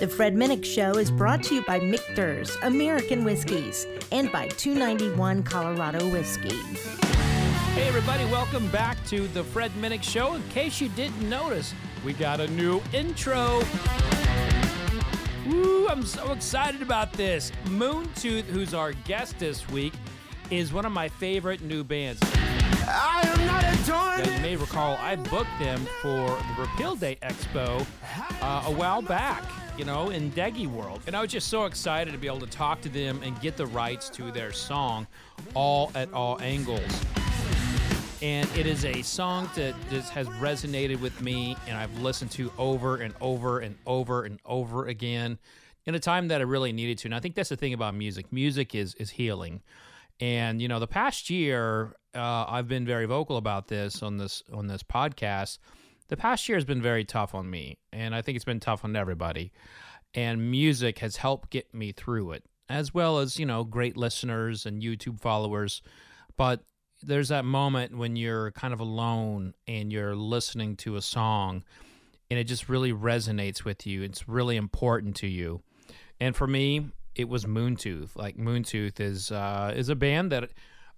The Fred Minnick Show is brought to you by Michter's American Whiskies and by 291 Colorado Whiskey. Hey, everybody, welcome back to the Fred Minnick Show. In case you didn't notice, we got a new intro. Woo, I'm so excited about this. Moon Tooth, who's our guest this week, is one of my favorite new bands. I am not a Now, you may recall I booked them for the Repeal Day Expo uh, a while back, you know, in Deggy World. And I was just so excited to be able to talk to them and get the rights to their song, Awe at All Angles. And it is a song that just has resonated with me and I've listened to over and over and over and over again in a time that I really needed to. And I think that's the thing about music. Music is is healing. And you know, the past year, uh, I've been very vocal about this on this on this podcast. The past year has been very tough on me, and I think it's been tough on everybody. And music has helped get me through it, as well as you know, great listeners and YouTube followers. But there's that moment when you're kind of alone and you're listening to a song, and it just really resonates with you. It's really important to you. And for me, it was Moon Tooth. Like Moon Tooth is uh, is a band that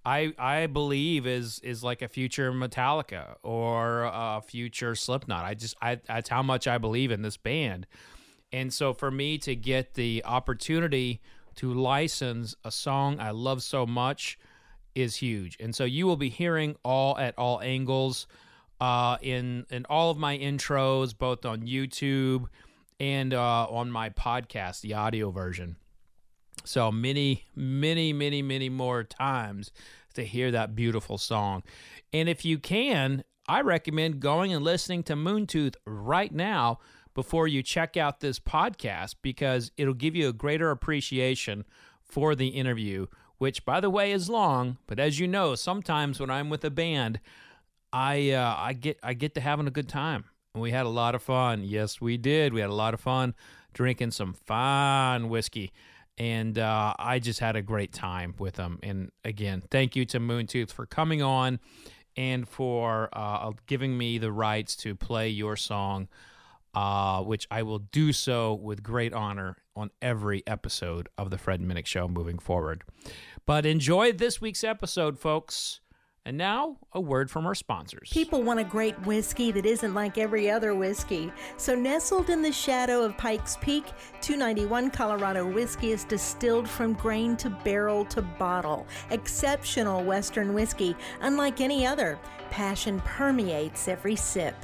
I I believe is is like a future Metallica or a future Slipknot. I just I that's how much I believe in this band. And so for me to get the opportunity to license a song I love so much is huge. And so you will be hearing Awe at All Angles uh, in in all of my intros, both on YouTube and uh, on my podcast, the audio version. So many, many, many, many more times to hear that beautiful song. And if you can, I recommend going and listening to Moon Tooth right now before you check out this podcast because it'll give you a greater appreciation for the interview, which, by the way, is long. But as you know, sometimes when I'm with a band, I uh, I get I get to having a good time. And we had a lot of fun. Yes, we did. We had a lot of fun drinking some fine whiskey and uh, I just had a great time with them. And again, thank you to Moon Tooth for coming on and for uh, giving me the rights to play your song, uh, which I will do so with great honor on every episode of the Fred Minnick Show moving forward. But enjoy this week's episode, folks. And now, a word from our sponsors. People want a great whiskey that isn't like every other whiskey. So, nestled in the shadow of Pikes Peak, 291 Colorado whiskey is distilled from grain to barrel to bottle. Exceptional Western whiskey, unlike any other. Passion permeates every sip.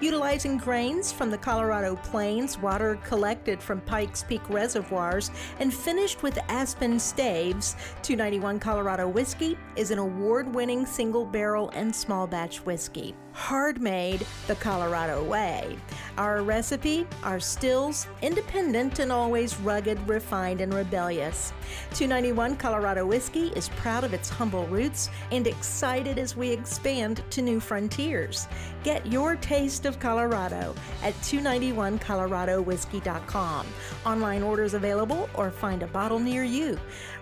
Utilizing grains from the Colorado Plains, water collected from Pikes Peak reservoirs, and finished with aspen staves, 291 Colorado whiskey is an award winning single barrel and small batch whiskey. Hard made the Colorado way. Our recipe, our stills, independent and always rugged, refined, and rebellious. 291 Colorado whiskey is proud of its humble roots and excited as we expand to new frontiers. Get your taste of Colorado at 291coloradowhiskey.com. Online orders available or find a bottle near you.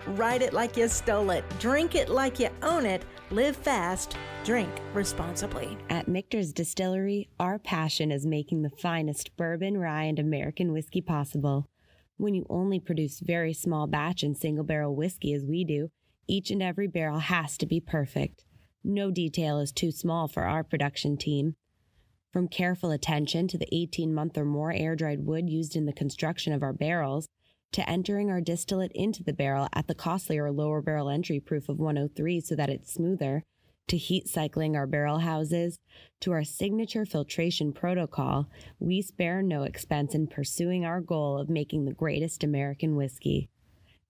Ride it like you stole it, drink it like you own it, live fast, drink responsibly. At Michter's Distillery, our passion is making the finest bourbon, rye, and American whiskey possible. When you only produce very small batch and single barrel whiskey as we do, each and every barrel has to be perfect. No detail is too small for our production team. From careful attention to the 18 month or more air dried wood used in the construction of our barrels, to entering our distillate into the barrel at the costlier lower barrel entry proof of 103 so that it's smoother, to heat cycling our barrel houses, to our signature filtration protocol, we spare no expense in pursuing our goal of making the greatest American whiskey.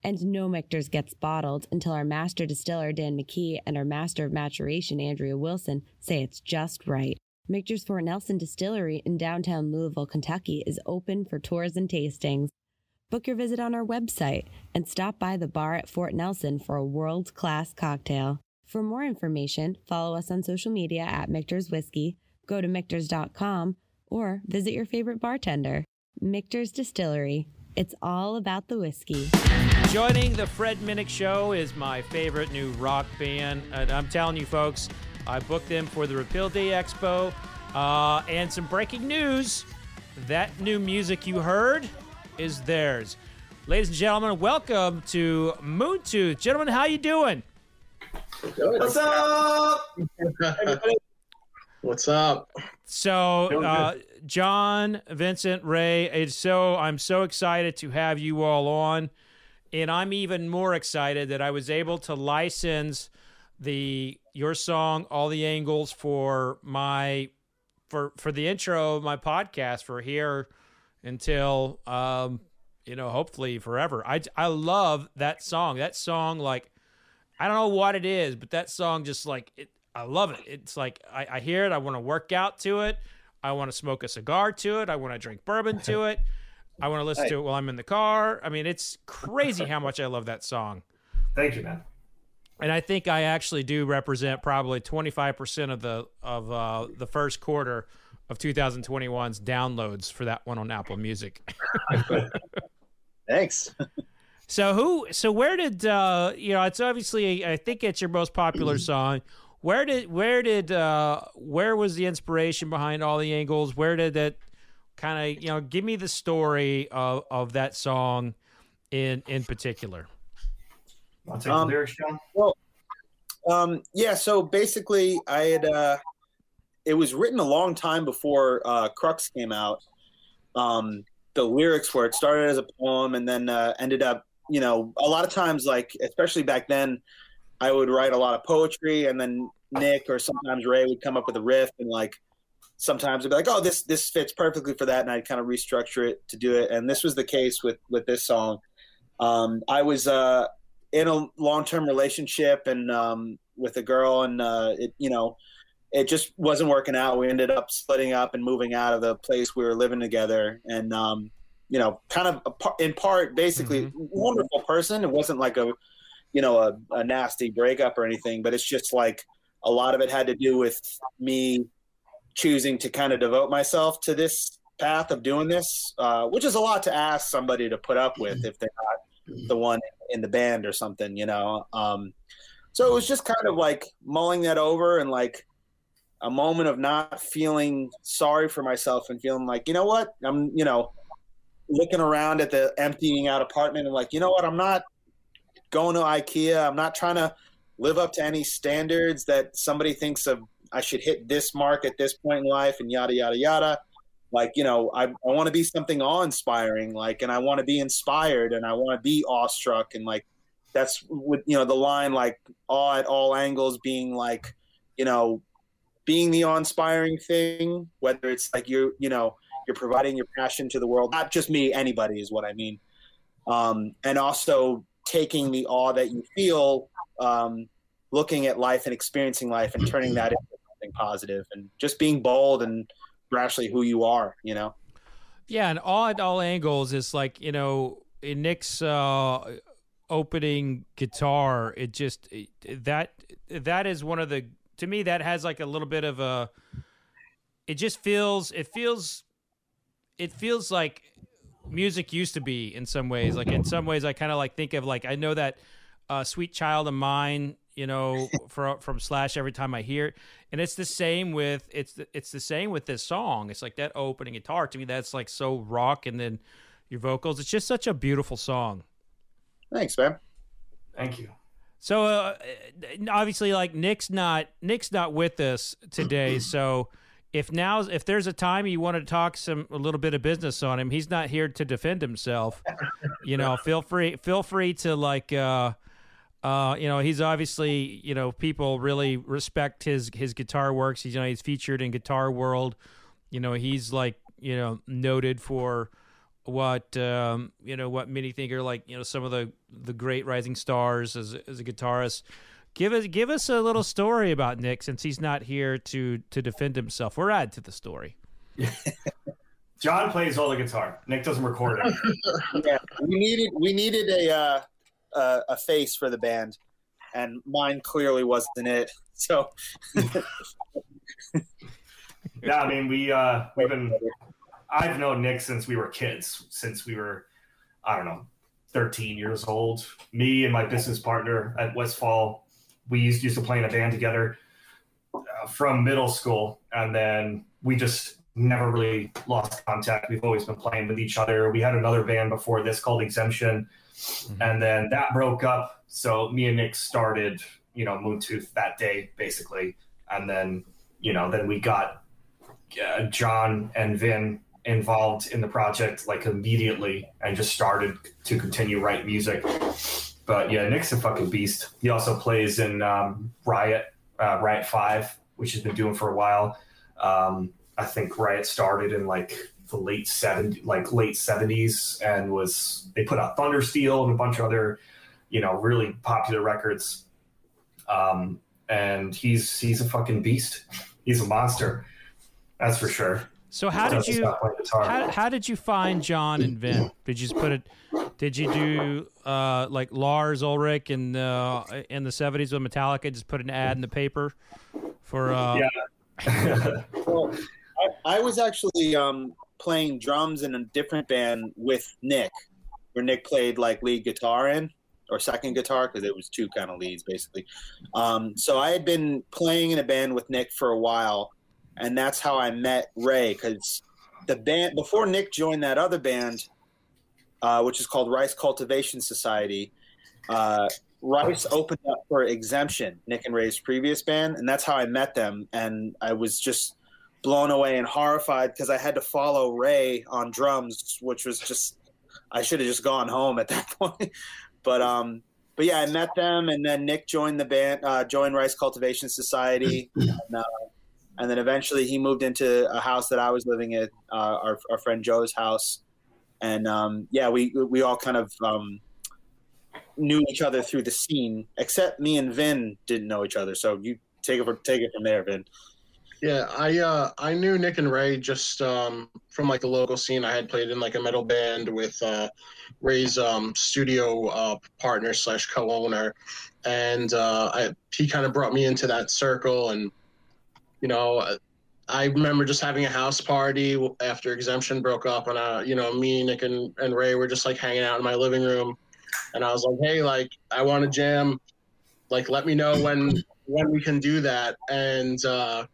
And no Michter's gets bottled until our master distiller Dan McKee and our master of maturation Andrea Wilson say it's just right. Michter's Fort Nelson Distillery in downtown Louisville, Kentucky is open for tours and tastings. Book your visit on our website and stop by the bar at Fort Nelson for a world class cocktail. For more information, follow us on social media at Michter's Whiskey, go to Michter's.com, or visit your favorite bartender. Michter's Distillery. It's all about the whiskey. Joining the Fred Minnick Show is my favorite new rock band. And I'm telling you, folks, I booked them for the Repeal Day Expo. Uh, and some breaking news that new music you heard is theirs. Ladies and gentlemen, welcome to Moon Moontooth. Gentlemen, how you doing? What's up? What's up? So, uh, John, Vincent, Ray, it's so I'm so excited to have you all on, and I'm even more excited that I was able to license the your song "All the Angles" for my for for the intro of my podcast for here until um, you know hopefully forever. I I love that song. That song like I don't know what it is, but that song just like it I love it. It's like I, I hear it. I want to work out to it. I want to smoke a cigar to it. I want to drink bourbon to it. I want to listen to it while I'm in the car. I mean, it's crazy how much I love that song. Thank you, man. And I think I actually do represent probably 25% of the of uh, the first quarter of 2021's downloads for that one on Apple Music. Thanks. so who? So where did uh, you know? It's obviously I think it's your most popular song where did where did uh, where was the inspiration behind all the angles? Where did that kind of you know give me the story of, of that song in in particular? I'll take um, the lyrics, John. Well, um, yeah. So basically, I had uh, it was written a long time before uh, Crux came out. Um, the lyrics for it started as a poem and then uh, ended up, you know, a lot of times, like especially back then, I would write a lot of poetry, and then Nick or sometimes Ray would come up with a riff, and like sometimes I'd be like, "Oh, this this fits perfectly for that," and I'd kind of restructure it to do it. And this was the case with with this song. Um, I was uh, in a long term relationship and um, with a girl, and uh, it you know it just wasn't working out. We ended up splitting up and moving out of the place we were living together, and um, you know, kind of in part, basically, mm-hmm. wonderful person. It wasn't like a you know a, a nasty breakup or anything, but it's just like a lot of it had to do with me choosing to kind of devote myself to this path of doing this, uh, which is a lot to ask somebody to put up with if they're not the one in the band or something, you know. Um, so it was just kind of like mulling that over and like a moment of not feeling sorry for myself and feeling like, you know what, I'm, you know, looking around at the emptying out apartment and like, you know what, I'm not going to IKEA. I'm not trying to live up to any standards that somebody thinks of I should hit this mark at this point in life and yada yada yada. Like, you know, I, I want to be something awe inspiring, like and I want to be inspired and I want to be awestruck and like that's with you know the line like awe at all angles being like, you know, being the awe inspiring thing, whether it's like you're you know, you're providing your passion to the world. Not just me, anybody is what I mean. Um, and also taking the awe that you feel um, looking at life and experiencing life and turning that into something positive and just being bold and rashly who you are, you know? Yeah, and Awe at All Angles is like, you know, in Nick's uh, opening guitar, it just that that is one of the to me that has like a little bit of a it just feels it feels it feels like music used to be in some ways. Like in some ways I kind of like think of like I know that uh, "Sweet Child of Mine," you know, for, from Slash every time I hear it, and it's the same with it's the, it's the same with this song. It's like that opening guitar to me. That's like so rock, and then your vocals. It's just such a beautiful song. Thanks, man. Thank you. So uh, obviously, like Nick's not Nick's not with us today, so if now if there's a time you want to talk some a little bit of business on him, he's not here to defend himself. you know, feel free feel free to like uh uh, you know, he's obviously, you know, people really respect his his guitar works. He's you know, he's featured in Guitar World. You know, he's like, you know, noted for what um, you know, what many think are like, you know, some of the the great rising stars as as a guitarist. Give us give us a little story about Nick since he's not here to to defend himself. We're add to the story. John plays all the guitar. Nick doesn't record it. yeah, we needed we needed a uh, a, a face for the band, and mine clearly wasn't it. So. yeah, I mean, we uh, we've been. I've known Nick since we were kids, since we were, I don't know, 13 years old. Me and my business partner at Westfall, we used, used to play in a band together uh, from middle school, and then we just never really lost contact. We've always been playing with each other. We had another band before this called Exemption, mm-hmm. and then that broke up. So me and Nick started, you know, Moon Tooth that day basically, and then you know, then we got uh, John and Vin involved in the project like immediately and just started to continue write music. But yeah, Nick's a fucking beast. He also plays in um, Riot, uh, Riot V, which he's been doing for a while. Um, I think Riot started in like the late 70s, like late 70s, and was they put out Thundersteel and a bunch of other, you know, really popular records. Um, and he's he's a fucking beast. He's a monster. That's for sure. So how did you how, how did you find John and Vin? Did you just put it? Did you do uh, like Lars Ulrich in the in the seventies with Metallica? Just put an ad in the paper for uh... yeah. well, I, I, was actually um, playing drums in a different band with Nick, where Nick played like lead guitar in or second guitar because it was two kind of leads basically. Um, so I had been playing in a band with Nick for a while, and that's how I met Ray because the band before Nick joined that other band, uh, which is called Rice Cultivation Society. Uh, Rice opened up for Exemption, Nick and Ray's previous band, and that's how I met them. And I was just blown away and horrified because I had to follow Ray on drums, which was just I should have just gone home at that point. but um, but yeah, I met them, and then Nick joined the band, uh, joined Rice Cultivation Society, and, uh, and, then eventually he moved into a house that I was living at, uh, our our friend Joe's house, and um, yeah, we we all kind of um, knew each other through the scene, except me and Vin didn't know each other. So you take it take it from there, Vin. Yeah, I uh, I knew Nick and Ray just um, from like the local scene. I had played in like a metal band with uh, Ray's um, studio uh, partner slash co-owner, and uh, I, he kind of brought me into that circle. And you know, I remember just having a house party after Exemption broke up, and uh, you know, me, Nick, and, and Ray were just like hanging out in my living room, and I was like, hey, like I want to jam, like let me know when when we can do that, and uh,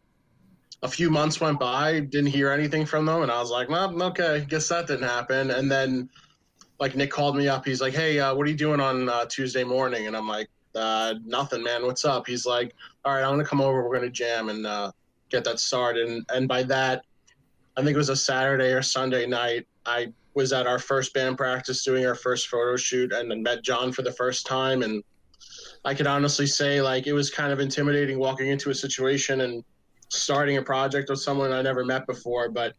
a few months went by, didn't hear anything from them, and I was like, well, okay, guess that didn't happen. And then, like Nick called me up. He's like, hey, uh, what are you doing on uh, Tuesday morning? And I'm like, uh, nothing, man. What's up? He's like, all right, I'm gonna come over. We're gonna jam and uh, get that started. And and by that, I think it was a Saturday or Sunday night. I was at our first band practice doing our first photo shoot, and then met John for the first time. And I could honestly say, like, it was kind of intimidating walking into a situation and starting a project with someone I never met before. But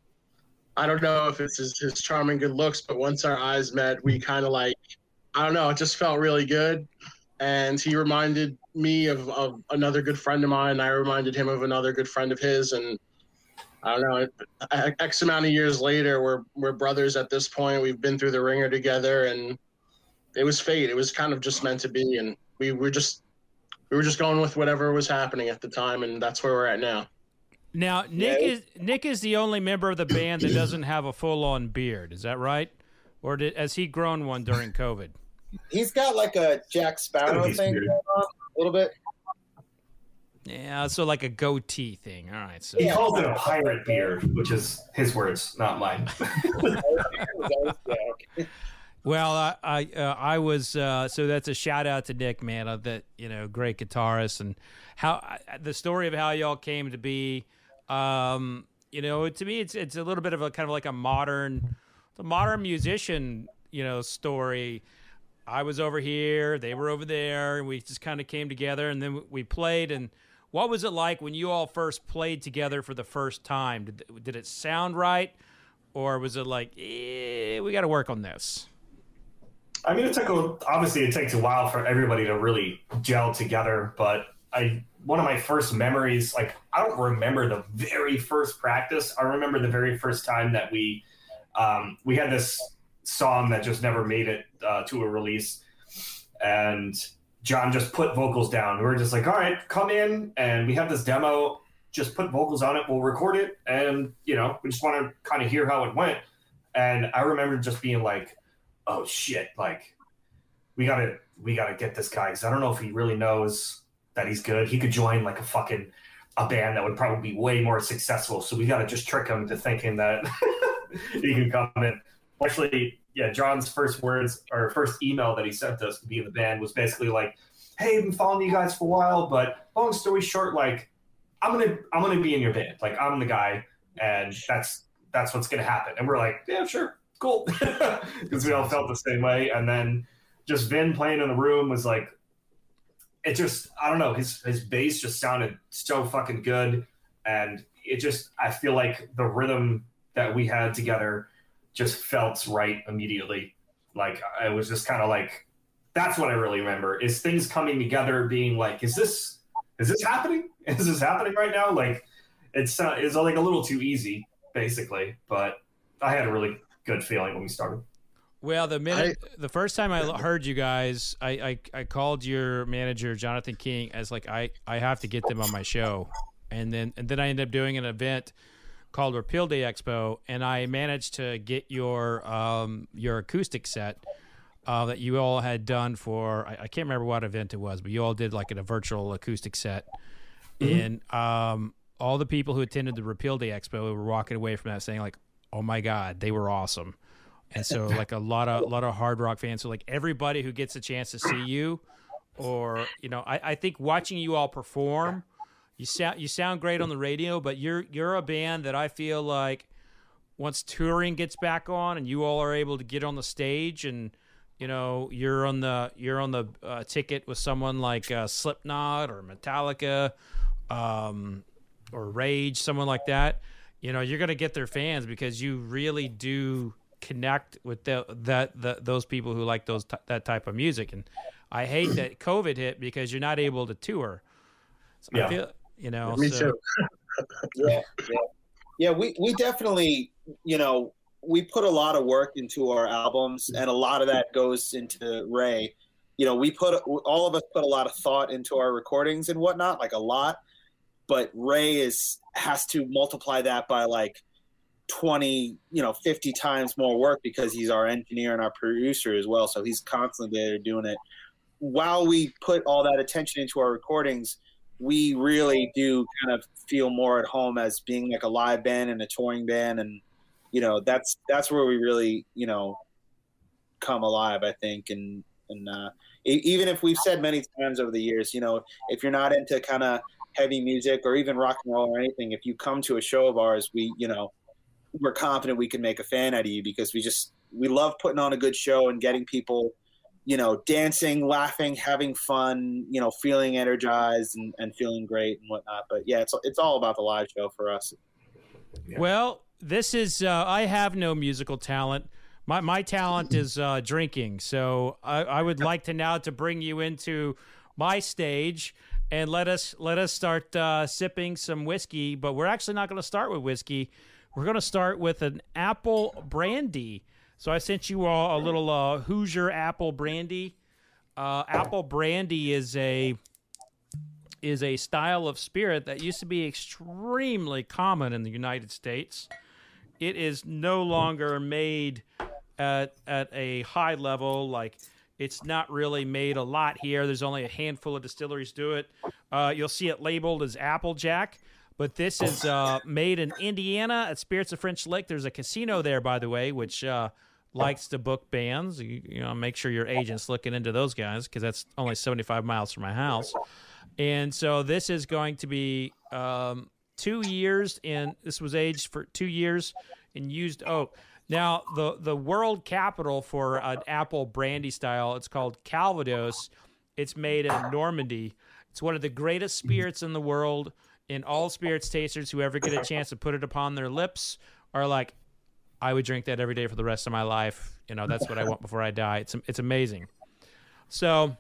I don't know if it's his, his charming good looks, but once our eyes met, we kind of like, I don't know, it just felt really good. And he reminded me of, of another good friend of mine. I reminded him of another good friend of his. And I don't know, X amount of years later, we're, we're brothers at this point. We've been through the ringer together and it was fate. It was kind of just meant to be. And we were just, we were just going with whatever was happening at the time. And that's where we're at now. Now, Nick yeah. is Nick is the only member of the band that doesn't have a full-on beard. Is that right? Or did, has he grown one during COVID? He's got like a Jack Sparrow thing going on, a little bit. Yeah, so like a goatee thing. All right. So he calls it a pirate beard, which is his words, not mine. well, I I, uh, I was uh, so that's a shout out to Nick, man. Uh, that you know, great guitarist, and how uh, the story of how y'all came to be um, you know, to me, it's it's a little bit of a kind of like a modern, the modern musician, you know, story. I was over here, they were over there, and we just kind of came together, and then we played. And what was it like when you all first played together for the first time? Did did it sound right, or was it like, eh, we got to work on this? I mean, it took a, obviously it takes a while for everybody to really gel together, but I one of my first memories, like I don't remember the very first practice. I remember the very first time that we um, we had this song that just never made it uh, to a release, and John just put vocals down. We were just like, all right, come in, and we have this demo. Just put vocals on it. We'll record it, and you know, we just want to kind of hear how it went. And I remember just being like, oh shit, like we gotta we gotta get this guy because I don't know if he really knows that he's good. He could join like a fucking a band that would probably be way more successful. So we got to just trick him to thinking that he can come in. Actually, yeah, John's first words or first email that he sent us to be in the band was basically like, "Hey, I've been following you guys for a while, but long story short, like, I'm gonna I'm gonna be in your band. Like, I'm the guy, and that's that's what's gonna happen." And we're like, "Yeah, sure, cool," because we all felt the same way. And then just Vin playing in the room was like, it just I don't know his his bass just sounded so fucking good, and it just I feel like the rhythm that we had together just felt right immediately. Like I was just kind of like, that's what I really remember is things coming together, being like, is this is this happening? Is this happening right now? Like it's uh, it's like a little too easy, basically. But I had a really good feeling when we started. Well, the minute I, the first time I heard you guys, I, I, I called your manager Jonathan King as like I I have to get them on my show, and then and then I ended up doing an event called Repeal Day Expo, and I managed to get your um, your acoustic set uh, that you all had done for I, I, can't remember what event it was, but you all did like a virtual acoustic set, mm-hmm. and um, all the people who attended the Repeal Day Expo were walking away from that saying like, "Oh my God, they were awesome." And so, like a lot of a lot of hard rock fans, so like everybody who gets a chance to see you, or you know, I, I think watching you all perform you sound you sound great on the radio, but you're you're a band that I feel like once touring gets back on and you all are able to get on the stage and you know you're on the you're on the uh, ticket with someone like uh, Slipknot or Metallica um, or Rage, someone like that. You know you're gonna get their fans because you really do connect with the, that the, those people who like those t- that type of music. And I hate that COVID hit because you're not able to tour. So yeah. I feel you know, me so. too. yeah, yeah, yeah. We we definitely, you know, we put a lot of work into our albums, and a lot of that goes into Ray. You know, we put all of us put a lot of thought into our recordings and whatnot, like a lot. But Ray is has to multiply that by like 20 you know 50 times more work because he's our engineer and our producer as well. So he's constantly there doing it. While we put all that attention into our recordings we really do kind of feel more at home as being like a live band and a touring band. And you know that's that's where we really you know come alive i think. And and uh, even if we've said many times over the years you know if you're not into kind of heavy music or even rock and roll or anything if you come to a show of ours we you know we're confident we can make a fan out of you because we just we love putting on a good show and getting people you know, dancing, laughing, having fun, you know, feeling energized and, and feeling great and whatnot. But yeah, it's it's all about the live show for us. Yeah. Well, this is uh, I have no musical talent. My my talent is uh, drinking. So I, I would like to now to bring you into my stage and let us let us start uh, sipping some whiskey. But we're actually not going to start with whiskey. We're going to start with an apple brandy. So I sent you all a little uh, Hoosier apple brandy. Uh, apple brandy is a is a style of spirit that used to be extremely common in the United States. It is no longer made at at a high level like it's not really made a lot here. There's only a handful of distilleries do it. Uh, you'll see it labeled as Applejack, but this is uh, made in Indiana at Spirits of French Lick. There's a casino there, by the way, which uh, likes to book bands. You, you know, make sure your agent's looking into those guys because that's only 75 miles from my house. And so this is going to be um, two years in. This was aged for two years in used oak. Now the the world capital for an apple brandy style. It's called Calvados. It's made in Normandy. It's one of the greatest spirits in the world. And all spirits tasters who ever get a chance to put it upon their lips are like, I would drink that every day for the rest of my life. You know, that's what I want before I die. It's it's amazing. So,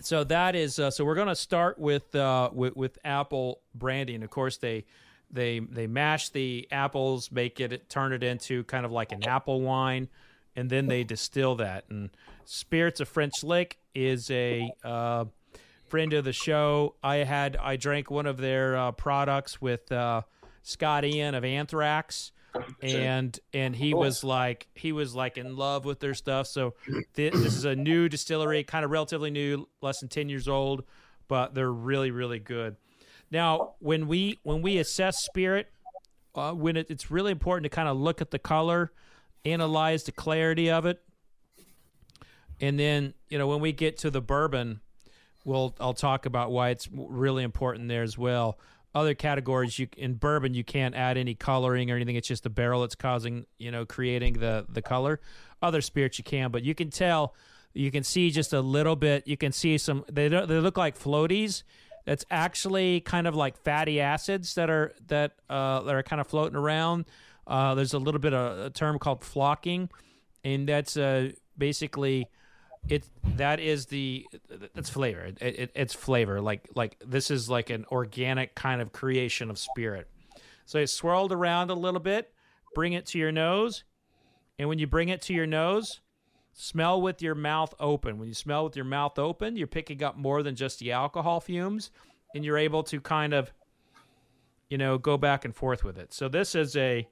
so that is uh, so we're gonna start with uh, with with apple brandy, and of course they they they mash the apples, make it turn it into kind of like an apple wine, and then they distill that. And Spirits of French Lick is a uh, friend of the show. I had I drank one of their uh, products with uh, Scott Ian of Anthrax and and he was like he was like in love with their stuff. So th- this is a new distillery, kind of relatively new, less than ten years old, but they're really really good. Now, when we when we assess spirit, uh, when it, it's really important to kind of look at the color, analyze the clarity of it, and then you know when we get to the bourbon, we'll I'll talk about why it's really important there as well. Other categories you in bourbon you can't add any coloring or anything. It's just the barrel that's causing you know creating the the color. Other spirits you can, but you can tell you can see just a little bit. You can see some. They don't, they look like floaties. That's actually kind of like fatty acids that are that uh, that are kind of floating around. Uh, there's a little bit of a term called flocking, and that's uh, basically it. That is the that's flavor. It, it, it's flavor. Like like this is like an organic kind of creation of spirit. So it's swirled around a little bit. Bring it to your nose, and when you bring it to your nose, Smell with your mouth open. When you smell with your mouth open, you're picking up more than just the alcohol fumes, and you're able to kind of, you know, go back and forth with it. So this is a.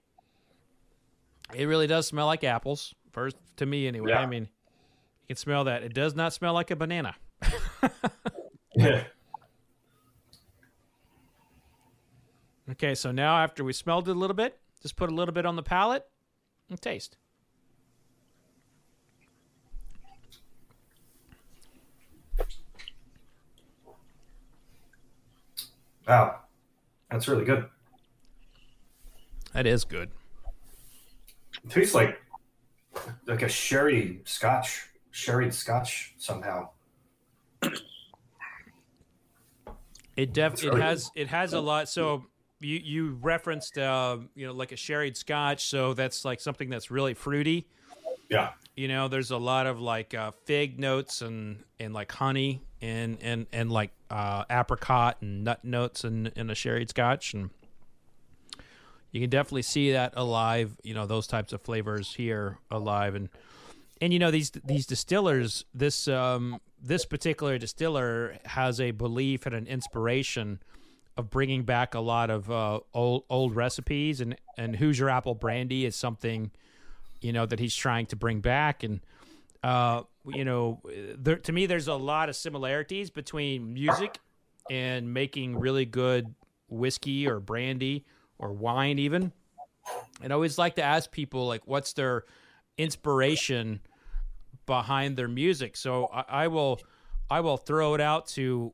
It really does smell like apples. First, to me anyway. Yeah. I mean, can smell that. It does not smell like a banana. Yeah. Okay, so now after we smelled it a little bit, just put a little bit on the palate and taste. Wow. That's really good. That is good. It tastes like like a sherry scotch, sherry scotch somehow. It def it has it has a lot. So you you referenced uh, you know like a sherried scotch, so that's like something that's really fruity. Yeah. You know, there's a lot of like uh, fig notes and and like honey and and and like uh, apricot and nut notes in in a sherried scotch, and you can definitely see that alive. You know, those types of flavors here alive, and and you know these these distillers this um this particular distiller has a belief and an inspiration of bringing back a lot of uh, old old recipes. And and Hoosier apple brandy is something you know that he's trying to bring back. And uh you know there, to me there's a lot of similarities between music and making really good whiskey or brandy or wine even. And I always like to ask people like what's their inspiration behind their music so I, I will I will throw it out to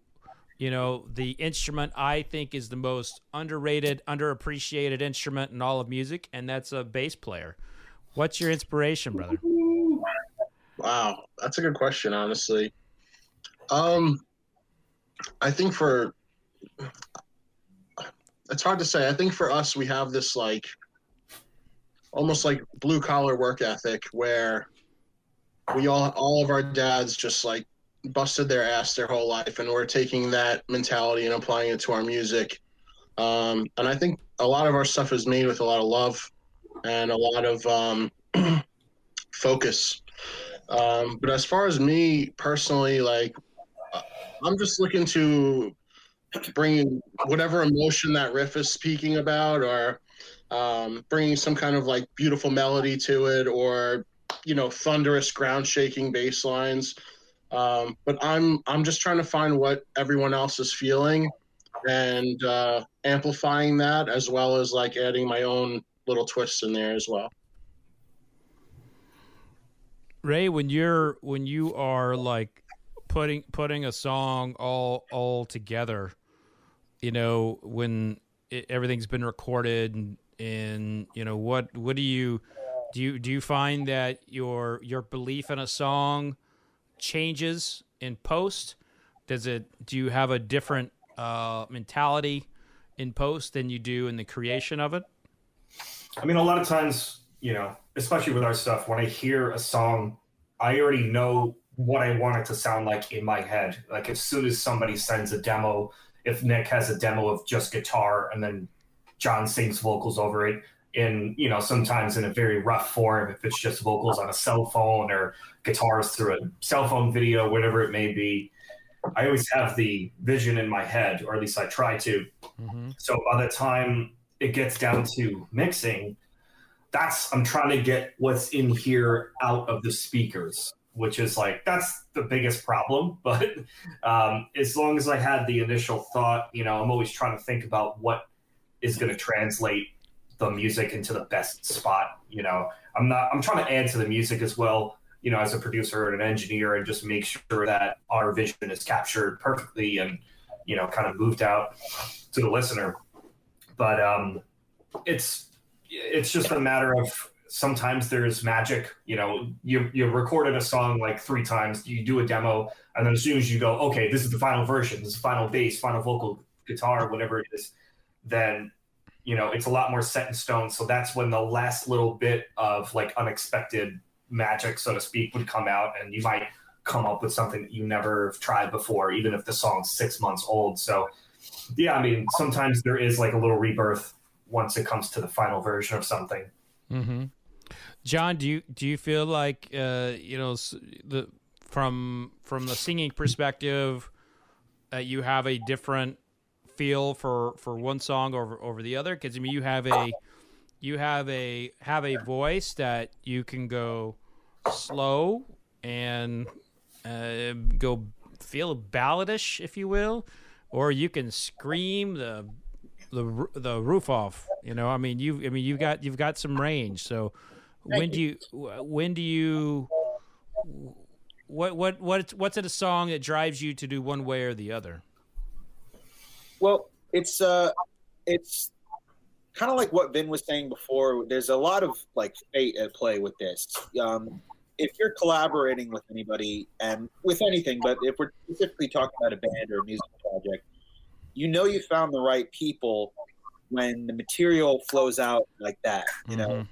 you know the instrument I think is the most underrated underappreciated instrument in all of music and that's a bass player what's your inspiration brother Wow, that's a good question, honestly. Um, I think for it's hard to say. I think for us, we have this like almost like blue collar work ethic where we all all of our dads just like busted their ass their whole life, and we're taking that mentality and applying it to our music. Um, and I think a lot of our stuff is made with a lot of love and a lot of um, focus. Um, but as far as me personally, like uh, I'm just looking to bring whatever emotion that riff is speaking about, or um, bringing some kind of like beautiful melody to it, or you know, thunderous, ground shaking bass lines. Um, but I'm I'm just trying to find what everyone else is feeling and uh, amplifying that, as well as like adding my own little twists in there as well. Ray, when you're when you are like putting putting a song all all together, you know, when it, everything's been recorded and and you know what what do you do you do you find that your your belief in a song changes in post? Does it do you have a different uh, mentality in post than you do in the creation of it? I mean, a lot of times, you know, especially with our stuff, when I hear a song, I already know what I want it to sound like in my head. Like as soon as somebody sends a demo, if Nick has a demo of just guitar and then John sings vocals over it in, you know, sometimes in a very rough form, if it's just vocals on a cell phone or guitars through a cell phone video, whatever it may be. I always have the vision in my head, or at least I try to. Mm-hmm. So by the time it gets down to mixing, that's I'm trying to get what's in here out of the speakers. which is like that's the biggest problem. But um, as long as I had the initial thought, you know, I'm always trying to think about what is going to translate the music into the best spot. You know, I'm not. I'm trying to add to the music as well. You know, as a producer and an engineer, and just make sure that our vision is captured perfectly and you know, kind of moved out to the listener. But um, it's it's just a matter of sometimes there's magic. You know, you you recorded a song like three times, you do a demo, and then as soon as you go, okay, this is the final version, this is final bass, final vocal, guitar, whatever it is, then you know it's a lot more set in stone. So that's when the last little bit of like unexpected magic, so to speak, would come out, and you might come up with something that you never tried before, even if the song's six months old. So yeah, I mean, sometimes there is like a little rebirth once it comes to the final version of something. Mm-hmm. John, do you do you feel like uh, you know the from from the singing perspective, uh, you have a different feel for for one song over over the other? Because I mean, you have a you have a have a voice that you can go slow and uh, go feel balladish, if you will, or you can scream the the the roof off. You know, I mean, you I mean, you've got you've got some range. So when do you when do you what what what what's it a song that drives you to do one way or the other? Well, it's uh it's kind of like what Vin was saying before. There's a lot of like fate at play with this. Um, if you're collaborating with anybody and with anything, but if we're specifically talking about a band or a music project, you know you found the right people when the material flows out like that. You mm-hmm. know,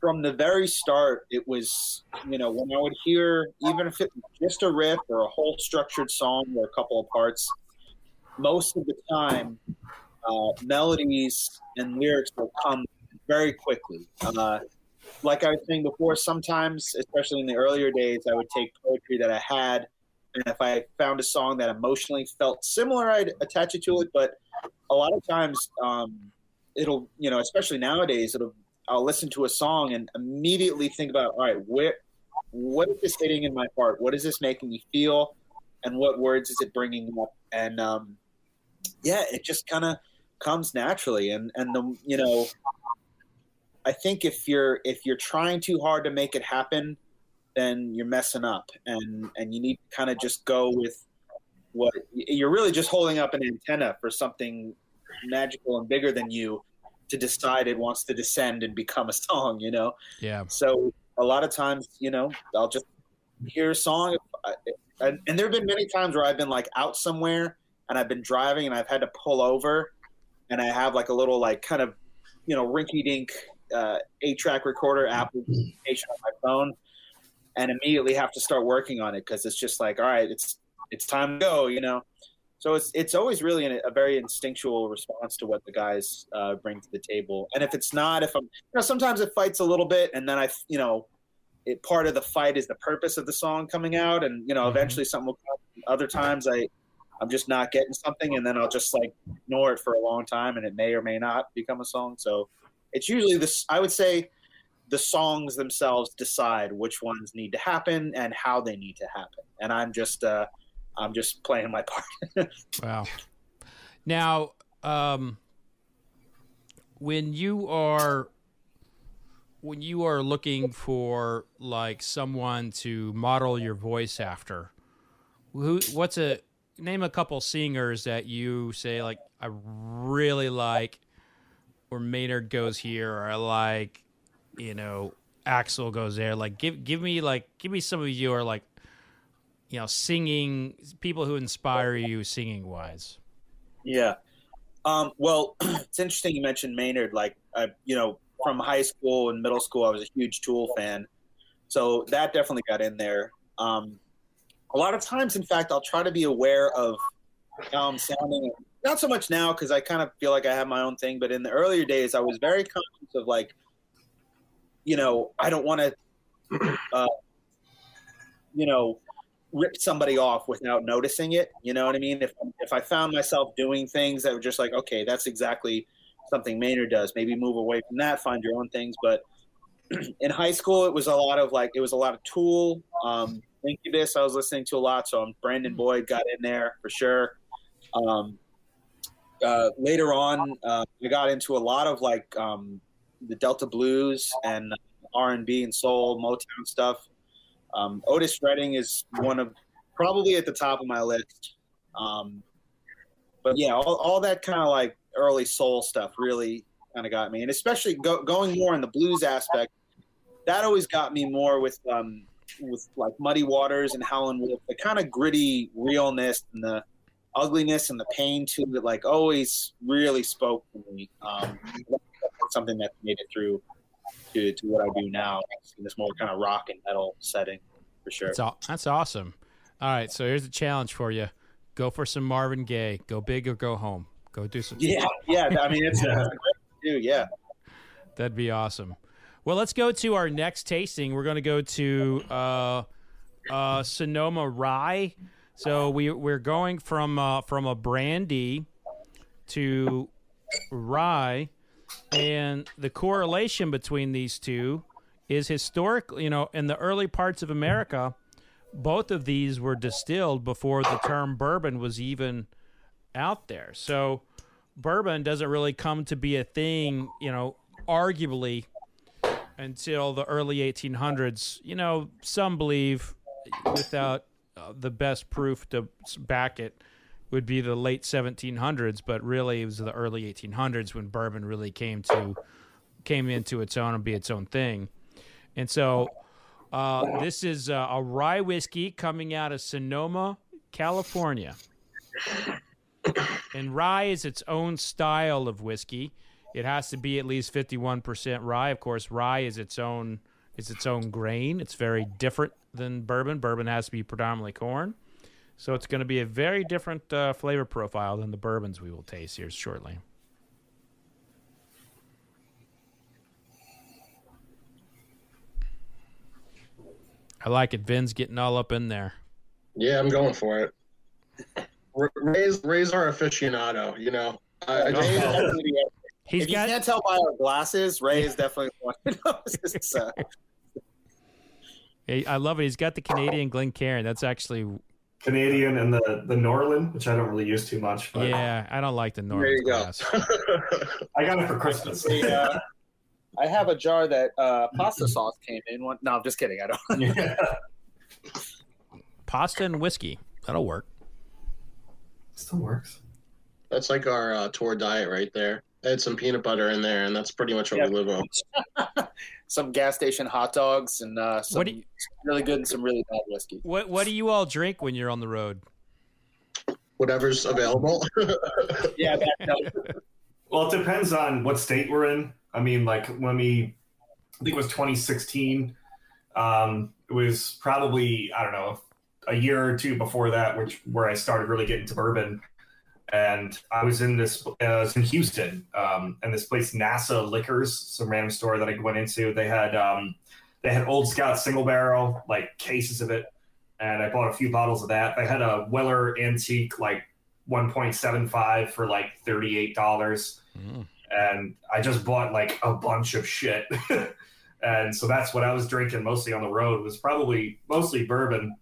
from the very start, it was, you know, when I would hear, even if it was just a riff or a whole structured song or a couple of parts, most of the time, uh, melodies and lyrics will come very quickly. Uh, like I was saying before, sometimes, especially in the earlier days, I would take poetry that I had, and if I found a song that emotionally felt similar, I'd attach it to it. But a lot of times, um, it'll, you know, especially nowadays, it'll I'll listen to a song and immediately think about, all right, where, what is this hitting in my heart? What is this making me feel? And what words is it bringing up? And um, yeah, it just kind of comes naturally. And and the you know, I think if you're if you're trying too hard to make it happen, then you're messing up. And and you need to kind of just go with what you're really just holding up an antenna for something magical and bigger than you to decide it wants to descend and become a song, you know? Yeah. So a lot of times, you know, I'll just hear a song. And, and there have been many times where I've been like out somewhere and I've been driving and I've had to pull over and I have like a little, like, kind of, you know, rinky dink uh, eight track recorder application on my phone and immediately have to start working on it because it's just like, all right, it's, it's time to go, you know? So it's it's always really a very instinctual response to what the guys uh, bring to the table. And if it's not, if I'm, you know, sometimes it fights a little bit, and then I, you know, it part of the fight is the purpose of the song coming out, and you know, mm-hmm. eventually something will come. Other times I, I'm just not getting something, and then I'll just like ignore it for a long time, and it may or may not become a song. So it's usually this. I would say the songs themselves decide which ones need to happen and how they need to happen, and I'm just. Uh, I'm just playing my part. wow. Now, um, when you are when you are looking for like someone to model your voice after, who what's a name a couple singers that you say like I really like or Maynard goes here or I like you know Axl goes there like give give me like give me some of your like you know, singing people who inspire you singing wise? Yeah. Um, well, it's interesting you mentioned Maynard. Like, I, you know, from high school and middle school, I was a huge Tool fan, so that definitely got in there. Um, a lot of times, in fact, I'll try to be aware of how I'm sounding. Not so much now because I kind of feel like I have my own thing, but in the earlier days, I was very conscious of like, you know, I don't want to, uh, you know, rip somebody off without noticing it. You know what I mean? If if I found myself doing things that were just like, okay, that's exactly something Maynard does. Maybe move away from that, find your own things. But in high school, it was a lot of like it was a lot of Tool, um, Incubus. I was listening to a lot, so um, Brandon Boyd got in there for sure. Um, uh, later on, uh, I got into a lot of like um, the Delta blues and R and B and soul, Motown stuff. Um, Otis Redding is one of probably at the top of my list. Um, but yeah, all, all that kind of like early soul stuff really kind of got me, and especially go, going more in the blues aspect. That always got me more with um, with like Muddy Waters and Howlin' Wolf, the kind of gritty realness and the ugliness and the pain to it, like always really spoke to me. Um, something that made it through to, to what I do now in this more kind of rock and metal setting for sure. That's, that's awesome. All right, so here's a challenge for you: go for some Marvin Gaye. Go big or go home. Go do some. Yeah, yeah. I mean, it's, it's do. Yeah, that'd be awesome. Well, let's go to our next tasting. We're going to go to uh, uh, Sonoma Rye. So we we're going from uh, from a brandy to rye, and the correlation between these two is historically, you know, in the early parts of America, both of these were distilled before the term bourbon was even out there. So bourbon doesn't really come to be a thing, you know, arguably until the early 1800s. You know, some believe without uh, the best proof to back it would be the late 1700s, but really it was the early 1800s when bourbon really came to came into its own and be its own thing. And so uh, this is uh, a rye whiskey coming out of Sonoma, California. And rye is its own style of whiskey. It has to be at least 51% rye. Of course, rye is its own is its own grain. It's very different than bourbon. Bourbon has to be predominantly corn. So it's going to be a very different uh, flavor profile than the bourbons we will taste here shortly. I like it. Vin's getting all up in there. Yeah, I'm going for it. Ray's, Ray's our aficionado, you know. Uh, He's if got... you can't tell by our glasses, Ray is definitely one who knows. Uh... I love it. He's got the Canadian Glencairn. That's actually Canadian and the the Norlan, which I don't really use too much. But... Yeah, I don't like the Norlan. There you glass. go. I got it for Christmas. uh, I have a jar that uh, pasta sauce came in. One, no, I'm just kidding. I don't. Yeah. Pasta and whiskey. That'll work. Still works. That's like our uh, tour diet right there. Add some peanut butter in there, and that's pretty much what yeah. we live on. some gas station hot dogs and uh, some you, really good and some really bad whiskey. What What do you all drink when you're on the road? Whatever's available. yeah. That, well, it depends on what state we're in. I mean, like when we, I think it was 2016. Um, it was probably I don't know a year or two before that, which where I started really getting to bourbon. And I was in this, uh, I was in Houston, um, and this place NASA Liquors, some random store that I went into. They had um, they had Old Scout single barrel, like cases of it, and I bought a few bottles of that. They had a Weller Antique, like 1.75 for like thirty eight dollars, mm. and I just bought like a bunch of shit. and so that's what I was drinking mostly on the road was probably mostly bourbon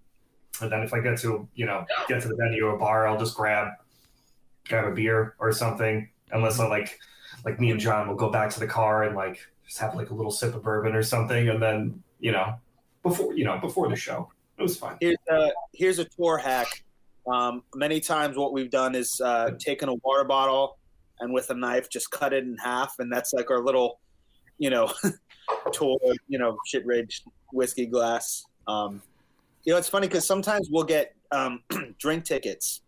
and then if I get to you know get to the venue or bar, I'll just grab grab a beer or something. Unless I like like me and John will go back to the car and like just have like a little sip of bourbon or something, and then you know before you know before the show, it was fine. Here's a here's a tour hack. Um, many times, what we've done is uh, taken a water bottle and with a knife just cut it in half, and that's like our little, you know, tour, you know, shit rage whiskey glass. Um, you know, it's funny because sometimes we'll get um, drink tickets,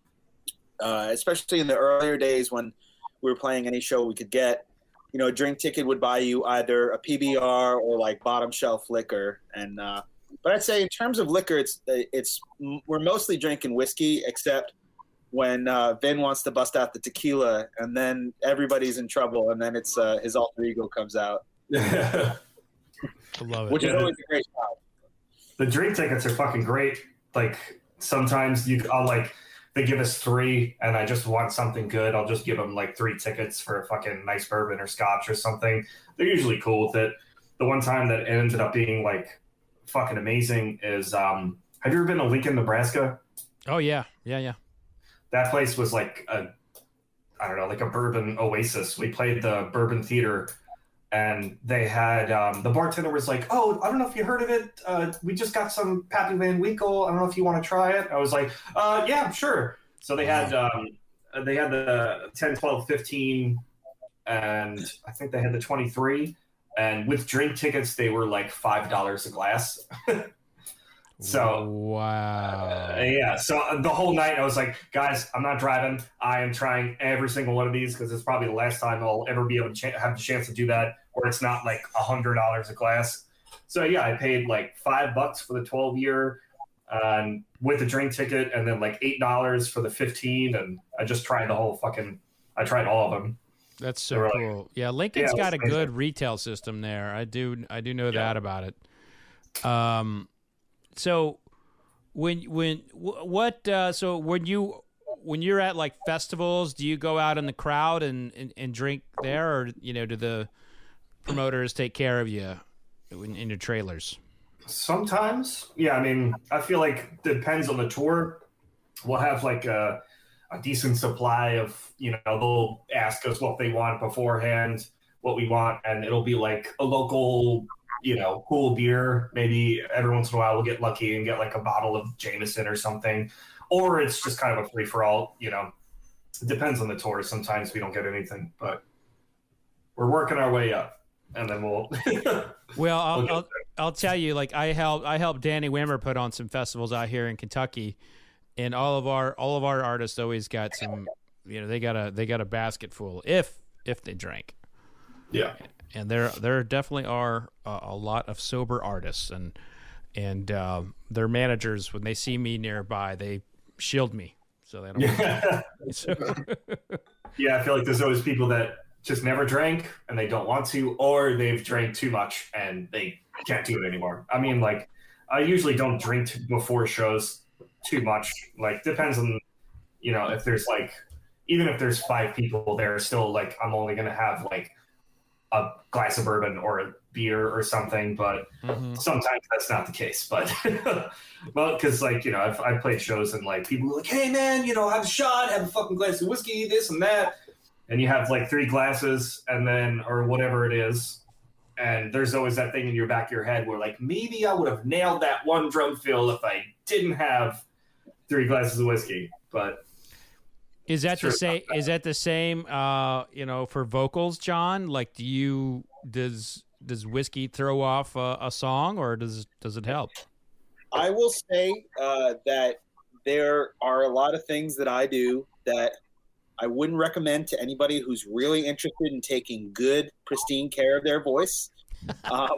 uh, especially in the earlier days when we were playing any show we could get. You know, a drink ticket would buy you either a PBR or like bottom shelf liquor. And uh, but I'd say in terms of liquor, it's it's we're mostly drinking whiskey, except when uh, Vin wants to bust out the tequila, and then everybody's in trouble, and then it's uh, his alter ego comes out. I love it. Which is always a great time the drink tickets are fucking great. Like sometimes you, I'll like they give us three, and I just want something good. I'll just give them like three tickets for a fucking nice bourbon or scotch or something. They're usually cool with it. the one time that ended up being like fucking amazing is um, have you ever been to Lincoln, Nebraska? Oh yeah, yeah, yeah. That place was like a I don't know, like a bourbon oasis. We played the Bourbon Theater, and they had um, the bartender was like, "Oh, I don't know if you heard of it. Uh, we just got some Pappy Van Winkle. I don't know if you want to try it." I was like, uh, "Yeah, sure." So they had um, they had the 10, 12, 15, and I think they had the 23. And with drink tickets, they were like five dollars a glass. So wow, uh, yeah. So uh, the whole night I was like, guys, I'm not driving. I am trying every single one of these because it's probably the last time I'll ever be able to ch- have the chance to do that, where it's not like a hundred dollars a glass. So yeah, I paid like five bucks for the 12 year, um, with a drink ticket, and then like eight dollars for the 15, and I just tried the whole fucking. I tried all of them. That's so cool. yeah, Lincoln's Yeah, got a amazing. good retail system there. I do I do know Yeah. that about it. Um so when when what uh so when you when you're at like festivals, do you go out in the crowd and and, and drink there or you know do the promoters take care of you in, in your trailers? Sometimes, yeah. I mean, I feel like depends on the tour. We'll have like a, a decent supply of, you know, they'll ask us what they want beforehand, what we want, and it'll be like a local, you know, cool beer. Maybe every once in a while we'll get lucky and get like a bottle of Jameson or something, or it's just kind of a free for all. You know, it depends on the tour. Sometimes we don't get anything, but we're working our way up, and then we'll. Well, I'll. I'll I'll tell you, like I helped I helped Danny Wimmer put on some festivals out here in Kentucky, and all of our all of our artists always got some, you know, they got a they got a basket full if if they drank, yeah. and there there definitely are a, a lot of sober artists, and and um, their managers when they see me nearby they shield me so they don't. Yeah. so, Yeah, I feel like there's always people that just never drank and they don't want to, or they've drank too much and they can't do it anymore. I mean, like, I usually don't drink before shows too much. Like, depends on, you know, if there's like, even if there's five people there, still like, I'm only gonna have like a glass of bourbon or a beer or something. But Mhm. sometimes that's not the case but well because like you know I've, I've played shows and like people are like hey man you know have a shot have a fucking glass of whiskey this and that and you have like three glasses and then or whatever it is and there's always that thing in your back of your head where like maybe i would have nailed that one drum fill if i didn't have three glasses of whiskey but Is that the same? Is that the same? Uh, you know, for vocals, John. Like, do you does does whiskey throw off a, a song, or does does it help? I will say uh, that there are a lot of things that I do that I wouldn't recommend to anybody who's really interested in taking good, pristine care of their voice. Um,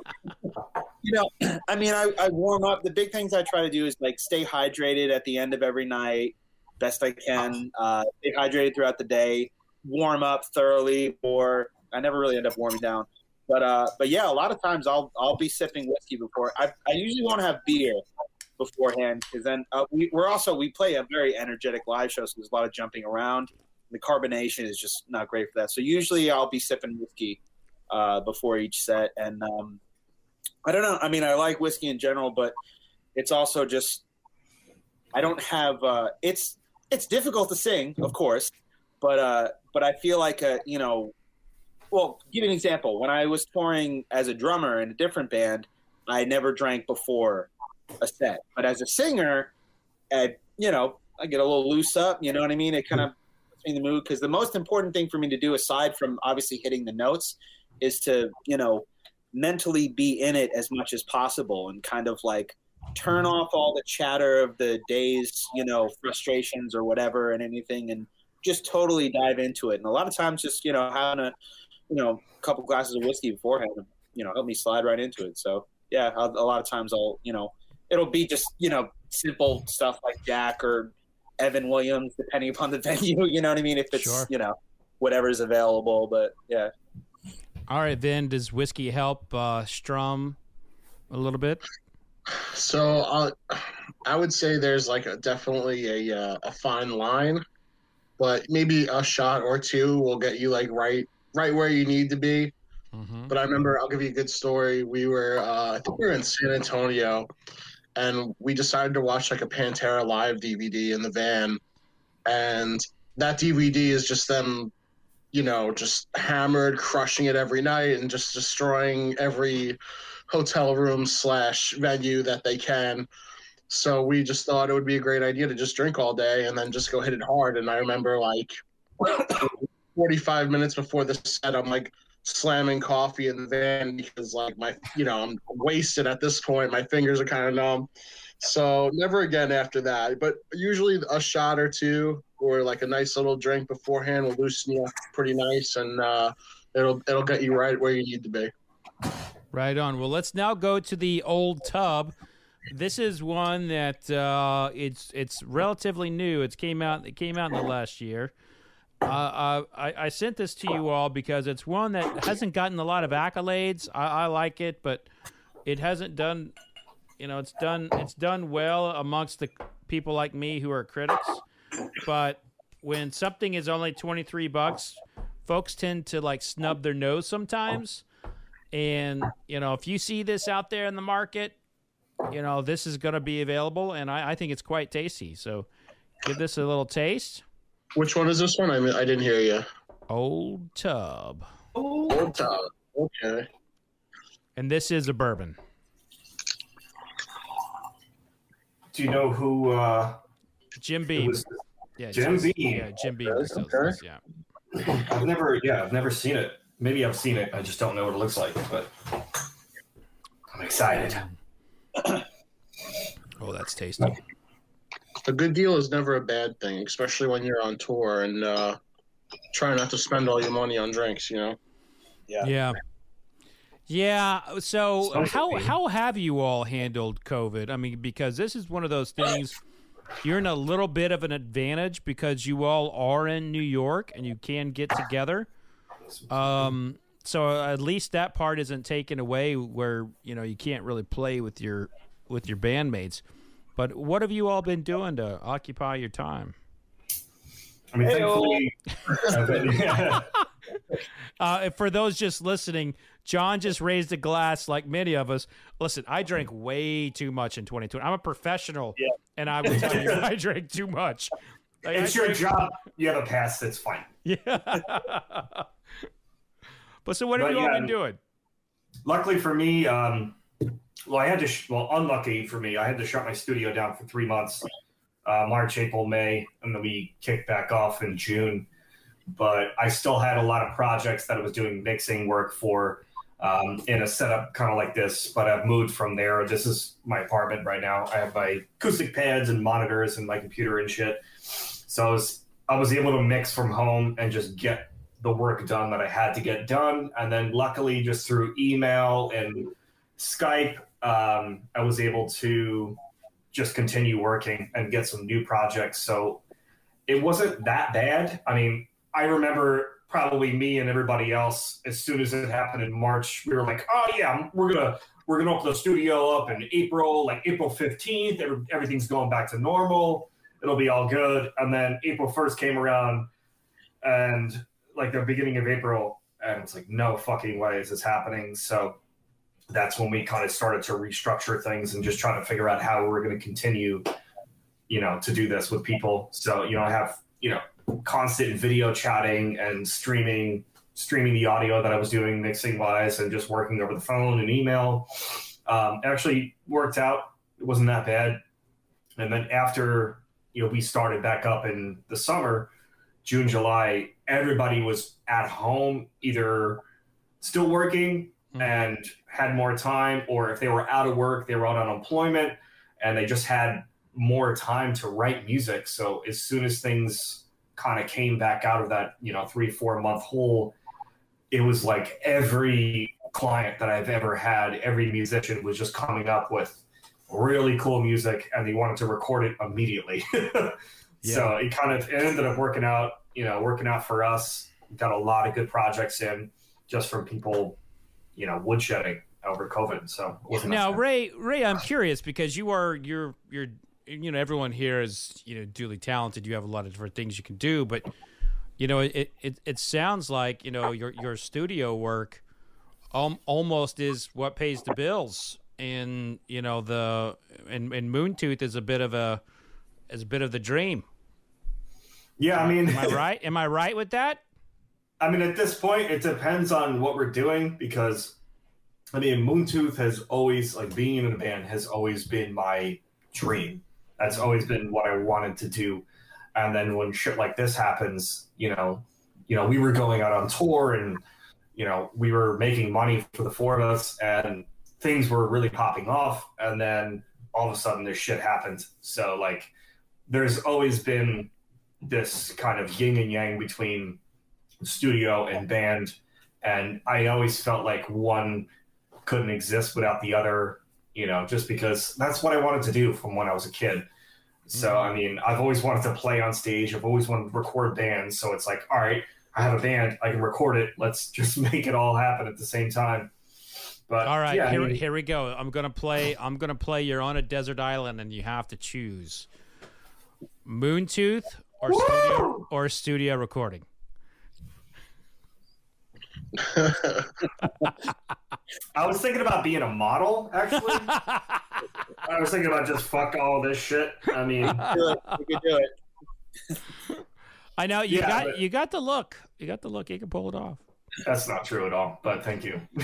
you know, I mean, I, I warm up. The big things I try to do is like stay hydrated at the end of every night, best I can. Uh, stay hydrated throughout the day. Warm up thoroughly, or I never really end up warming down. But uh, but yeah, a lot of times I'll I'll be sipping whiskey before. I I usually won't have beer beforehand because then uh, we, we're also we play a very energetic live show, so there's a lot of jumping around. The carbonation is just not great for that. So usually I'll be sipping whiskey uh, before each set, and um, I don't know. I mean, I like whiskey in general, but it's also just I don't have. Uh, it's it's difficult to sing, of course, but uh, but I feel like a, you know. Well, give an example. When I was touring as a drummer in a different band, I never drank before a set. But as a singer, I, you know, I get a little loose up. You know what I mean? It kind of in the mood because the most important thing for me to do, aside from obviously hitting the notes, is to you know mentally be in it as much as possible and kind of like turn off all the chatter of the day's you know frustrations or whatever and anything and just totally dive into it. And a lot of times just you know having a you know a couple glasses of whiskey beforehand you know help me slide right into it. So yeah a lot of times i'll you know it'll be just you know simple stuff like jack or evan williams depending upon the venue you know what i mean if it's Sure. you know whatever's available but yeah All right, then does whiskey help uh, strum a little bit? So uh, I would say there's like a, definitely a uh, a fine line, but maybe a shot or two will get you like right right where you need to be. Mm-hmm. But I remember, I'll give you a good story. We were, uh, I think we were in San Antonio, and we decided to watch like a Pantera live DVD in the van, and that DVD is just them, you know, just hammered, crushing it every night, and just destroying every hotel room slash venue that they can. So we just thought it would be a great idea to just drink all day and then just go hit it hard. And I remember like 45 minutes before the set, I'm like slamming coffee in the van because like my, you know, I'm wasted at this point. My fingers are kind of numb. So never again after that. But usually a shot or two or like a nice little drink beforehand will loosen you up pretty nice and uh, it'll it'll get you right where you need to be. Right on. Well, let's now go to the old tub. This is one that uh, it's it's relatively new. It came out it came out in the last year. Uh, uh, I, I sent this to you all because it's one that hasn't gotten a lot of accolades. I, I like it, but it hasn't done. You know, it's done it's done well amongst the people like me who are critics. But when something is only twenty three bucks, folks tend to like snub their nose sometimes. And you know, if you see this out there in the market, you know this is going to be available, and I, I think it's quite tasty. So, give this a little taste. Which one is this one? I mean, I didn't hear you. Old Tub, Old Town. Okay. and this is a bourbon. Do you know who uh, Jim it Beam. was? yeah, Jim distills- Beam. Yeah, Jim Beam. Okay, okay. Yeah. I've never, yeah, I've never seen it. Maybe I've seen it. I just don't know what it looks like. But I'm excited. Oh, that's tasty. A good deal is never a bad thing, especially when you're on tour and uh, try not to spend all your money on drinks. You know. Yeah. Yeah. Yeah. So Sounds how how have you all handled COVID? I mean, because this is one of those things you're in a little bit of an advantage because you all are in New York and you can get together. Um so at least that part isn't taken away where, you know, you can't really play with your with your bandmates. But what have you all been doing to occupy your time? I mean, Hey-o. thankfully, Uh, for those just listening, John just raised a glass like many of us. Listen, I drank way too much in 2020. I'm a professional, Yeah. and I will tell you, I drank too much. Like, it's I your drank- job. You have a pass. That's fine. Yeah. but so, what have But you all yeah, been doing? Luckily for me, um, well, I had to. Sh- well, unlucky for me, I had to shut my studio down for three months, uh, March, April, May, and then we kicked back off in June. But I still had a lot of projects that I was doing mixing work for um, in a setup kind of like this. But I've moved from there. This is my apartment right now. I have my acoustic pads and monitors and my computer and shit. So I was I was able to mix from home and just get the work done that I had to get done. And then luckily, just through email and Skype, um, I was able to just continue working and get some new projects. So it wasn't that bad. I mean, I remember probably me and everybody else as soon as it happened in March, we were like, oh yeah, we're gonna we're gonna open the studio up in April, like April 15th. Everything's going back to normal. It'll be all good. And then April 1st came around and like the beginning of April, and it's like, no fucking way is this happening. So that's when we kind of started to restructure things and just try to figure out how we're going to continue, you know, to do this with people. So, you know, I have, you know, constant video chatting and streaming, streaming the audio that I was doing mixing wise and just working over the phone and email. Um, it actually worked out. It wasn't that bad. And then after, you know, we started back up in the summer, June, July, everybody was at home, either still working Mhm. and had more time, or if they were out of work, they were on unemployment and they just had more time to write music. So as soon as things kind of came back out of that, you know, three, four month hole, it was like every client that I've ever had, every musician was just coming up with really cool music and they wanted to record it immediately. So it kind of it ended up working out, you know, working out for us. Got a lot of good projects in just from people, you know, woodshedding over COVID. So wasn't Now, that Ray, Ray, I'm curious because you are you're you're you know everyone here is you know duly talented. You have a lot of different things you can do, but you know it it, it sounds like you know your your studio work um, almost is what pays the bills. And you know the and, and Moon Tooth is a bit of a is a bit of the dream. Yeah, I mean, Am I right? Am I right with that? I mean, at this point, it depends on what we're doing because, I mean, Moon Tooth has always like being in a band has always been my dream. That's always been what I wanted to do. And then when shit like this happens, you know, you know, we were going out on tour and you know we were making money for the four of us, and things were really popping off. And then all of a sudden, this shit happened. So like, there's always been this kind of yin and yang between studio and band and i always felt like one couldn't exist without the other you know just because that's what i wanted to do from when i was a kid so mm-hmm. i mean i've always wanted to play on stage i've always wanted to record bands so it's like all right i have a band i can record it let's just make it all happen at the same time but All right, yeah, I here, mean, here we go. I'm gonna play. I'm gonna play. You're on a desert island, and you have to choose Moon Tooth or studio or studio recording. i was thinking about being a model actually i was thinking about just fuck all this shit i mean Do it. You can do it. I know you Yeah, got but- you got the look. You got the look. You can pull it off. That's not true at all, but thank you.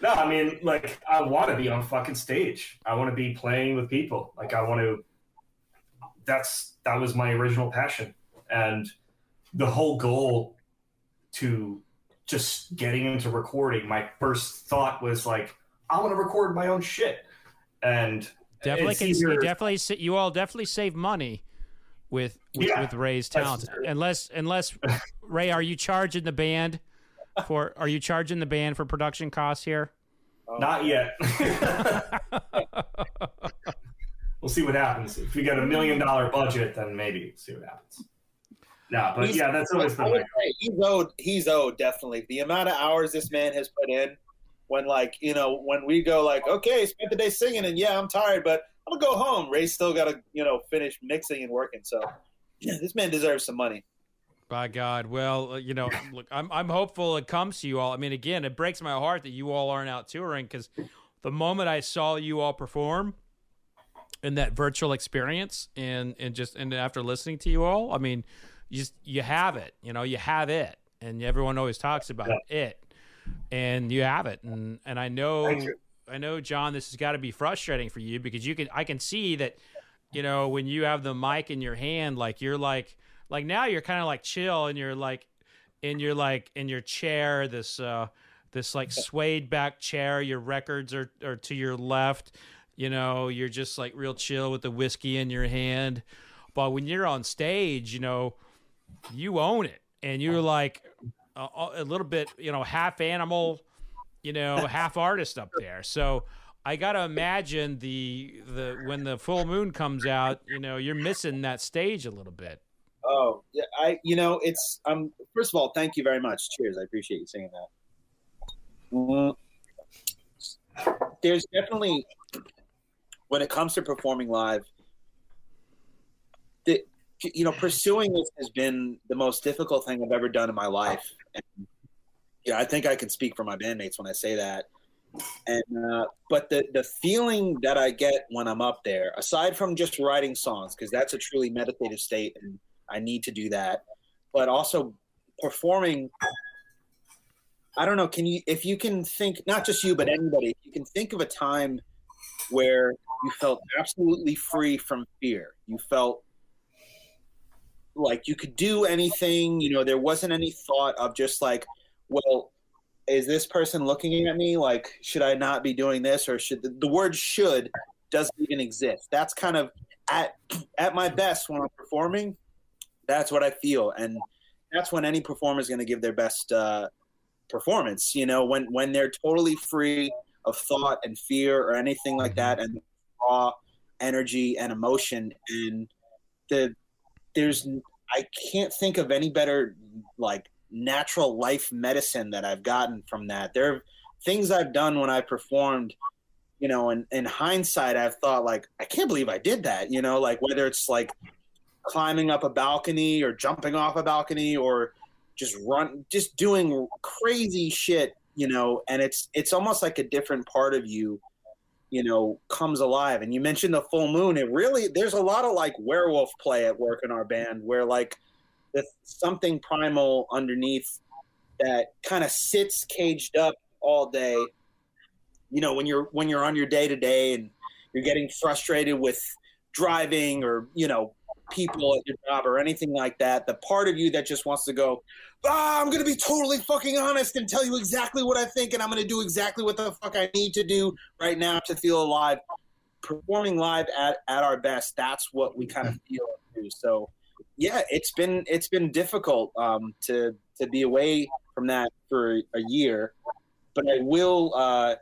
no, I mean, like, I want to be on fucking stage. I want to be playing with people. Like, I want to. That's that was my original passion, and the whole goal to just getting into recording. My first thought was like, I want to record my own shit, and Definitely, it's can, either- you definitely, you all definitely save money with with, Yeah, with Ray's that's talent. Unless, unless Ray, are you charging the band for? Are you charging the band for production costs here? Oh. Not yet. we'll see what happens. If we get a million dollar budget, then maybe see what happens. No, but He's- yeah, that's always I been would my say he's owed. He's owed definitely the amount of hours this man has put in. When like you know when we go like okay spent the day singing and yeah I'm tired but I'm gonna go home. Ray's still got to you know finish mixing and working. So yeah, this man deserves some money. By God, well, uh, you know, look, I'm I'm hopeful it comes to you all. I mean, again, it breaks my heart that you all aren't out touring because the moment I saw you all perform in that virtual experience and and just and after listening to you all, I mean, you just you have it, you know, you have it, and everyone always talks about it, and you have it, and and I know I know, John, this has got to be frustrating for you because you can I can see that, you know, when you have the mic in your hand, like you're like like now you're kind of like chill and you're like in your like in your chair, this uh this like swayed back chair, your records are, are to your left, you know, you're just like real chill with the whiskey in your hand. But when you're on stage, you know, you own it and you're like a, a little bit, you know, half animal, you know, half artist up there. So I got to imagine the the when the full moon comes out, you know, you're missing that stage a little bit. Oh yeah, I you know it's um first of all thank you very much. Cheers, I appreciate you saying that. Mm. There's definitely when it comes to performing live, you know pursuing this has been the most difficult thing I've ever done in my life. And, yeah, I think I can speak for my bandmates when I say that. And uh, but the the feeling that I get when I'm up there, aside from just writing songs, because that's a truly meditative state, and I need to do that, but also performing. I don't know. Can you, if you can think, not just you, but anybody, you can think of a time where you felt absolutely free from fear, you felt like you could do anything, you know, there wasn't any thought of just like, well, is this person looking at me? Like, should I not be doing this? Or should the, the word should doesn't even exist. That's kind of at, at my best when I'm performing. That's what I feel. And that's when any performer is going to give their best, uh, performance you know when when they're totally free of thought and fear or anything like that and raw energy and emotion and the there's i can't think of any better like natural life medicine that i've gotten from that. There are things i've done when i performed you know and in hindsight i've thought like i can't believe i did that you know like whether it's like climbing up a balcony or jumping off a balcony or just run, just doing crazy shit, you know, and it's it's almost like a different part of you, you know, comes alive. And you mentioned the full moon. It really there's a lot of like werewolf play at work in our band where like there's something primal underneath that kind of sits caged up all day. You know, when you're when you're on your day to day and you're getting frustrated with driving or you know people at your job or anything like that, the part of you that just wants to go, ah, I'm going to be totally fucking honest and tell you exactly what I think, and I'm going to do exactly what the fuck I need to do right now to feel alive. Performing live at, at our best, that's what we kind of feel. Too. So, yeah, it's been it's been difficult um, to to be away from that for a year, but I will. Uh,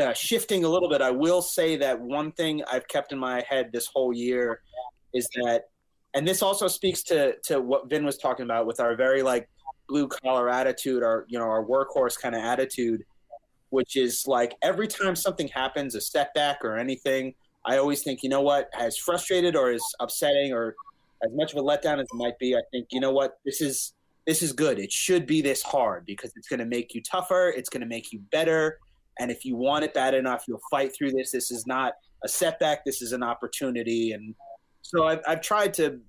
uh, shifting a little bit, I will say that one thing I've kept in my head this whole year is that, and this also speaks to to what Vin was talking about with our very like blue collar attitude, our you know our workhorse kind of attitude, which is like every time something happens, a setback or anything, I always think, you know what, as frustrated or as upsetting or as much of a letdown as it might be, I think, you know what, this is this is good. It should be this hard because it's going to make you tougher. It's going to make you better. And if you want it bad enough, you'll fight through this. This is not a setback. This is an opportunity. And so I've, I've tried to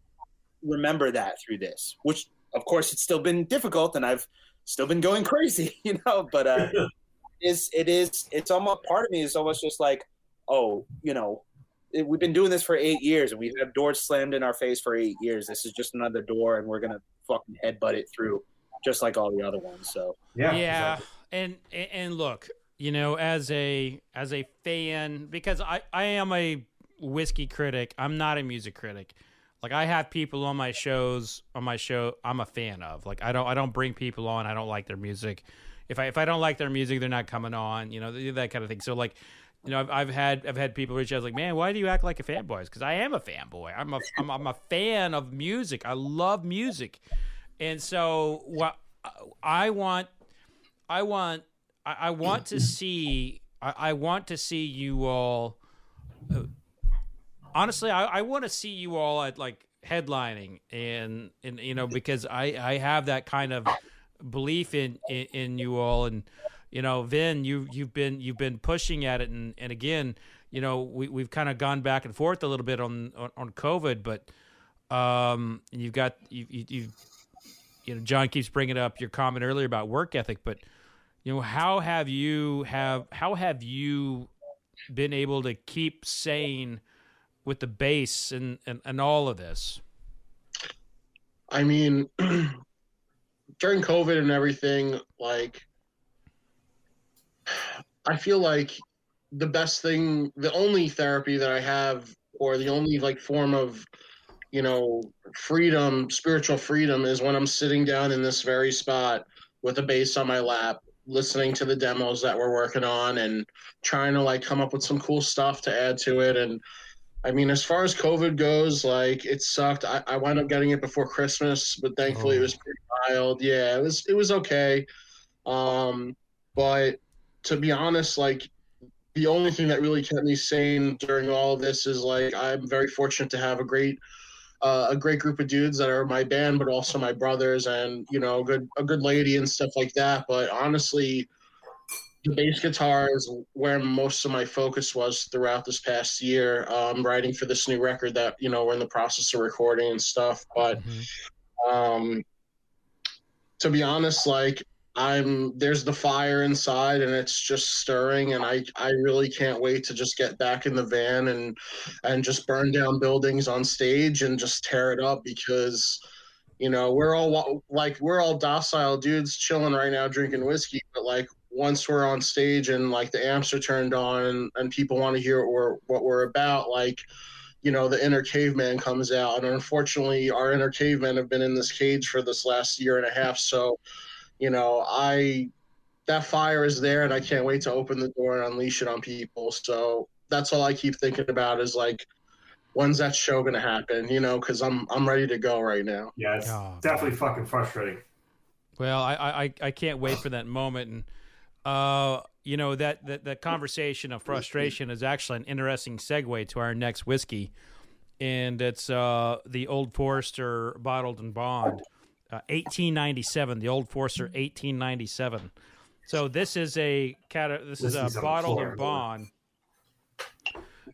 remember that through this, which of course it's still been difficult and I've still been going crazy, you know, but, uh, is it is, it's almost part of me is almost just like, oh, you know, it, we've been doing this for eight years and we've had doors slammed in our face for eight years. This is just another door and we're going to fucking headbutt it through just like all the other ones. So, yeah. Yeah. Exactly. And, and look, you know, as a, as a fan, because I, I am a whiskey critic. I'm not a music critic. Like I have people on my shows on my show I'm a fan of. Like I don't I don't bring people on I don't like their music. If I if I don't like their music, they're not coming on. You know that kind of thing. So like, you know, I've, I've had I've had people reach out like, man, why do you act like a fanboy? Because I am a fanboy. I'm a I'm, I'm a fan of music. I love music, and so what I want I want I, I want to see I, I want to see you all uh, honestly, I, I want to see you all at like headlining and and you know because I I have that kind of belief in in, in you all. And you know Vin you you've been you've been pushing at it. And and again you know we we've kind of gone back and forth a little bit on on, on COVID but um you've got you you you you know John keeps bringing up your comment earlier about work ethic but you know how have you have how have you been able to keep saying with the bass and, and, and all of this? I mean, during COVID and everything, like, I feel like the best thing, the only therapy that I have, or the only like form of, you know, freedom, spiritual freedom, is when I'm sitting down in this very spot with a bass on my lap, listening to the demos that we're working on, and trying to like come up with some cool stuff to add to it, and I mean, as far as COVID goes, like it sucked. I, I wound up getting it before Christmas, but thankfully oh. it was pretty mild. Yeah, it was it was okay. Um, but to be honest, like the only thing that really kept me sane during all of this is like I'm very fortunate to have a great uh, a great group of dudes that are my band, but also my brothers, and you know, a good a good lady and stuff like that. But honestly, the bass guitar is where most of my focus was throughout this past year. Um, writing for this new record that you know we're in the process of recording and stuff. But mm-hmm. um, to be honest, like I'm there's the fire inside and it's just stirring and I I really can't wait to just get back in the van and and just burn down buildings on stage and just tear it up because you know we're all like we're all docile dudes chilling right now drinking whiskey but like once we're on stage and like the amps are turned on and, and people want to hear what we're, what we're about, like, you know, the inner caveman comes out. And unfortunately, our inner cavemen have been in this cage for this last year and a half. So, you know, I, that fire is there and I can't wait to open the door and unleash it on people. So that's all I keep thinking about is like, when's that show going to happen? You know, because I'm I'm ready to go right now. Yeah, it's oh, definitely fucking frustrating. Well, I, I I can't wait for that moment, and uh, you know that, that that conversation of frustration is actually an interesting segue to our next whiskey, and it's uh, the Old Forester bottled in bond. uh, 1897, the Old Forester 1897. So this is a cat. This is a the bottled in bond.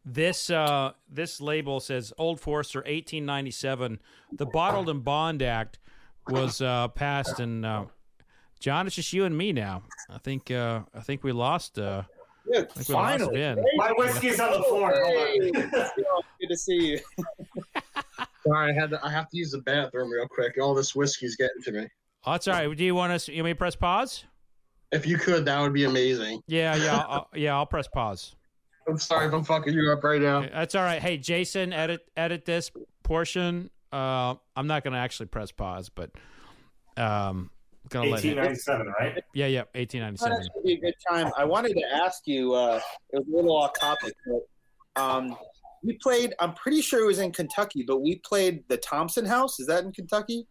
This uh, this label says Old Forester 1897. The Bottled in Bond Act was uh, passed in. Uh, John, it's just you and me now. I think uh, I think we lost. Uh, Yeah, I think we lost finally. Vin. My whiskey's on the floor. Hey, Hold on. good to see you. Sorry, I had to, I have to use the bathroom real quick. All this whiskey's getting to me. Oh, that's all right. Do you want us? You want me to press pause? If you could, that would be amazing. Yeah, yeah, I'll, I'll- yeah. I'll press pause. I'm sorry if I'm fucking you up right now. That's all right. Hey, Jason, edit edit this portion. Uh, I'm not gonna actually press pause, but um, gonna let him. 1897, right? Yeah, yeah. 1897. this would be a good time. I wanted to ask you. Uh, it was a little off topic, but um, we played. I'm pretty sure it was in Kentucky, but we played the Thompson House. Is that in Kentucky?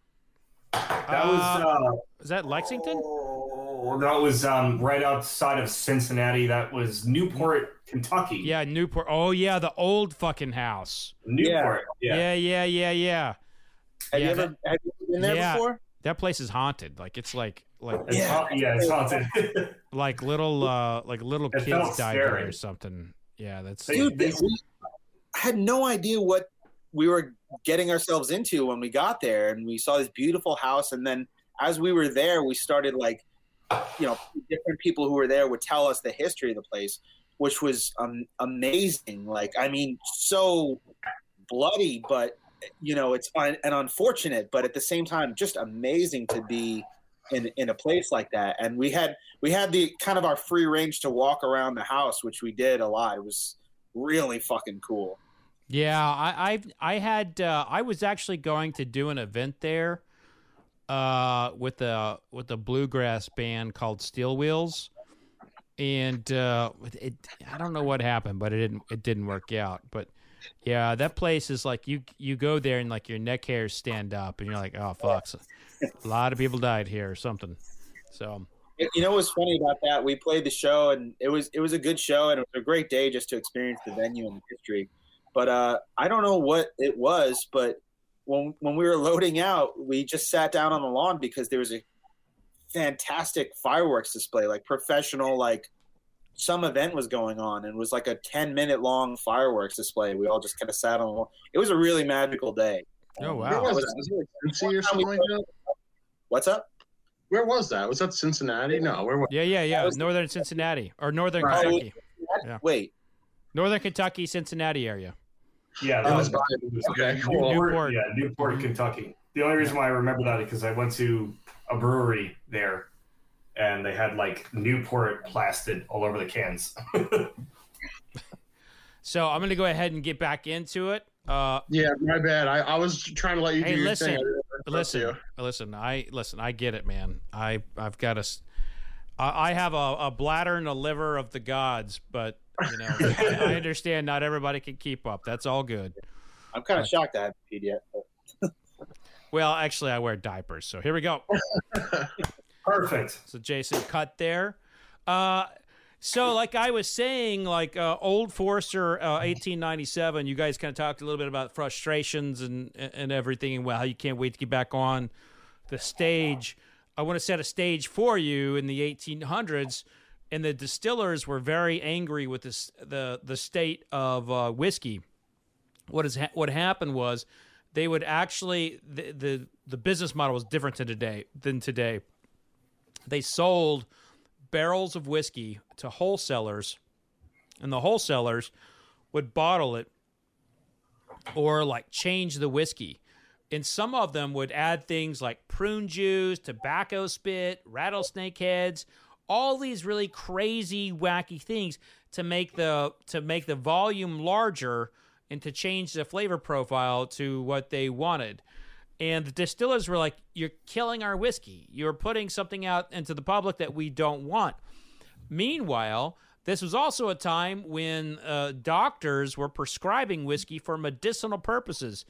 That was Uh, uh, Is that Lexington? oh, that was um, right outside of Cincinnati. That was Newport, Kentucky. Yeah, Newport. Oh yeah, the old fucking house. Newport. Yeah. Yeah, yeah, yeah, yeah. Have Yeah, you ever have you been there yeah. before? That place is haunted. Like it's like like It's Yeah. haunt- yeah, it's haunted. like little uh like little It kids died there or something. Yeah, that's Dude, they- we I had no idea what we were getting ourselves into when we got there, and we saw this beautiful house. And then as we were there, we started like, you know, different people who were there would tell us the history of the place, which was um, amazing. Like, I mean, so bloody, but you know, it's un- and unfortunate, but at the same time, just amazing to be in in a place like that. And we had we had the kind of our free range to walk around the house, which we did a lot. It was really fucking cool. Yeah, I I've, I had uh, I was actually going to do an event there uh, with a with a bluegrass band called Steel Wheels, and uh, it I don't know what happened, but it didn't it didn't work out. But yeah, that place is like you you go there and like your neck hairs stand up, and you're like, oh fuck, a lot of people died here or something. So You know what's funny about that? We played the show, and it was it was a good show, and it was a great day just to experience the venue and the history. But uh, I don't know what it was, but when when we were loading out, we just sat down on the lawn because there was a fantastic fireworks display, like professional, like some event was going on, and it was like a ten minute long fireworks display. We all just kind of sat on the lawn. It was a really magical day. oh Where wow, was that? Was it like Cincy or something like that? What's up? Where was that? Was that Cincinnati? No, where was yeah yeah yeah, was- northern Cincinnati or northern Right. Kentucky, Yeah. Wait, northern Kentucky, Cincinnati area. Yeah, That that was was, by- okay, cool. Newport, Newport. Yeah, Newport, Kentucky. The only reason why I remember that is because I went to a brewery there, and they had like Newport plastered all over the cans. So I'm gonna go ahead and get back into it. Uh, Yeah, my bad. I, I was trying to let you Hey, do your listen, thing. I didn't listen, you. listen. I listen. I get it, man. I I've got a, s- I I have a, a bladder and a liver of the gods, but you know, I, I understand not everybody can keep up. That's all good. I'm kind of shocked I haven't peed yet. but- Well, actually, I wear diapers, so here we go. Perfect. So Jason cut there. Uh, so like I was saying, like uh, Old Forester, uh, 1897. You guys kind of talked a little bit about frustrations and and everything, and well, how you can't wait to get back on the stage. I want to set a stage for you in the 1800s, and the distillers were very angry with this the the state of uh, whiskey. What is ha- what happened was they would actually the, the the business model was different to today than today they sold barrels of whiskey to wholesalers, and the wholesalers would bottle it or like change the whiskey. And some of them would add things like prune juice, tobacco spit, rattlesnake heads, all these really crazy, wacky things to make the to make the volume larger and to change the flavor profile to what they wanted. And the distillers were like, You're killing our whiskey. You're putting something out into the public that we don't want. Meanwhile, this was also a time when uh, doctors were prescribing whiskey for medicinal purposes.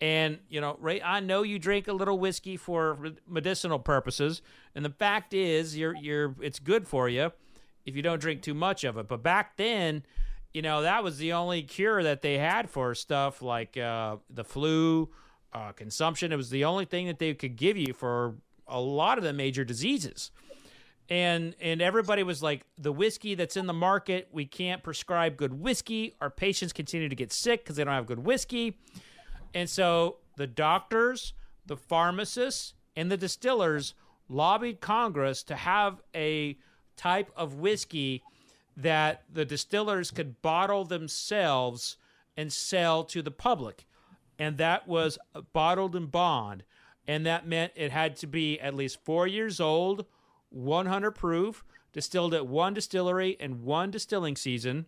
And, you know, Ray, I know you drink a little whiskey for medicinal purposes. And the fact is, you're, you're, it's good for you if you don't drink too much of it. But back then, you know, that was the only cure that they had for stuff like uh, the flu uh, consumption. It was the only thing that they could give you for a lot of the major diseases. And and everybody was like, the whiskey that's in the market, we can't prescribe good whiskey. Our patients continue to get sick because they don't have good whiskey. And so the doctors, the pharmacists, and the distillers lobbied Congress to have a type of whiskey that the distillers could bottle themselves and sell to the public. And that was bottled in bond. And that meant it had to be at least four years old, 100 proof, distilled at one distillery and one distilling season.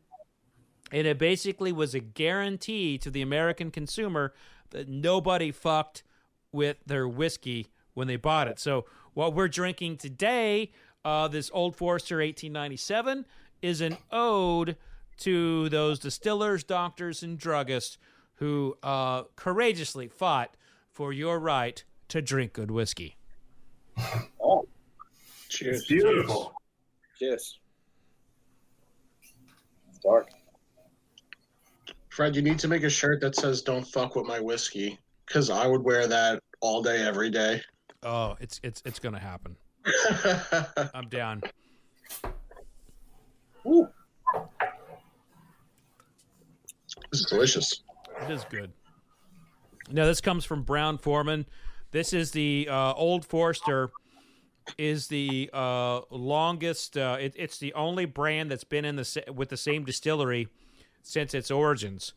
And it basically was a guarantee to the American consumer that nobody fucked with their whiskey when they bought it. So, what we're drinking today, uh, this Old Forester 1897, is an ode to those distillers, doctors, and druggists who uh, courageously fought for your right to drink good whiskey. Oh, Cheers. It's beautiful. cheers. It's dark. Fred, you need to make a shirt that says "Don't fuck with my whiskey" because I would wear that all day, every day. Oh, it's it's it's gonna happen. I'm down. Ooh. This is delicious. It is good. Now this comes from Brown-Forman. This is the uh, Old Forester. Is the uh, longest? Uh, it, it's the only brand that's been in the with the same distillery since its origins.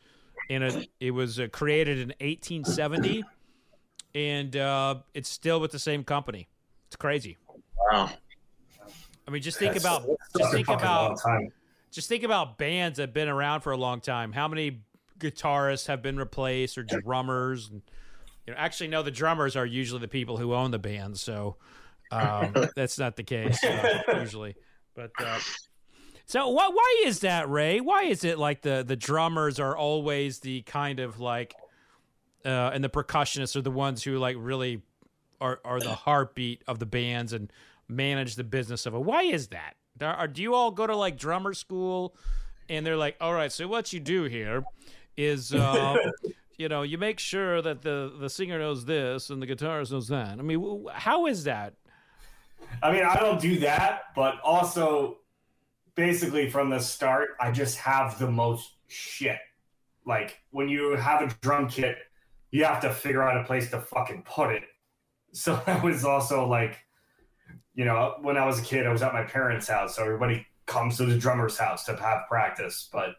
And it, it was uh, created in 1870, and uh, it's still with the same company. It's crazy. Wow. I mean, just think That's about just think about just think about bands that have been around for a long time. How many guitarists have been replaced or drummers? And, you know, actually, no, the drummers are usually the people who own the band, so um, that's not the case uh, usually. But uh, so, why why is that, Ray? Why is it like the the drummers are always the kind of like, uh, and the percussionists are the ones who like really are are the heartbeat of the bands and manage the business of it. Why is that? Are- do you all go to like drummer school, and they're like, all right, so what you do here is, uh, you know, you make sure that the the singer knows this and the guitarist knows that. I mean, how is that? I mean, I don't do that, but also basically from the start, I just have the most shit. Like when you have a drum kit, you have to figure out a place to fucking put it. So that was also like, you know, when I was a kid, I was at my parents' house, so everybody comes to the drummer's house to have practice. But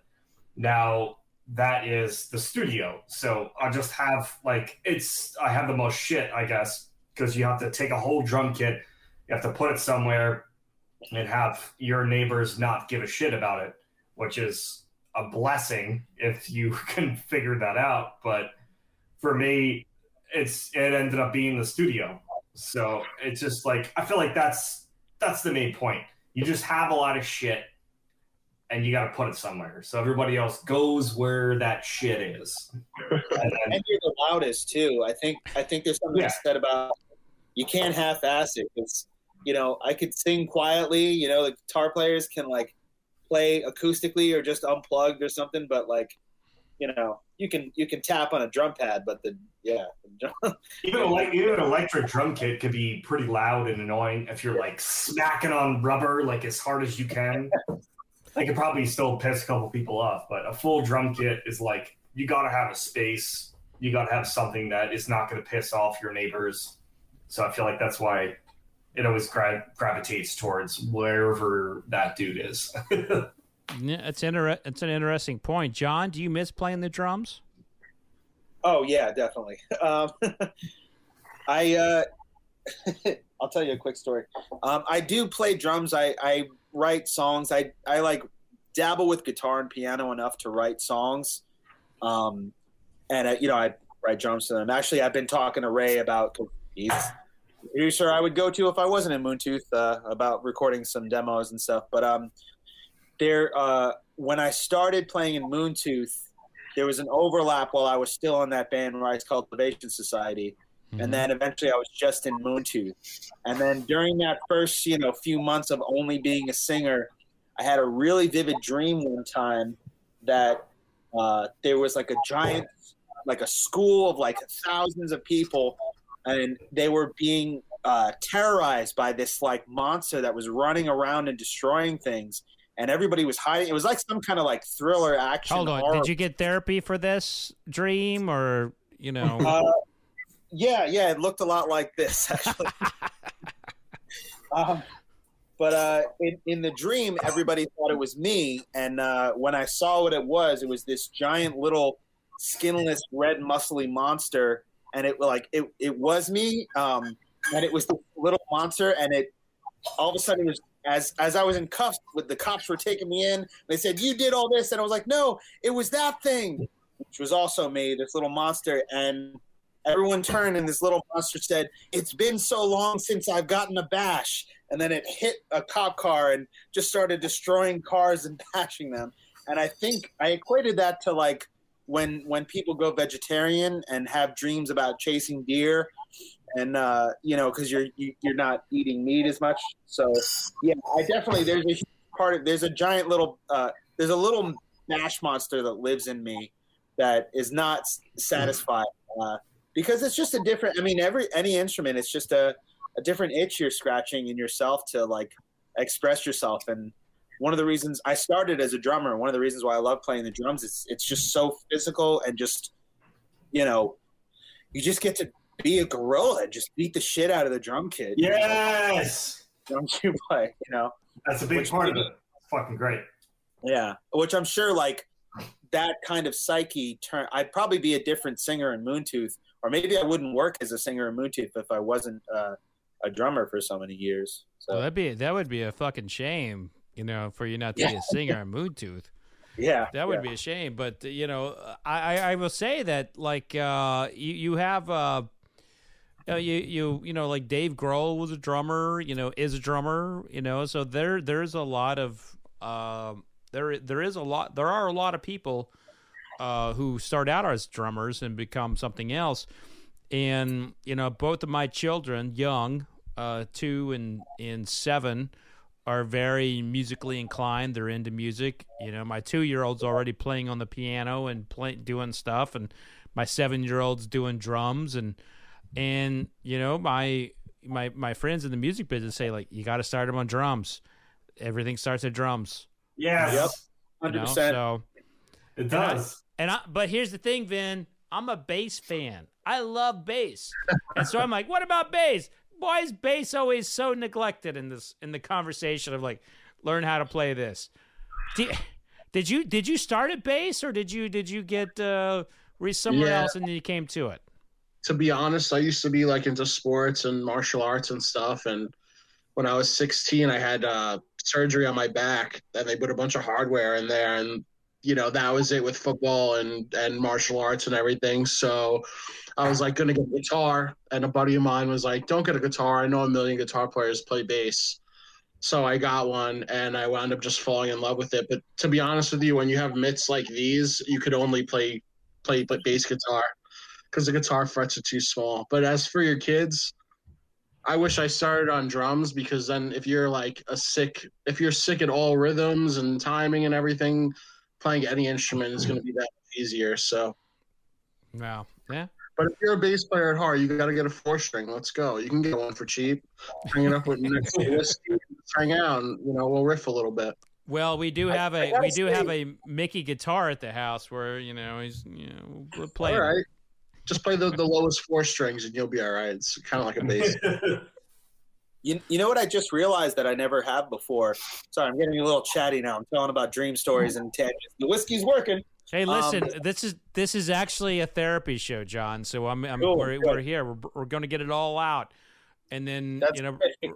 now that is the studio, so I just have like it's I have the most shit, I guess, because you have to take a whole drum kit you have to put it somewhere and have your neighbors not give a shit about it, which is a blessing if you can figure that out. But for me, it's it ended up being the studio. So it's just like I feel like that's that's the main point. You just have a lot of shit and you got to put it somewhere. So everybody else goes where that shit is. And then, And you're the loudest too. I think I think there's something Yeah. said about you can't half-ass it. It's you know I could sing quietly. You know the guitar players can like play acoustically or just unplugged or something. But like you know you can you can tap on a drum pad. But the yeah the drum, even a like even an electric drum kit could be pretty loud and annoying if you're like smacking on rubber like as hard as you can. I could probably still piss a couple people off, but a full drum kit is like you got to have a space. You got to have something that is not going to piss off your neighbors. So I feel like that's why it always gra- gravitates towards wherever that dude is. Yeah, it's inter- It's an interesting point. John, do you miss playing the drums? Oh yeah, definitely. Um, I uh, I'll tell you a quick story. Um, I do play drums. I, I write songs. I I like dabble with guitar and piano enough to write songs. Um, and uh, you know I write drums to them. Actually, I've been talking to Ray about he's the producer I would go to if I wasn't in Moon Tooth uh, about recording some demos and stuff. But um, there uh, when I started playing in Moon Tooth there was an overlap while I was still in that band, Rise Cultivation Society, and then eventually I was just in Moon Tooth. And then during that first, you know, few months of only being a singer, I had a really vivid dream one time that uh, there was like a giant like a school of like thousands of people, and they were being uh, terrorized by this like monster that was running around and destroying things, and everybody was hiding. It was like some kind of like thriller action. Hold on, horror. did you get therapy for this dream, or you know? Uh, yeah, yeah, it looked a lot like this actually. um, but uh, in, in the dream, everybody thought it was me, and uh, when I saw what it was, it was this giant little skinless red muscly monster, and it like it it was me, um, and it was the little monster, and it all of a sudden it was as as I was in cuffs with the cops were taking me in, they said you did all this, and I was like, no, it was that thing, which was also me, this little monster, and everyone turned and this little monster said, "It's been so long since I've gotten a bash," and then it hit a cop car and just started destroying cars and bashing them. And I think I equated that to like when when people go vegetarian and have dreams about chasing deer and uh, you know because you're you, you're not eating meat as much so yeah i definitely there's a part of there's a giant little uh, there's a little mash monster that lives in me that is not satisfied uh, because it's just a different i mean every any instrument it's just a, a different itch you're scratching in yourself to like express yourself and one of the reasons I started as a drummer, one of the reasons why I love playing the drums is it's just so physical and just, you know, you just get to be a gorilla and just beat the shit out of the drum kit. Yes, Drums you play, you know. that's a big Which part of it. Fucking great. Yeah, which I'm sure like that kind of psyche turn. I'd probably be a different singer in Moon Tooth, or maybe I wouldn't work as a singer in Moon Tooth if I wasn't uh, a drummer for so many years. So Well, that'd be that would be a fucking shame, you know, for you not to be a singer in Moon Tooth. yeah, That would yeah. be a shame, but uh, you know, I, I will say that like uh, you you have uh, uh, you you you know like Dave Grohl was a drummer, you know, is a drummer, you know, so there there's a lot of um there there is a lot there are a lot of people uh, who start out as drummers and become something else, and you know both of my children, young, uh, two and and seven are very musically inclined. They're into music. You know, my two year old's already playing on the piano and play, doing stuff, and my seven year old's doing drums and and you know my my my friends in the music business say like you got to start them on drums. Everything starts at drums. Yes, Yep. You hundred know? percent. So it I- does. And I but here's the thing, Vin. I'm a bass fan. I love bass, and so I'm like, what about bass? Why is bass always so neglected in this in the conversation of like learn how to play this? Did, did you did you start at bass or did you did you get uh, somewhere Yeah. else and then you came to it? to be honest, I used to be like into sports and martial arts and stuff. And when I was 16, I had uh, surgery on my back, and they put a bunch of hardware in there, and you know that was it with football and and martial arts and everything. So I was like going to get a guitar, and a buddy of mine was like, "Don't get a guitar. I know a million guitar players play bass." So I got one, and I wound up just falling in love with it. But to be honest with you, when you have mitts like these, you could only play play but bass guitar because the guitar frets are too small. But as for your kids, I wish I started on drums because then if you're like a sick, if you're sick at all rhythms and timing and everything, playing any instrument is going to be that much easier. So, Wow. Yeah. but if you're a bass player at heart, you got to get a four string. Let's go. You can get one for cheap. Hang it up with next whiskey. Hang out. And, you know, we'll riff a little bit. Well, we do have I a gotta we do have a Mickey guitar at the house where you know he's you know we're playing. All right. Just play the, the lowest four strings and you'll be all right. It's kind of like a bass. You, you know what I just realized that I never have before? Sorry, I'm getting a little chatty now. I'm telling about dream stories and tangents. The whiskey's working. Hey, Um, listen, this is this is actually a therapy show, John. So I'm, I'm Cool, we're, we're here. We're, we're going to get it all out, and then you know, great.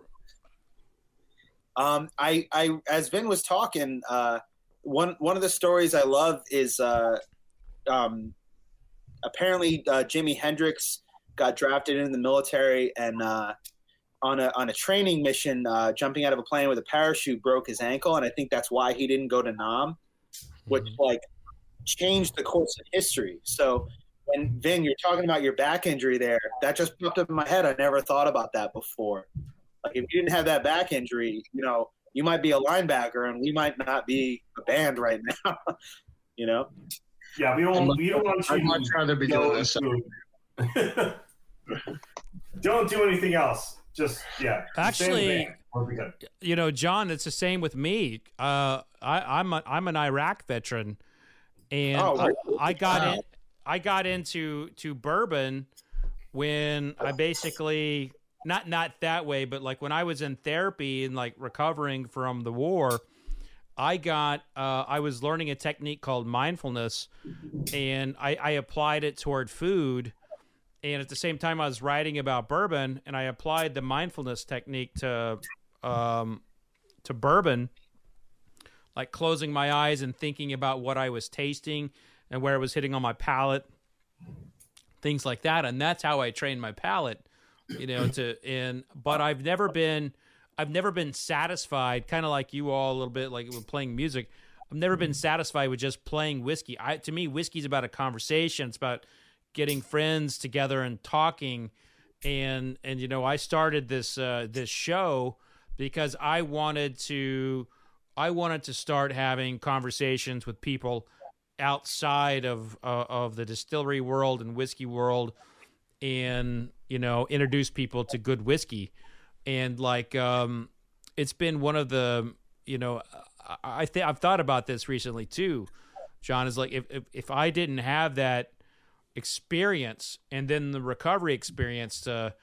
Um, I, I, as Vin was talking, uh, one one of the stories I love is uh, um, apparently uh, Jimi Hendrix got drafted into the military and uh, on a on a training mission, uh, jumping out of a plane with a parachute, broke his ankle, and I think that's why he didn't go to Nam, which Mhm. like changed the course of history. So. When Vin, you're talking about your back injury there, that just popped up in my head. I never thought about that before. Like if you didn't have that back injury, you know, you might be a linebacker and we might not be a band right now. you know? Yeah, we don't. We don't want you. I'd much rather be doing this. don't do anything else. Just yeah. just stay in the Actually- band. We'll be good. you know, John, it's the same with me. Uh, I, I'm a, I'm an Iraq veteran, and Oh, I. I got Wow. in, I got into to bourbon when I basically not not that way, but like when I was in therapy and like recovering from the war, I got uh, I was learning a technique called mindfulness, and I, I applied it toward food. And at the same time, I was writing about bourbon, and I applied the mindfulness technique to um, to bourbon, like closing my eyes and thinking about what I was tasting and where it was hitting on my palate, things like that. And that's how I trained my palate, you know. To and but I've never been, I've never been satisfied. Kind of like you all a little bit, like with playing music. I've never been satisfied with just playing whiskey. I to me, whiskey's about a conversation. It's about getting friends together and talking. And and you know I started this uh, this show because I wanted to I wanted to start having conversations with people outside of uh, of the distillery world and whiskey world and you know introduce people to good whiskey. And like um it's been one of the you know I, think I've thought about this recently too John is like if, if if I didn't have that experience and then the recovery experience to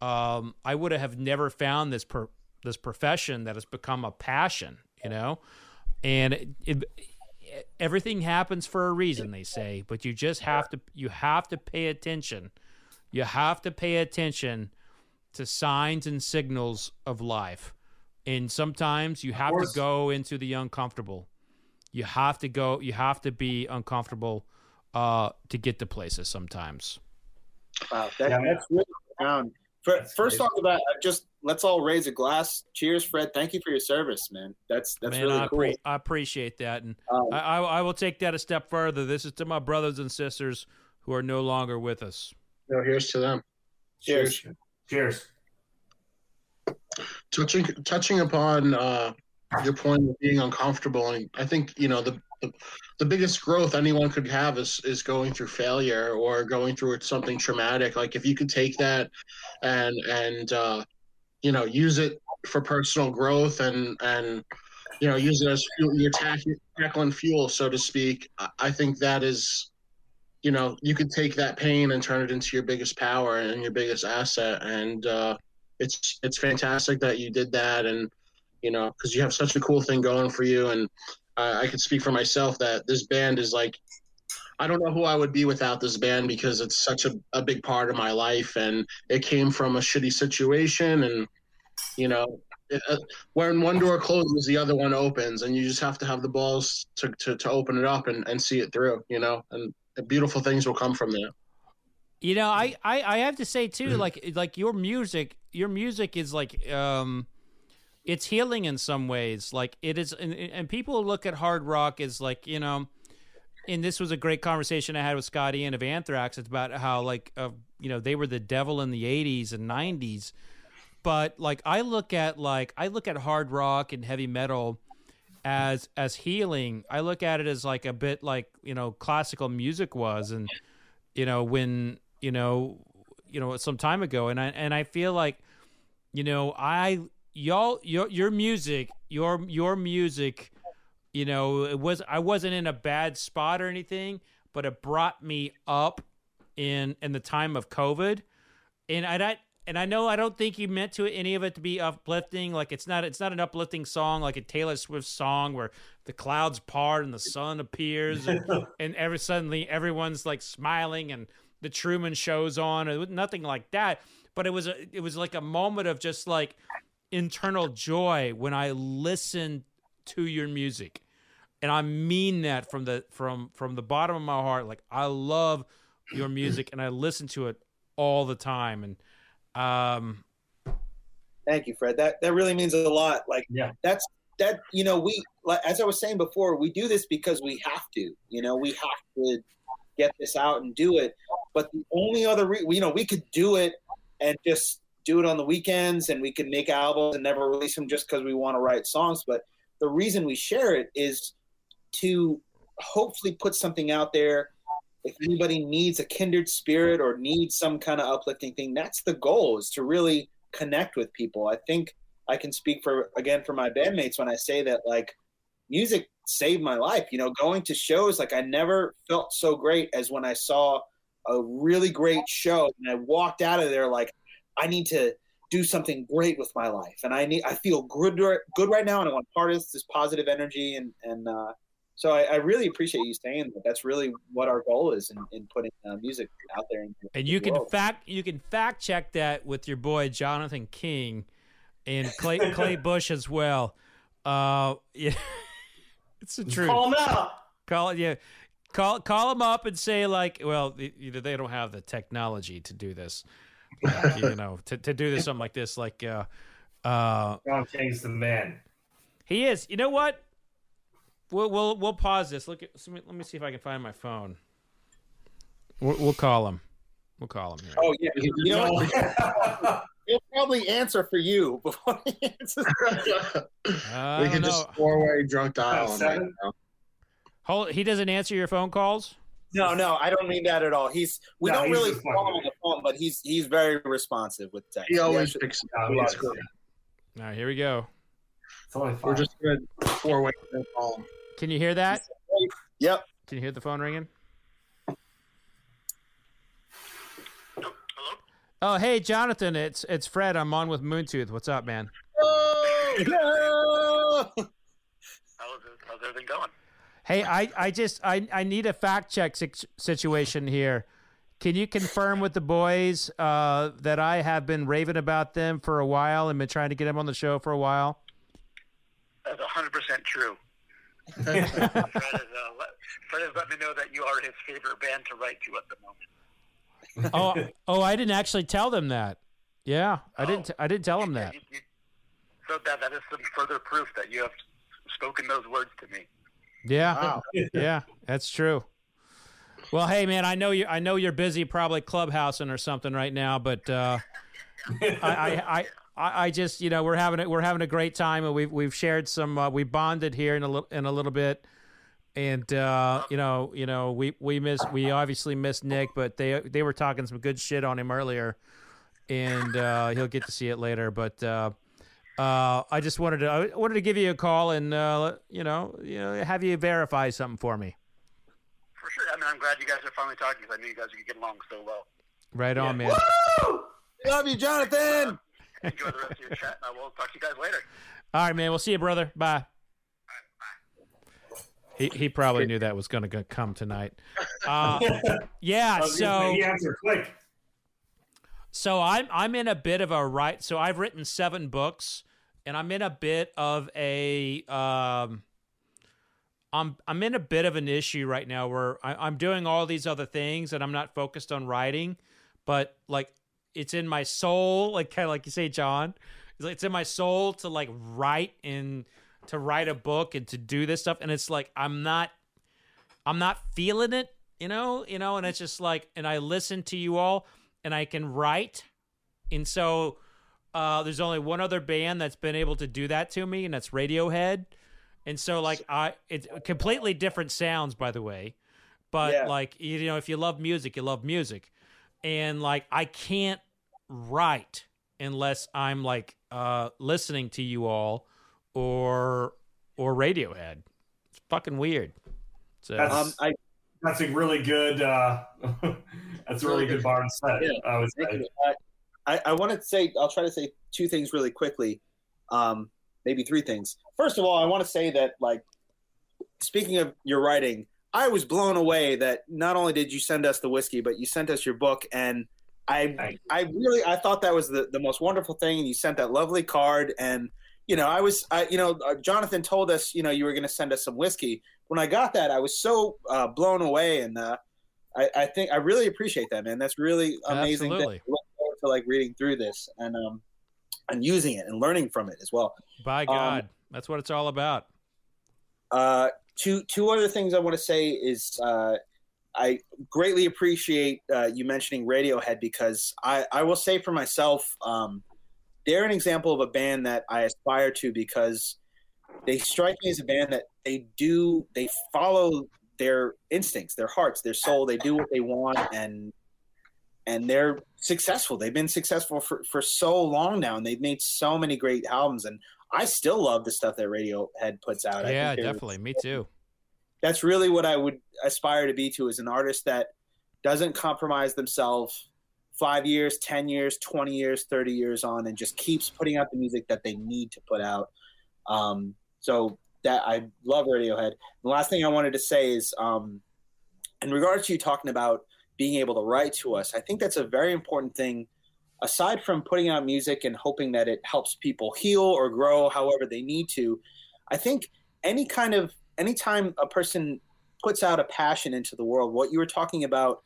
um, I would have never found this per, this profession that has become a passion, you know, and it, it, everything happens for a reason, they say, but you just have to you have to pay attention. You have to pay attention to signs and signals of life, and sometimes you have to go into the uncomfortable. You have to go. You have to be uncomfortable uh, to get to places sometimes. Wow, that, Yeah. that's really profound. For, That's first great. off about just let's all raise a glass. Cheers, Fred. Thank you for your service, man. That's that's Man, really I, cool. appre- I appreciate that, and Um, I, I, I will take that a step further. This is to my brothers and sisters who are no longer with us. No, here's to them. cheers. Cheers. touching touching upon uh, your point of being uncomfortable, and I think you know the, the biggest growth anyone could have is is going through failure or going through something traumatic. Like if you could take that and and uh, you know use it for personal growth and and you know use it as fuel, your tack, tackling fuel, so to speak. I, I think that is. You know, you could take that pain and turn it into your biggest power and your biggest asset, and uh, it's it's fantastic that you did that and you know because you have such a cool thing going for you and uh, i could speak for myself that this band is like i don't know who i would be without this band because it's such a, a big part of my life and it came from a shitty situation and you know it, uh, when one door closes the other one opens and you just have to have the balls to, to, to open it up and, and see it through you know and beautiful things will come from there You know, I, I, I have to say too, Mm-hmm. like like your music, your music is like um, it's healing in some ways. Like it is, and, and people look at hard rock as like you know, and this was a great conversation I had with Scott Ian of Anthrax. It's about how like uh, you know they were the devil in the '80s and '90s, but like I look at like I look at hard rock and heavy metal as as healing. I look at it as like a bit like you know classical music was, and you know when you know you know some time ago, and I and I feel like you know I y'all your your music your your music you know it was I wasn't in a bad spot or anything, but it brought me up in in the time of COVID, and I don't and I know I don't think you meant to any of it to be uplifting. Like it's not it's not an uplifting song like a Taylor Swift song where the clouds part and the sun appears and, and every suddenly everyone's like smiling and the Truman Show's on. Was nothing like that, but it was a it was like a moment of just like internal joy when I listen to your music, and I mean that from the from from the bottom of my heart. Like I love your music and I listen to it all the time, and um, Thank you, Fred. That that really means a lot. Like Yeah. that's that you know we like, as I was saying before, we do this because we have to. You know, we have to get this out and do it. But the only other re- you know we could do it and just do it on the weekends, and we could make albums and never release them just because we want to write songs. But the reason we share it is to hopefully put something out there. If anybody needs a kindred spirit or needs some kind of uplifting thing, that's the goal is to really connect with people. I think I can speak for again for my bandmates when I say that like music saved my life. You know, going to shows like I never felt so great as when I saw a really great show and I walked out of there like I need to do something great with my life and I need I feel good good right now and I want part of this positive energy and and uh, so I, I, really appreciate you saying that. That's really what our goal is in, in putting uh, music out there. and you can world. fact you can fact check that with your boy Jonathan King and Clay Clay Bush as well. Uh, yeah, it's the truth. Call him out. Call. Yeah, call call them up and say like, well, either they don't have the technology to do this, you know, to, to do this something like this. Like, uh, uh, John King's the man. He is. You know what? We'll we'll we'll pause this. Look at let me see if I can find my phone. We'll, we'll call him. We'll call him. Here. Oh yeah, you know He'll probably answer for you before he answers. we can just four way drunk dial him right now. Hold, he doesn't answer your phone calls. No, no, I don't mean that at all. He's we no, don't he's really call him on the phone, but he's he's very responsive with text. He always he picks up. All right, here we go. We're just gonna four way call. Can you hear that? Yep. Can you hear the phone ringing? Hello. Oh, hey, Jonathan, it's it's Fred. I'm on with Moon Tooth. What's up, man? Oh, no! how's, how's everything going? Hey, I, I just I, I need a fact check situation here. Can you confirm with the boys uh, that I have been raving about them for a while and been trying to get them on the show for a while? That's 100% true. Fred, has, uh, let, Fred has let me know that you are his favorite band to write to at the moment oh, oh, I didn't actually tell them that. Yeah, I oh. didn't. I didn't tell them that. So that that is some further proof that you have spoken those words to me. Yeah, wow. yeah, that's true. Well, hey, man, I know you. I know you're busy, probably clubhousing or something right now, but uh, I, I, I, I, just, you know, we're having it. We're having a great time, and we've we've shared some. Uh, we bonded here in a little in a little bit and uh, you know, you know, we we miss we obviously miss Nick, but they they were talking some good shit on him earlier, and uh, he'll get to see it later. But uh, uh I just wanted to I wanted to give you a call and uh, you know you know have you verify something for me. For sure. I mean, I'm glad you guys are finally talking because I knew you guys would get along so well. Right on, man. Woo! Love you, Jonathan. Enjoy the rest of your chat. and I will talk to you guys later. All right, man. We'll see you, brother. Bye. He, he probably knew that was going to come tonight. Uh, yeah, so he answered quick. So I'm I'm in a bit of a right. So I've written seven books, and I'm in a bit of a um, I'm I'm in a bit of an issue right now where I, I'm doing all these other things and I'm not focused on writing, but like it's in my soul, like kind of like you say, John. It's in my soul to like write and to write a book and to do this stuff and it's like I'm not I'm not feeling it, you know, you know, and it's just like and I listen to you all and I can write. And so uh, there's only one other band that's been able to do that to me and that's Radiohead. And so like I it's completely different sounds by the way. But yeah. like you know if you love music, you love music. And like I can't write unless I'm like uh listening to you all or or Radiohead. It's fucking weird. So that's, um, I, that's a really good. Uh, that's a really good bar and set. Yeah, I would say. I, I want to say I'll try to say two things really quickly, um, maybe three things. First of all, I want to say that like speaking of your writing, I was blown away that not only did you send us the whiskey, but you sent us your book, and I I really I thought that was the the most wonderful thing. And you sent that lovely card and you know, I was, I, you know, uh, Jonathan told us, you know, you were going to send us some whiskey. When I got that, I was so uh, blown away, and uh, I, I, think I really appreciate that, man. That's really amazing. Absolutely. To like reading through this and um and using it and learning from it as well. By um, God, um, that's what it's all about. Uh, two two other things I want to say is uh, I greatly appreciate uh, you mentioning Radiohead because I I will say for myself. Um, they're an example of a band that I aspire to because they strike me as a band that they do they follow their instincts, their hearts, their soul. They do what they want, and and they're successful. They've been successful for for so long now, and they've made so many great albums. And I still love the stuff that Radiohead puts out. Yeah, definitely. Me too. That's really what I would aspire to be to as an artist that doesn't compromise themselves five years, 10 years, 20 years, 30 years on, and just keeps putting out the music that they need to put out. Um, so that I love Radiohead. The last thing I wanted to say is, um, in regards to you talking about being able to write to us, I think that's a very important thing. Aside from putting out music and hoping that it helps people heal or grow however they need to, I think any kind of anytime a person puts out a passion into the world, what you were talking about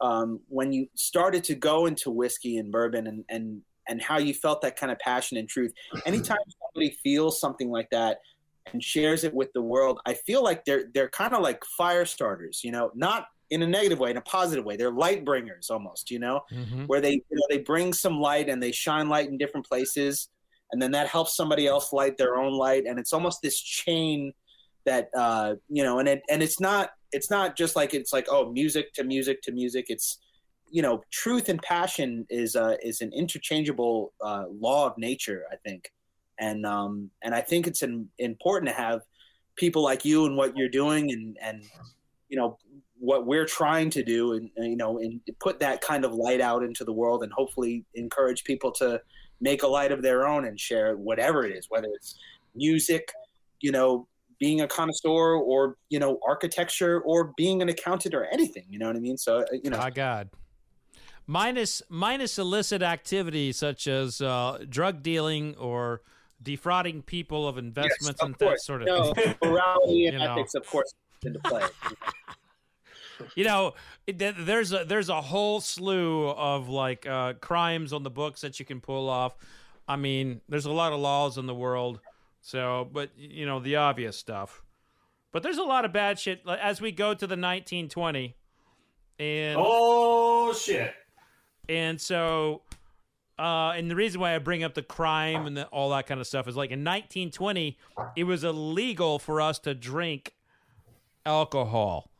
um, when you started to go into whiskey and bourbon and, and and how you felt that kind of passion and truth. Anytime somebody feels something like that and shares it with the world, I feel like they're they're kind of like fire starters, you know, not in a negative way, in a positive way. They're light bringers almost, you know, Mhm. where they you know they bring some light and they shine light in different places, and then that helps somebody else light their own light, and it's almost this chain that uh, you know, and it and it's not it's not just like it's like oh music to music to music. It's you know truth and passion is uh, is an interchangeable uh, law of nature, I think, and um, and I think it's an, important to have people like you and what you're doing and and you know what we're trying to do and you know and put that kind of light out into the world and hopefully encourage people to make a light of their own and share whatever it is whether it's music you know being a connoisseur or you know architecture or being an accountant or anything you know what i mean so uh, you know My God. Minus minus illicit activities such as uh, drug dealing or defrauding people of investments of and that sort of no, thing. morality and You know. ethics of course into play You know, it- there's a there's a whole slew of like uh, crimes on the books that you can pull off. I mean, there's a lot of laws in the world, so but you know the obvious stuff. But there's a lot of bad shit as we go to the 1920, and Oh shit! and so, uh, and the reason why I bring up the crime and the, all that kind of stuff is like in 1920, it was illegal for us to drink alcohol.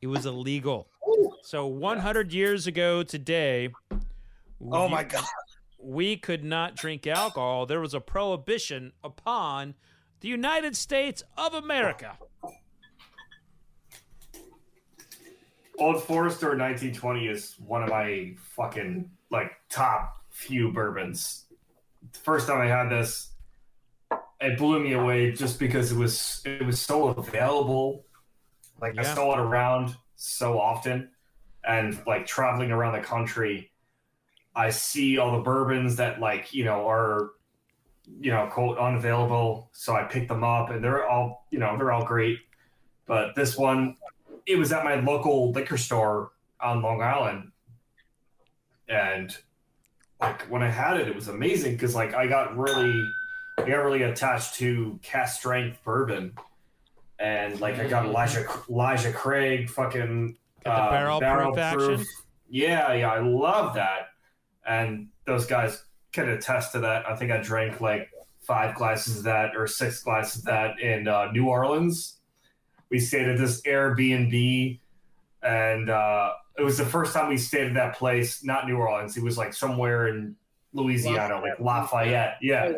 It was illegal. So 100 years ago today, oh we- my god we could not drink alcohol. There was a prohibition upon the United States of America. Old Forester 1920 is one of my fucking like top few bourbons. The first time I had this, it blew me away just because it was it was so available. Like I saw it around so often, and like traveling around the country, I see all the bourbons that like you know are you know quote unavailable. So I pick them up, and they're all you know they're all great. But this one, it was at my local liquor store on Long Island, and like when I had it, it was amazing because like I got really, I got really attached to cask strength bourbon, and like I got Elijah Elijah Craig fucking the uh, barrel proof action? Yeah, yeah, I love that, and those guys can attest to that. I think I drank like five glasses of that or six glasses of that in uh, New Orleans. We stayed at this Airbnb, and uh, it was the first time we stayed at that place. Not New Orleans. It was like somewhere in Louisiana, like Lafayette. Yeah.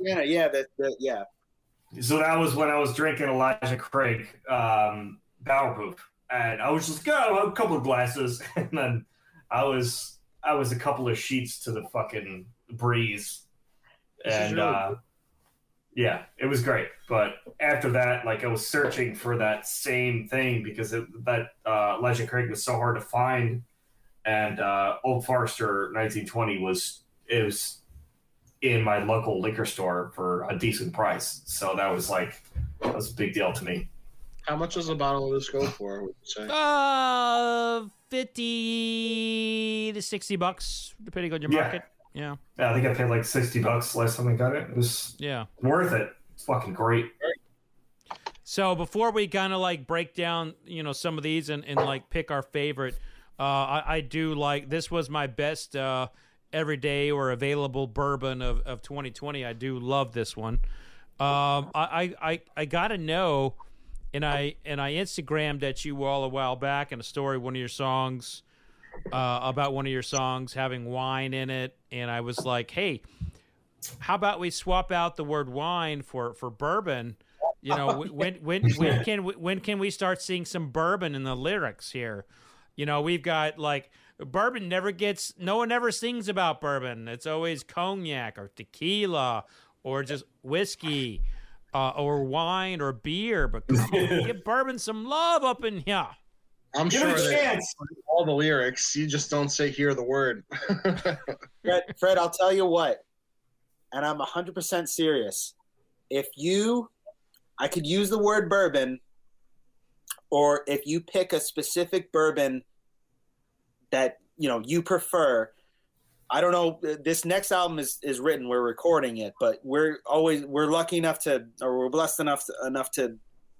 yeah yeah that, that yeah So that was when I was drinking Elijah Craig um, Barrel Proof, and I was just got a couple of glasses, and then I was I was a couple of sheets to the fucking breeze, and really uh, yeah, it was great. But after that, like I was searching for that same thing because it, that uh, Elijah Craig was so hard to find, and uh, Old Forester 1920 was it was in my local liquor store for a decent price. So that was like that was a big deal to me. How much does a bottle of this go for? Would you say? Uh, 50 to 60 bucks, depending on your Yeah. market. Yeah. Yeah, I think I paid like sixty bucks last time I got it. It was Yeah. worth it. It's fucking great. So before we kind of like break down, you know, some of these and, and like pick our favorite, uh, I, I do like this was my best uh, everyday or available bourbon of, of 2020. I do love this one. Um, I, I, I, got to know and I and I Instagrammed at you all a while back in a story one of your songs uh, about one of your songs having wine in it, and I was like, hey, how about we swap out the word wine for for bourbon? You know, when when when can when can we start seeing some bourbon in the lyrics here? You know, we've got like bourbon never gets no one ever sings about bourbon. It's always cognac or tequila or just whiskey uh, or wine or beer. But come on, give bourbon some love up in here. I'm Give sure it a that chance. all the lyrics, you just don't say hear the word. Fred, Fred, I'll tell you what, and I'm 100% serious. If you, I could use the word bourbon, or if you pick a specific bourbon that you know you prefer. I don't know. This next album is, is written. We're recording it, but we're always we're lucky enough to, or we're blessed enough to, enough to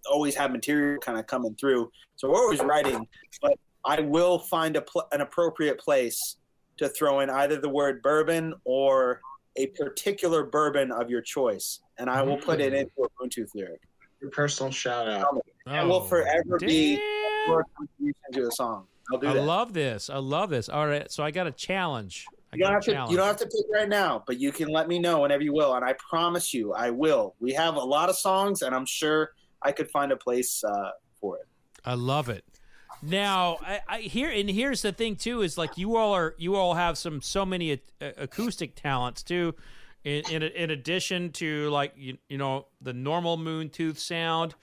always have material kind of coming through. So we're always writing. But I will find a pl- an appropriate place to throw in either the word bourbon or a particular bourbon of your choice, and I will put it into a Moon Tooth lyric. Your personal shout out. It will forever be damn. your contribution to the song. I'll do I that. love this. I love this. All right, so I got a challenge. I You don't have a to. You don't have to pick right now, but you can let me know whenever you will, and I promise you, I will. We have a lot of songs, and I'm sure I could find a place uh, for it. I love it. Now, I, I here and here's the thing too is like you all are you all have some so many a- acoustic talents too. In, in in addition to like you, you know the normal moon tooth sound,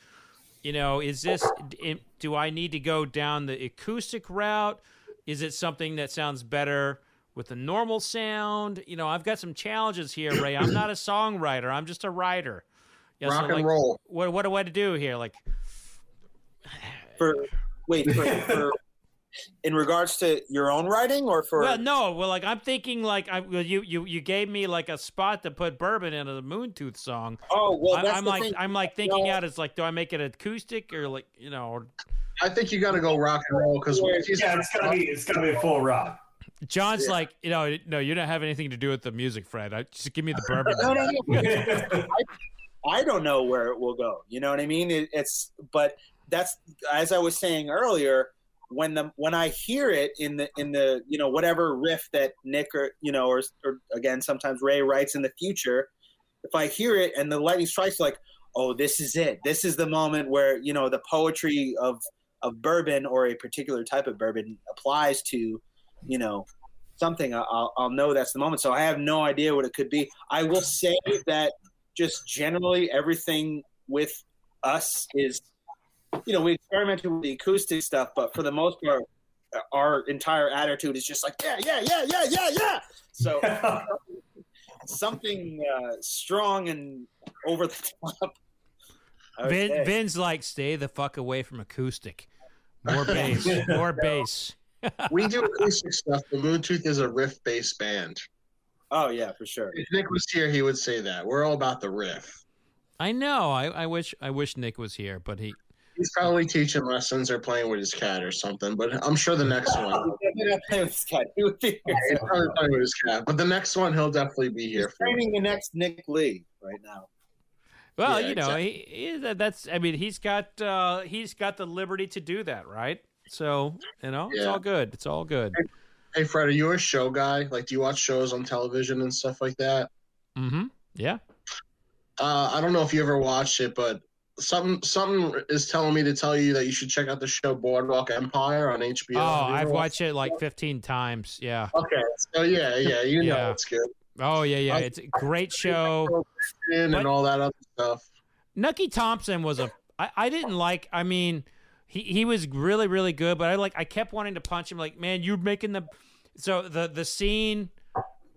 you know is this do I need to go down the acoustic route? Is it something that sounds better with the normal sound? You know, I've got some challenges here, Ray. I'm not a songwriter. I'm just a writer. Yeah, so, Rock and like, roll. What what do I do here? Like For wait, for, for in regards to your own writing, or for Well, no. Well, like I'm thinking, like I well, you you you gave me like a spot to put bourbon into the Moon Tooth song. oh well, I, that's I'm the like thing. I'm like thinking No. out as like, do I make it acoustic or like you know? Or, I think you got to go rock and roll because Yeah, it's gotta be. It's gotta be full rock. John's Yeah. like, you know, no, you don't have anything to do with the music, Fred. I, just give me the bourbon. no, no, no. I don't know where it will go. You know what I mean? It, it's but that's as I was saying earlier. When the when I hear it in the in the you know whatever riff that Nick or you know or, or again sometimes Ray writes in the future, if I hear it and the lightning strikes, like oh this is it. This is the moment where you know the poetry of of bourbon or a particular type of bourbon applies to you know something. I'll I'll know that's the moment. So I have no idea what it could be. I will say that just generally everything with us is you know we experimented with the acoustic stuff but for the most part our entire attitude is just like yeah yeah yeah yeah yeah yeah so something uh, strong and over the top I Vin. Vin's like, stay the fuck away from acoustic. More bass, more bass. we do acoustic stuff. The Moon Tooth is a riff based band. oh yeah for sure If Nick was here, he would say that. We're all about the riff. I know. I, I wish I wish Nick was here, but he. He's probably teaching lessons or playing with his cat or something. But I'm sure the next one, He would be here. he's probably playing with his cat. But the next one, he'll definitely be He's here for. training the next Nick Lee right now Well, Yeah, you know, exactly. he, he, that's. I mean, he's got uh, he's got the liberty to do that, right? So you know, it's all good. It's all good. Hey, Fred, are you a show guy? Like, do you watch shows on television and stuff like that? Mm-hmm. Yeah. Uh, I don't know if you ever watched it, but something something is telling me to tell you that you should check out the show Boardwalk Empire on HBO. Oh, Have you ever I've watched it like 15 times. Yeah. Okay, so yeah, yeah, you know it's good. Oh yeah, yeah. I- It's a great show. But- and all that other stuff. Nucky Thompson was a. I, I didn't like. I mean, he he was really really good, but I like. I kept wanting to punch him. Like, man, you're making the. So the the scene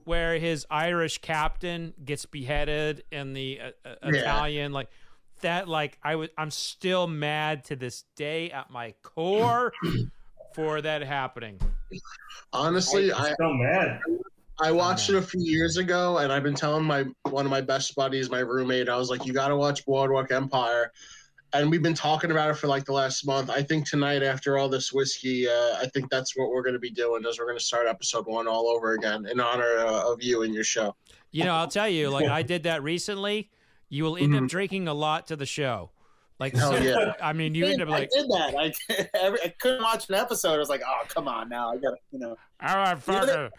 where his Irish captain gets beheaded and the uh, uh, Yeah. Italian like that. Like I was. I'm still mad to this day at my core for that happening. Honestly, I so mad. I watched it a few years ago, and I've been telling my one of my best buddies, my roommate, I was like, "You got to watch Boardwalk Empire," and we've been talking about it for like the last month. I think tonight, after all this whiskey, uh, I think that's what we're going to be doing. Is we're going to start episode one all over again in honor uh, of you and your show. You know, I'll tell you, like I did that recently. You will end Mhm. up drinking a lot to the show. Like, Hell so- yeah. I mean, you end up like, I did that. I, every, I couldn't watch an episode. I was like, oh, come on now. I got to, you know. oh, I'm fucking-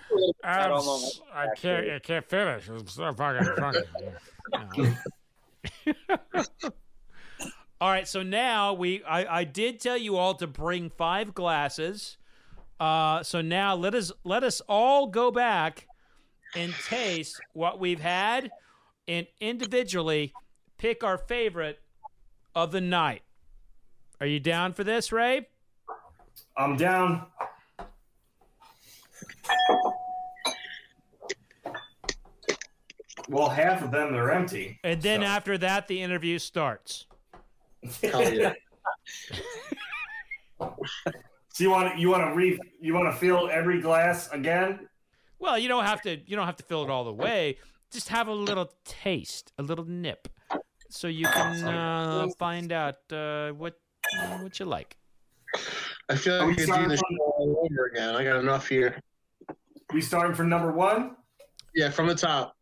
I don't know. I can't, I can't finish. It's so fucking funny. all right, so now we, I, I did tell you all to bring five glasses. Uh, so now let us let us all go back and taste what we've had, and individually pick our favorite of the night. Are you down for this, Ray? I'm down. Well, half of them are empty. And then so- after that, the interview starts. Hell yeah. So you want you want to re you want to fill every glass again? Well, you don't have to. You don't have to fill it all the way. Just have a little taste, a little nip, so you can uh, find out uh, what what you like. I feel like we like could do starting this from- show all over again. I got enough here. We starting from number one Yeah, from the top.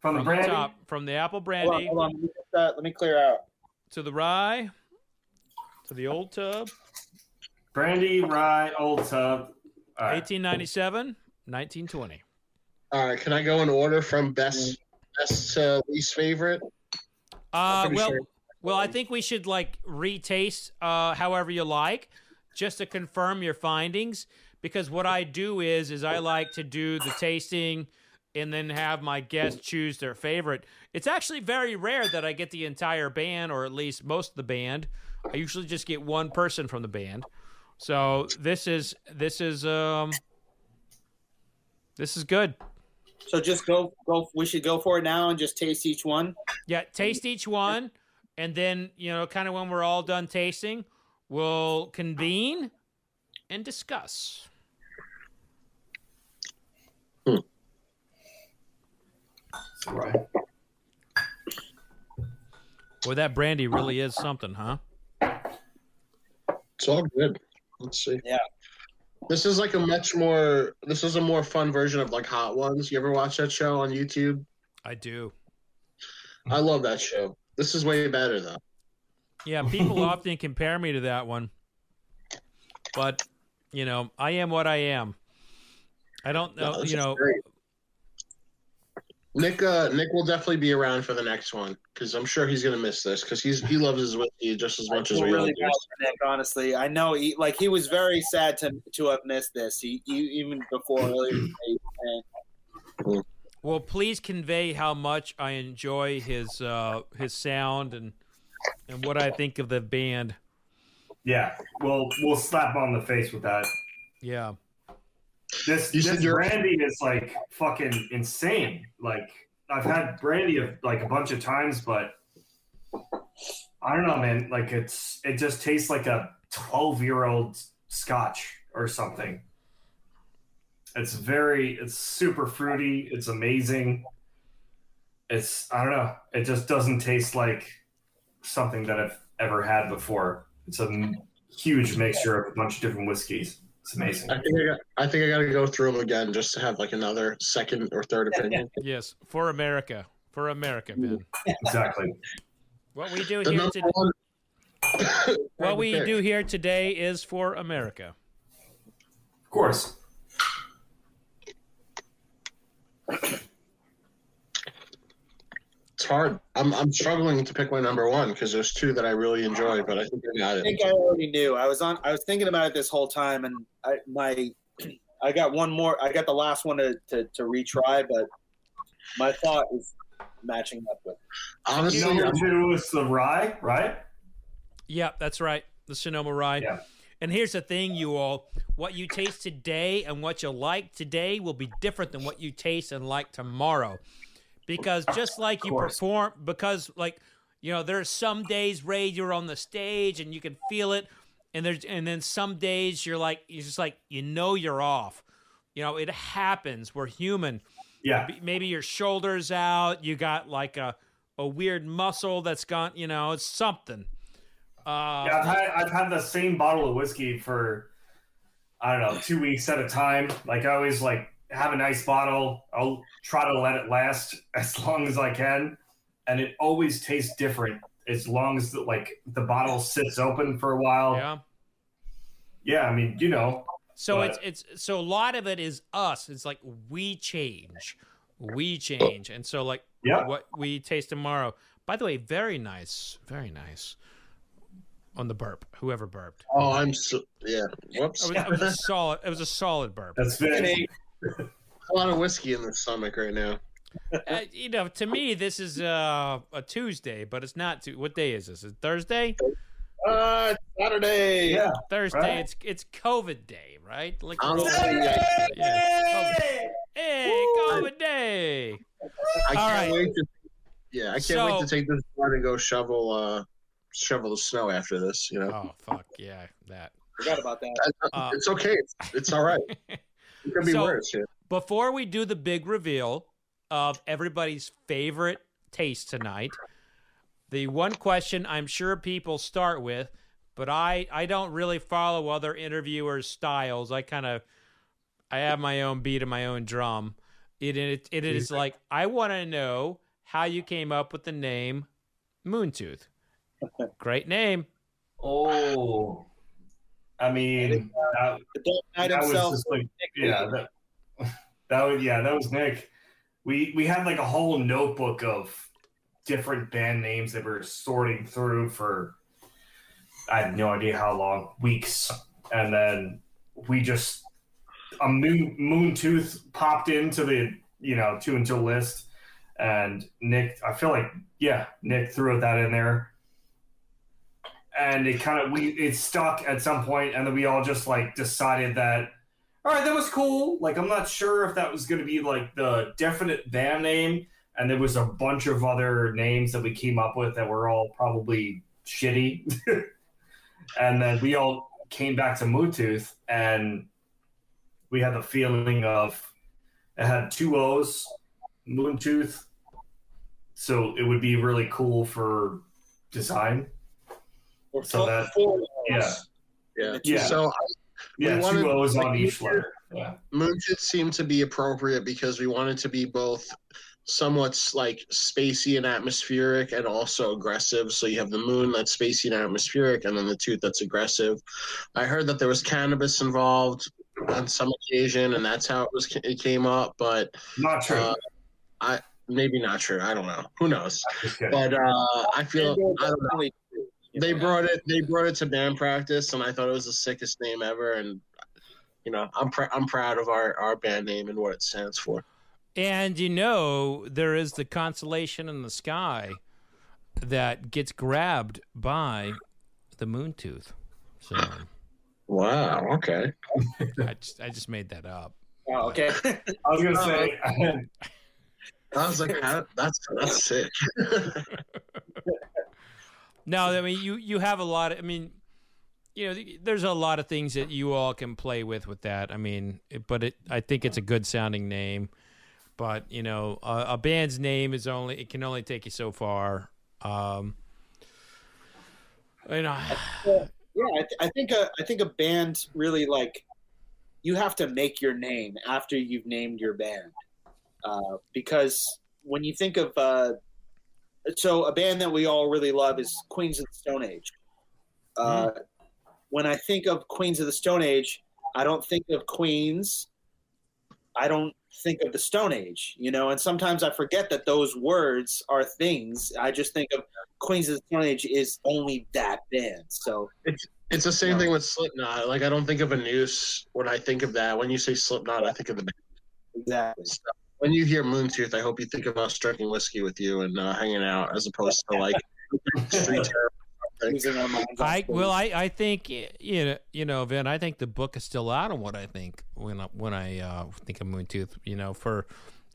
from the From the brandy. top, from the apple Hold on, brandy hold on. Let me, get that. Let me clear out. to the rye to the old tub. Brandy, rye, old tub. All right. 1897, 1920. All right, can I go in order from best best to least favorite? Uh, well, sure- well, I think we should like retaste uh, however you like, just to confirm your findings. Because what I do is, is I like to do the tasting and then have my guests choose their favorite. It's actually very rare that I get the entire band, or at least most of the band. I usually just get one person from the band. So this is this is um this is good. So just go, go. We should go for it now and just taste each one. Yeah, taste each one, and then you know, kind of when we're all done tasting, we'll convene and discuss. Hmm. Right. Boy, that brandy really is something, huh? It's all good. Let's see. Yeah. This is like a much more. This is a more fun version of like Hot Ones. You ever watch that show on YouTube? I do. I love that show. This is way better though. Yeah, people often compare me to that one, but you know, I am what I am. I don't know, No, you know. great. Nick, uh, Nick will definitely be around for the next one because I'm sure he's gonna miss this because he's he loves his whiskey just as I much as we all really do. Nick, honestly. I know, he, like he was very sad to to have missed this. He, he even before earlier today, Well, please convey how much I enjoy his uh his sound and and what I think of the band. Yeah. Well, we'll slap on the face with that. Yeah. This You this brandy is like fucking insane. Like I've had brandy of like a bunch of times, but I don't know, man. Like it's it just tastes like a twelve year old scotch or something. It's very it's super fruity. It's amazing. It's I don't know. It just doesn't taste like something that I've ever had before. It's a huge mixture of a bunch of different whiskeys. It's amazing. I think I got. I think I got to go through them again just to have like another second or third opinion. Yes, for America. For America, Vin. Exactly. What we do The here today one. what we pick. do here today is for America. Of course. It's hard. I'm I'm struggling to pick my number one because there's two that I really enjoy, but I think I got it. I think I already knew. I was on. I was thinking about it this whole time, and I my I got one more. I got the last one to to, to retry, but my thought is matching up with. Honestly, Number I'm- two is the rye, right? Yeah, that's right. The Sonoma Rye. Yeah. And here's the thing, you all. What you taste today and what you like today will be different than what you taste and like tomorrow. Because just like you perform, because like, you know, there's some days, Ray, you're on the stage and you can feel it. And there's and then some days you're like you're just like you know you're off. You know, it happens. We're human. Yeah. Maybe your shoulders out, you got like a a weird muscle that's gone, you know, it's something. Uh, Yeah, I've had I've had the same bottle of whiskey for I don't know two weeks at a time. Like I always like have a nice bottle. I'll try to let it last as long as I can, and it always tastes different as long as the, like the bottle sits open for a while. Yeah. Yeah, I mean, you know. So But- it's it's so a lot of it is us. It's like we change, we change, and so like Yeah. what we taste tomorrow. By the way, very nice, very nice on the burp. Whoever burped, Oh, I'm so yeah. Whoops. it was, it was a solid. It was a solid burp. That's been a lot of whiskey in the stomach right now. Uh, you know, to me, this is uh, a Tuesday, but it's not. Tu- what day is this? Is it Thursday? Uh, Saturday. yeah. Thursday. Right. It's it's COVID day, right? Like I'm we're Saturday! yeah. COVID. Hey, COVID day. I All can't right. wait to. Yeah, I can't So- wait to take this board and go shovel, uh, shovel the snow after this. You know, Oh fuck yeah, that. Forgot about that. Uh, it's okay. It's, it's all right. It could be So- worse. Yeah. Before we do the big reveal of everybody's favorite taste tonight, the one question I'm sure people start with, but I I don't really follow other interviewers' styles. I kind of I have my own beat and my own drum. It it, it is like I want to know how you came up with the name Moon Tooth. Great name. Oh, I mean, that, Knight that was himself. just like, yeah, that, that was yeah, that was Nick. We we had like a whole notebook of different band names that we were sorting through for I have no idea how long, weeks, and then we just a moon moon tooth popped into the you know two until list, and Nick, I feel like yeah, Nick threw that in there and it kind of we it stuck at some point and then we all just like decided that all right that was cool. Like i'm not sure if that was going to be like the definite band name and there was a bunch of other names that we came up with that were all probably shitty. And then we all came back to Moon Tooth and we had the feeling of it had two o's moontooth. So it would be really cool for design Or So that- four yeah. Yeah. Yeah. So Yeah, We wanted- two O's on each we- letter. Yeah. Moon Tooth seemed to be appropriate because we wanted to be both somewhat like spacey and atmospheric and also aggressive. So you have the moon that's spacey and atmospheric, and then the tooth that's aggressive. I heard that there was cannabis involved on some occasion, and that's how it was. It came up, but Not true. Uh, I maybe not true. I don't know. Who knows? But uh, I feel I don't know. Definitely true, you They know. brought it. They brought it to band practice, and I thought it was the sickest name ever. And you know, I'm pr- I'm proud of our our band name and what it stands for. And you know, there is the constellation in the sky that gets grabbed by the moon tooth. So Wow. Okay. I just, I just made that up. Oh, okay. I was gonna say, I was like, that's that's sick. No, I mean you you have a lot. Of, I mean, you know, there's a lot of things that you all can play with with that. I mean, it, but it I think it's a good sounding name. But you know, a, a band's name is only it can only take you so far. Um, you know, yeah, I, th- I think a I think a band really like you have to make your name after you've named your band, uh, because when you think of uh, so a band that we all really love is Queens of the Stone Age. Uh, When I think of Queens of the Stone Age, I don't think of Queens. I don't think of the Stone Age, you know, and sometimes I forget that those words are things. I just think of Queens of the Stone Age is only that band. So It's the same thing with Slipknot. Like I don't think of a noose when I think of that. When you say Slipknot, I think of the band. exactly. When you hear Moon Tooth, I hope you think of us drinking whiskey with you and uh, hanging out, as opposed to like street terror. Losing our minds on I well, I, I think you know, you know, Vin. I think the book is still out on what I think when I, when I uh, think of Moon Tooth. You know, for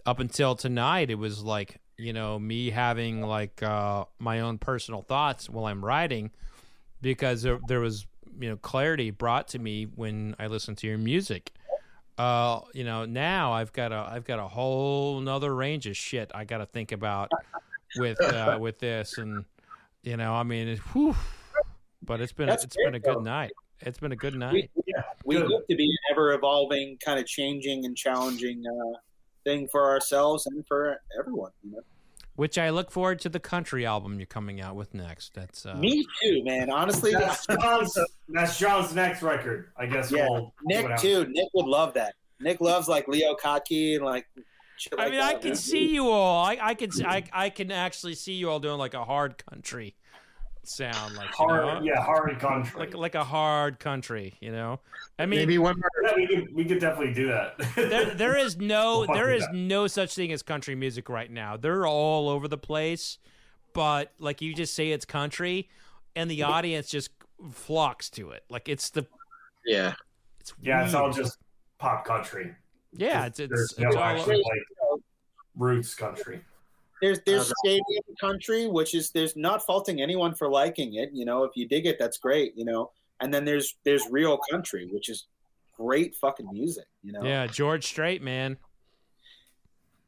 up until tonight, it was like you know me having like uh, my own personal thoughts while I'm writing, because there, there was you know clarity brought to me when I listened to your music. Uh, you know, now I've got a I've got a whole nother range of shit I got to think about with uh, with this, and you know, I mean, it, whew, but it's been That's it's been a good though. night. It's been a good we, night. we Good. hope to be an ever evolving, kind of changing and challenging uh, thing for ourselves and for everyone. You know? Which I look forward to the country album you're coming out with next. That's uh, Me too, man. Honestly, That's John's, that's John's next record. I guess. yeah, we'll Nick what happens. too. Nick would love that. Nick loves like Leo Kottke and like. I like mean, I can man. see you all. I, I can, I, I can actually see you all doing like a hard country sound, like you Hard, know? yeah, hard country. like like a hard country. You know, I mean, Maybe one more. yeah, we could we could definitely do that. there, there is no We'll there do is that. no such thing as country music right now. They're all over the place, but like you just say it's country, and the audience just flocks to it. Like it's the Yeah. it's yeah, it's all just pop country. yeah, it's it's, it's no all actually like roots country. There's there's stadium country, which is there's not faulting anyone for liking it. You know, if you dig it, that's great. You know, and then there's there's real country, which is great fucking music. You know, yeah. George Strait, man.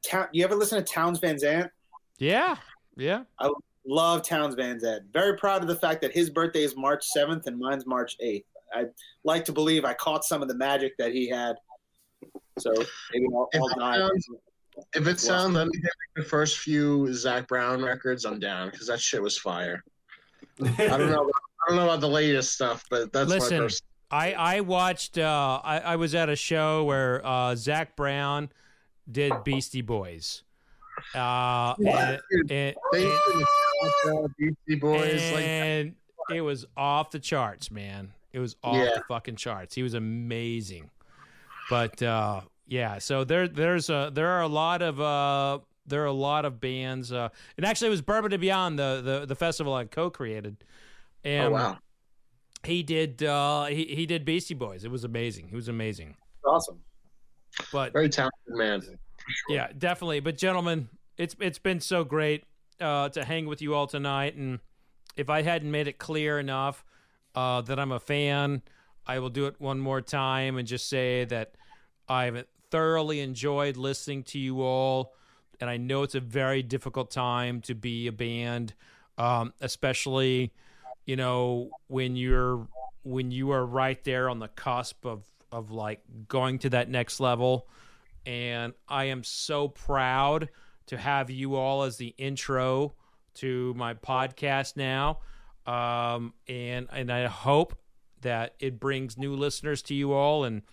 Town, you ever listen to Townes Van Zandt? Yeah, yeah. I love Townes Van Zandt. Very proud of the fact that his birthday is March 7th and mine's March 8th. I like to believe I caught some of the magic that he had. So maybe I'll, I'll die. sounds- If it sounds anything like the first few Zac Brown records, I'm down because that shit was fire. I don't know. I don't know about the latest stuff, but that's Listen, my first. I I watched. Uh, I I was at a show where uh, Zac Brown did Beastie Boys. Uh, and, and, They uh, Beastie Boys, like and it was off the charts, man. It was off Yeah. the fucking charts. He was amazing. But uh, yeah, so there there's a there are a lot of uh there are a lot of bands uh and actually it was Bourbon and Beyond the the, the festival I co-created. And oh wow, he did uh he, he did Beastie Boys. It was amazing. He was amazing. Awesome. But very talented man. yeah, definitely. But gentlemen, it's it's been so great uh, to hang with you all tonight. And if I hadn't made it clear enough uh, that I'm a fan, I will do it one more time and just say that I've thoroughly enjoyed listening to you all. And I know it's a very difficult time to be a band, um, especially you know when you're when you are right there on the cusp of of like going to that next level and I am so proud to have you all as the intro to my podcast now. Um, and and I hope that it brings new listeners to you all. And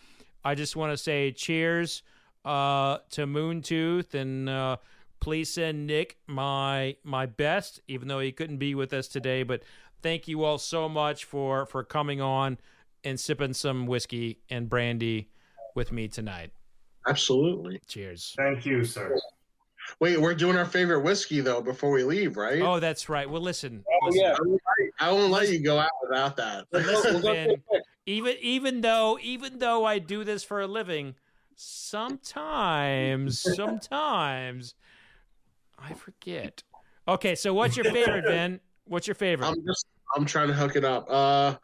I just want to say cheers uh, to Moon Tooth and uh, please send Nick my my best, even though he couldn't be with us today. But thank you all so much for for coming on and sipping some whiskey and brandy with me tonight. Absolutely. Cheers. Thank you, sir. Wait, we're doing our favorite whiskey though before we leave, right? Oh, that's right. Well, listen. Oh, listen. yeah. I won't, let you go out without that. Listen, We'll go Vin, quick, quick. Even even though even though I do this for a living, sometimes sometimes I forget. Okay, so what's your favorite, Vin? What's your favorite? I'm just I'm trying to hook it up. Uh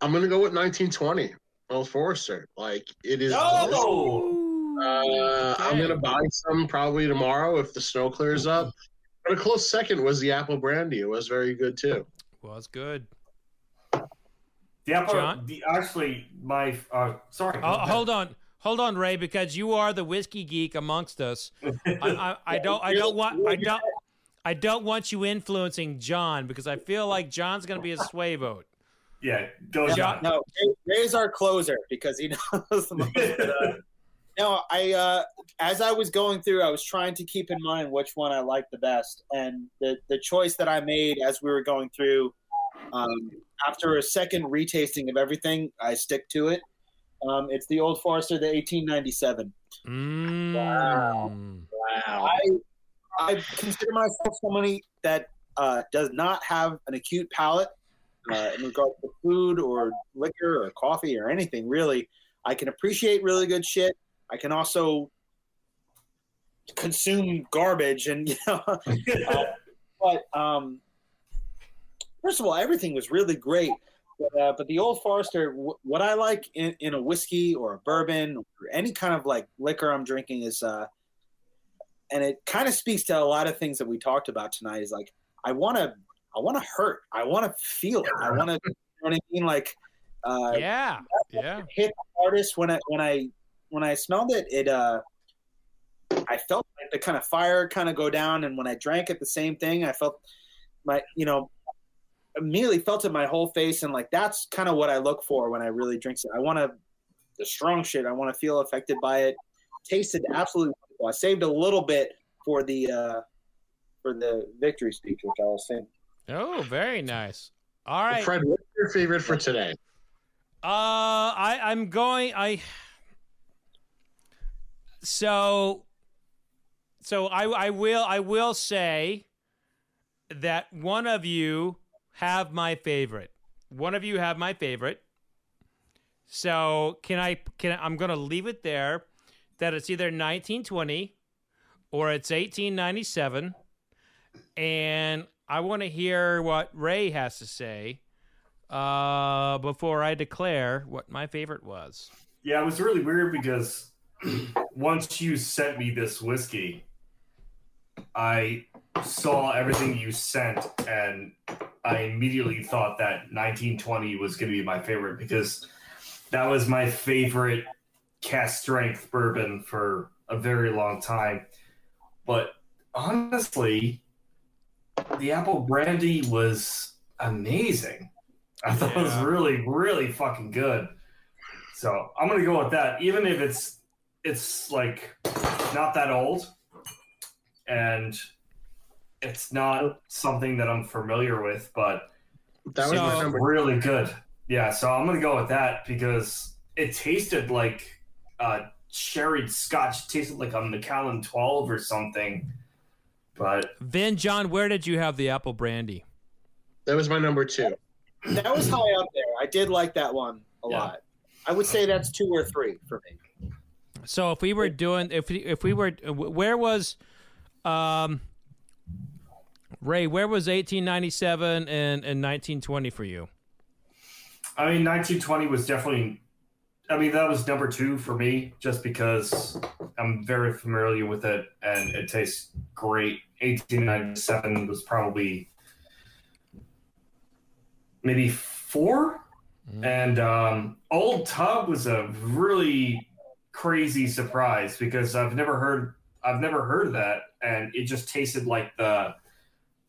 I'm gonna go with 1920 Old Forester. Like it is. Oh! Uh, I'm gonna buy some probably tomorrow if the snow clears up. But a close second was the apple brandy. It was very good too. Well, it's good. The apple, John? the, actually, my uh, sorry. Oh, hold on, hold on, Ray, because you are the whiskey geek amongst us. I, I, I don't, I don't want, I don't, I don't want you influencing John because I feel like John's going to be a sway vote. Yeah, go John- John. No, Ray's our closer because he knows the most. But, uh, no, I uh, as I was going through, I was trying to keep in mind which one I liked the best, and the the choice that I made as we were going through, um, after a second retasting of everything, I stick to it. Um, it's the Old Forester, the 1897. Mm. Wow. I I consider myself somebody that uh, does not have an acute palate uh, in regard to food or liquor or coffee or anything really. I can appreciate really good shit. I can also consume garbage, and you know. uh, but um, first of all, everything was really great. But, uh, but the Old Forester, w- what I like in, in a whiskey or a bourbon or any kind of like liquor I'm drinking is uh, and it kind of speaks to a lot of things that we talked about tonight is like i want to i want to hurt i want to feel it i want to you know what i mean like uh Yeah, yeah. hit the hardest when i when i when i smelled it it uh i I felt the kind of fire kind of go down, and when I drank it, the same thing. I felt my, you know, immediately felt it my whole face, and like that's kind of what I look for when I really drink it. I want to the strong shit. I want to feel affected by it. Tasted absolutely wonderful. I saved a little bit for the uh, for the victory speech, which I was saying. Oh, very nice. All right, Fred, what's your favorite for today? Uh, I I'm going. I so so I I will I will say that one of you have my favorite. One of you have my favorite. So can I can I, I'm going to leave it there that it's either 1920 or it's 1897 and I want to hear what Ray has to say uh, before I declare what my favorite was. Yeah, it was really weird because once you sent me this whiskey, I saw everything you sent and I immediately thought that 1920 was going to be my favorite because that was my favorite cask strength bourbon for a very long time. But honestly, the apple brandy was amazing. I thought it was really, really fucking good. So I'm gonna go with that, even if it's it's like not that old, and it's not something that I'm familiar with, but That was So- my really good. Yeah, so I'm gonna go with that because it tasted like uh sherry scotch. It tasted like a Macallan 12 or something. But Vin John, where did you have the apple brandy? That was my number two. That was high up there. I did like that one a Yeah. lot. I would say that's two or three for me. So if we were doing if we, if we were where was um Ray, where was 1897 and, and 1920 for you? I mean, 1920 was definitely. I mean, that was number two for me, just because I'm very familiar with it and it tastes great. 1897 was probably maybe 4 and um, Old Tub was a really crazy surprise because I've never heard I've never heard of that, and it just tasted like the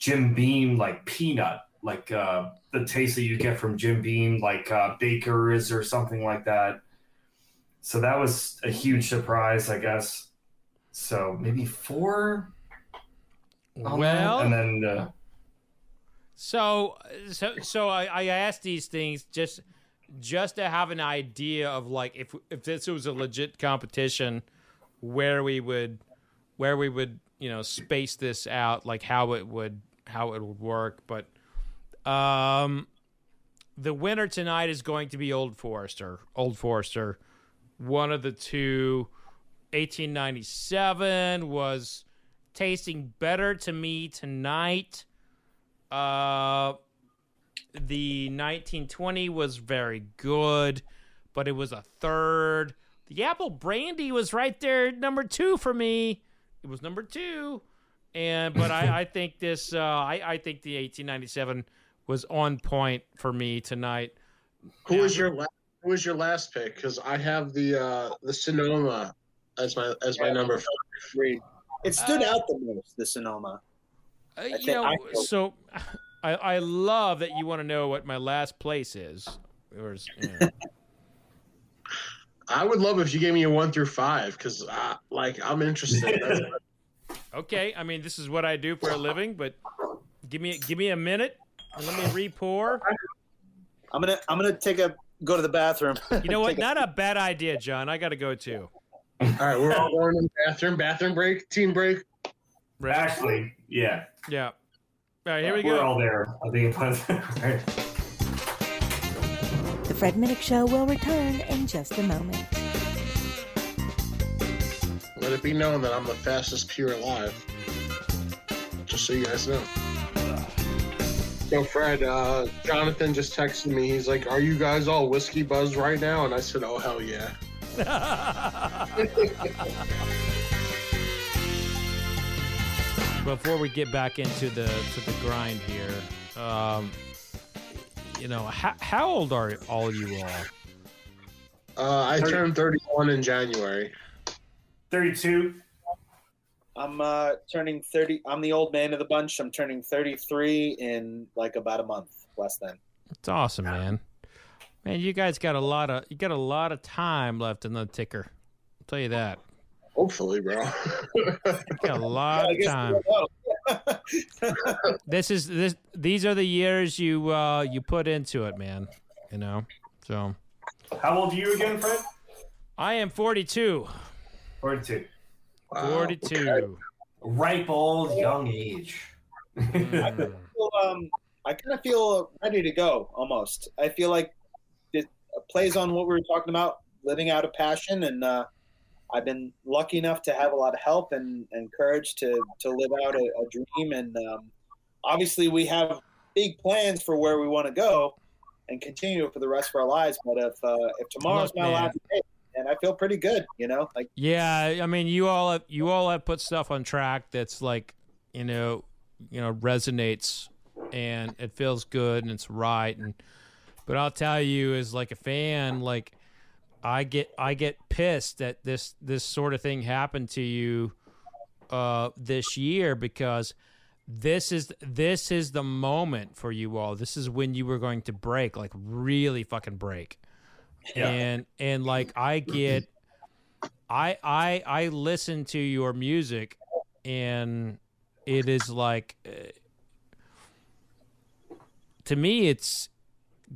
Jim Beam like peanut, like uh, the taste that you get from Jim Beam, like uh, Baker's or something like that. So that was a huge surprise, I guess. So maybe four. Well, and then uh, so so so I, I asked these things just just to have an idea of like if if this was a legit competition, where we would where we would you know space this out, like how it would how it would work. But um, the winner tonight is going to be Old Forester. Old Forester, one of the two. 1897 was tasting better to me tonight. Uh, the 1920 was very good, but it was a third. The apple brandy was right there, number two for me. It was number two, and but I, I think this. Uh, I I think the 1897 was on point for me tonight. Who was your la- who was your last pick? Because I have the uh, the Sonoma as my as my Yeah. number five. Agreed. It stood Uh, out the most, the Sonoma. Uh, you know, I so I I love that you want to know what my last place is. Or is- yeah. I would love if you gave me a one through five because uh, like I'm interested. That's- Okay, I mean this is what I do for a living, but give me give me a minute and let me re-pour. I'm gonna I'm gonna take a go to the bathroom. You know what? Take a- Not a bad idea, John. I got to go too. All right, we're all going in the bathroom. Bathroom break. Team break. actually, yeah, Yeah. All right, here we go. we're all there. I think it was. The Fred Minnick Show will return in just a moment. Let it be known that I'm the fastest pure alive. Just so you guys know. So Fred, uh, Jonathan just texted me. He's like, "Are you guys all whiskey buzzed right now?" And I said, "Oh hell yeah." Before we get back into the to the grind here, um, you know, how, how old are all you all? Uh, I turned 31 in January. 32. I'm uh, turning 30. I'm the old man of the bunch. I'm turning 33 in like about a month, less than. It's awesome, man. Man, you guys got a lot of you got a lot of time left in the ticker. I'll tell you that. Hopefully, bro. got a lot of time. this is this. These are the years you uh you put into it, man. You know. So. How old are you again, Fred? I am 42. 42. Wow, 42. Okay. Ripe old young age. mm. I, feel, um, I kind of feel ready to go almost. I feel like it plays on what we were talking about, living out of passion. And uh, I've been lucky enough to have a lot of help and, and courage to, to live out a, a dream. And um, obviously, we have big plans for where we want to go and continue for the rest of our lives. But if uh, if tomorrow's Look, my last day, and I feel pretty good, you know. Like yeah, I mean, you all have, you all have put stuff on track that's like you know you know resonates and it feels good and it's right and but I'll tell you as like a fan like I get I get pissed that this this sort of thing happened to you uh this year because this is this is the moment for you all. This is when you were going to break, like really fucking break. And and like I get I I I listen to your music and it is like uh, to me it's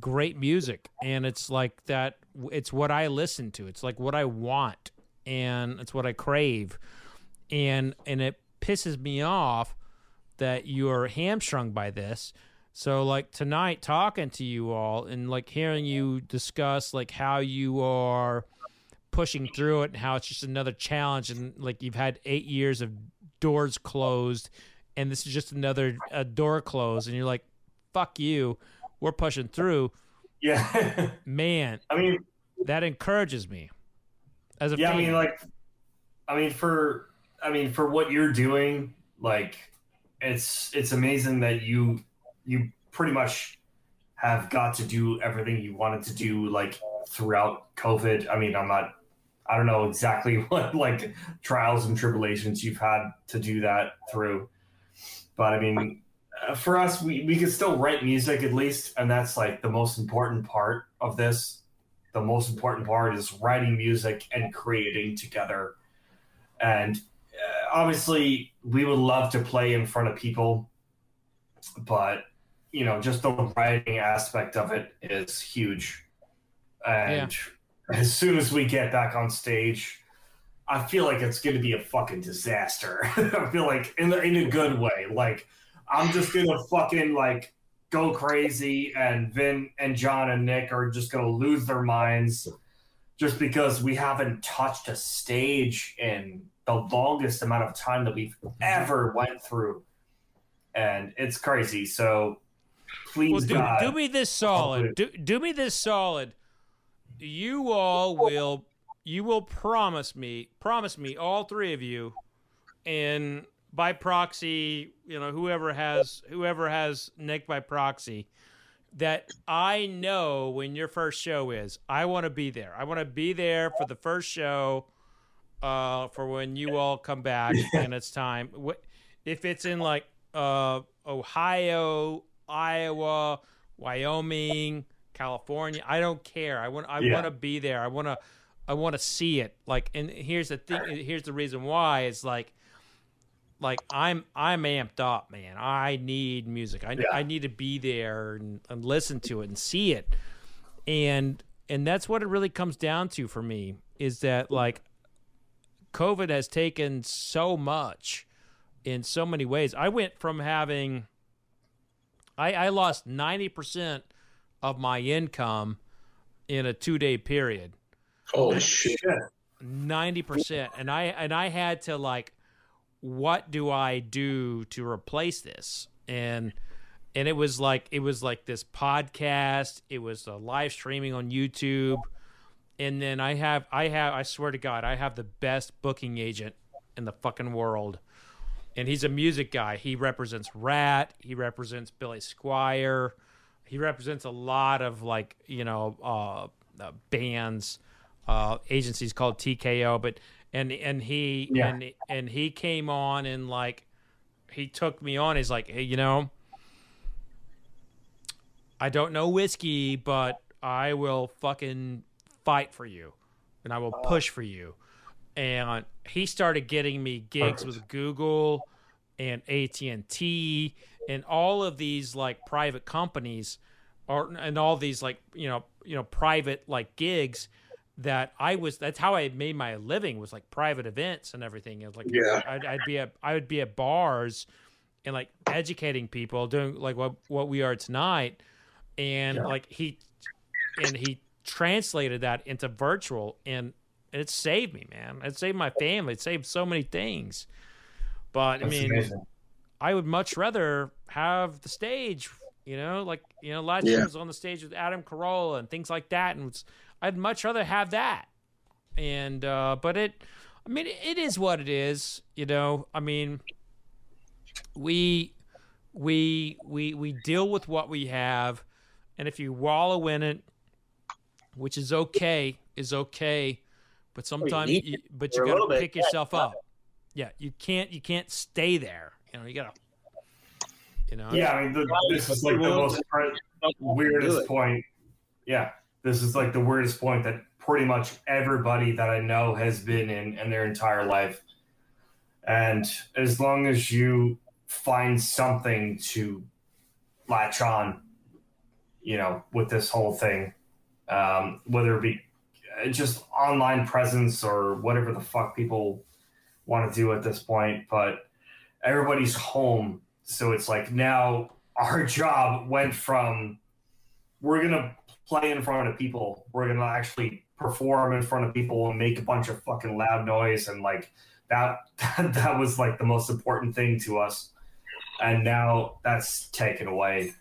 great music and it's like that it's what I listen to. It's like what I want and it's what I crave. And and it pisses me off that you're hamstrung by this. So like tonight talking to you all and like hearing you discuss like how you are pushing through it and how it's just another challenge and like you've had 8 years of doors closed and this is just another a door closed and you're like fuck you. We're pushing through. Yeah. Man i mean that encourages me. As a yeah fan. i mean like i mean for i mean for what you're doing like it's it's amazing that you you pretty much have got to do everything you wanted to do like throughout COVID. I mean, I'm not I don't know exactly what like trials and tribulations you've had to do that through. But I mean, uh, for us, we, we can still write music at least. And that's like the most important part of this. The most important part is writing music and creating together. And obviously we would love to play in front of people, but you know, just the writing aspect of it is huge. And yeah. as soon as we get back on stage, I feel like it's going to be a fucking disaster. I feel like in the, in a good way. Like I'm just going to fucking like go crazy, and Vin and John and Nick are just going to lose their minds just because we haven't touched a stage in the longest amount of time that we've ever went through, and it's crazy. So please, well, do, God, do me this solid. Do, do me this solid. You all will you will promise me promise me all three of you, and by proxy, you know whoever has whoever has Nick by proxy that I know when your first show is. I want to be there. I want to be there for the first show uh, for when you all come back and it's time. If it's in like uh, Ohio, Iowa, Wyoming, California, I don't care. I want I yeah. want to be there. I want to I want to see it. Like, and here's the thing. Here's the reason why. It's like, like I'm I'm amped up, man. I need music. I yeah. I need to be there and, and listen to it and see it. And and that's what it really comes down to for me is that like COVID has taken so much in so many ways. I went from having, I, I lost 90% of my income in a two day period. Holy shit. 90%. And I, and I had to like, what do I do to replace this? And, and it was like, it was like this podcast. It was a live streaming on YouTube and then I have I have I swear to God I have the best booking agent in the fucking world, and he's a music guy. He represents Ratt. He represents Billy Squier. He represents a lot of like you know uh, uh, bands, uh, agencies called TKO. But and and he Yeah. and and he came on and like he took me on. He's like, hey, you know, I don't know whiskey, but I will fucking fight for you, and I will push for you. And he started getting me gigs with Google and AT and T and all of these like private companies, or and all these like you know you know private like gigs that I was. That's how I made my living was like private events and everything. It was like Yeah. I'd, I'd be at I would be at bars and like educating people, doing like what what we are tonight, and Yeah. like he and he translated that into virtual and it saved me man. It saved my family. It saved so many things. But i mean amazing. i would much rather have the stage you know like you know last Yeah. year I was on the stage with adam carolla and things like that and it's, i'd much rather have that. And uh but it i mean it is what it is you know. I mean we we we we deal with what we have and if you wallow in it which is okay is okay but sometimes need you, but you got to pick Yeah, yourself yeah. up yeah you can't you can't stay there you know you gotta you know Yeah, I mean, the, this is like the most weirdest point. Yeah, this is like the weirdest point that pretty much everybody that I know has been in in their entire life. And as long as you find something to latch on, you know, with this whole thing, um, whether it be Uh, just online presence or whatever the fuck people want to do at this point, but everybody's home. So it's like now our job went from we're gonna play in front of people, we're gonna actually perform in front of people and make a bunch of fucking loud noise and like that that, was like the most important thing to us. And now that's taken away.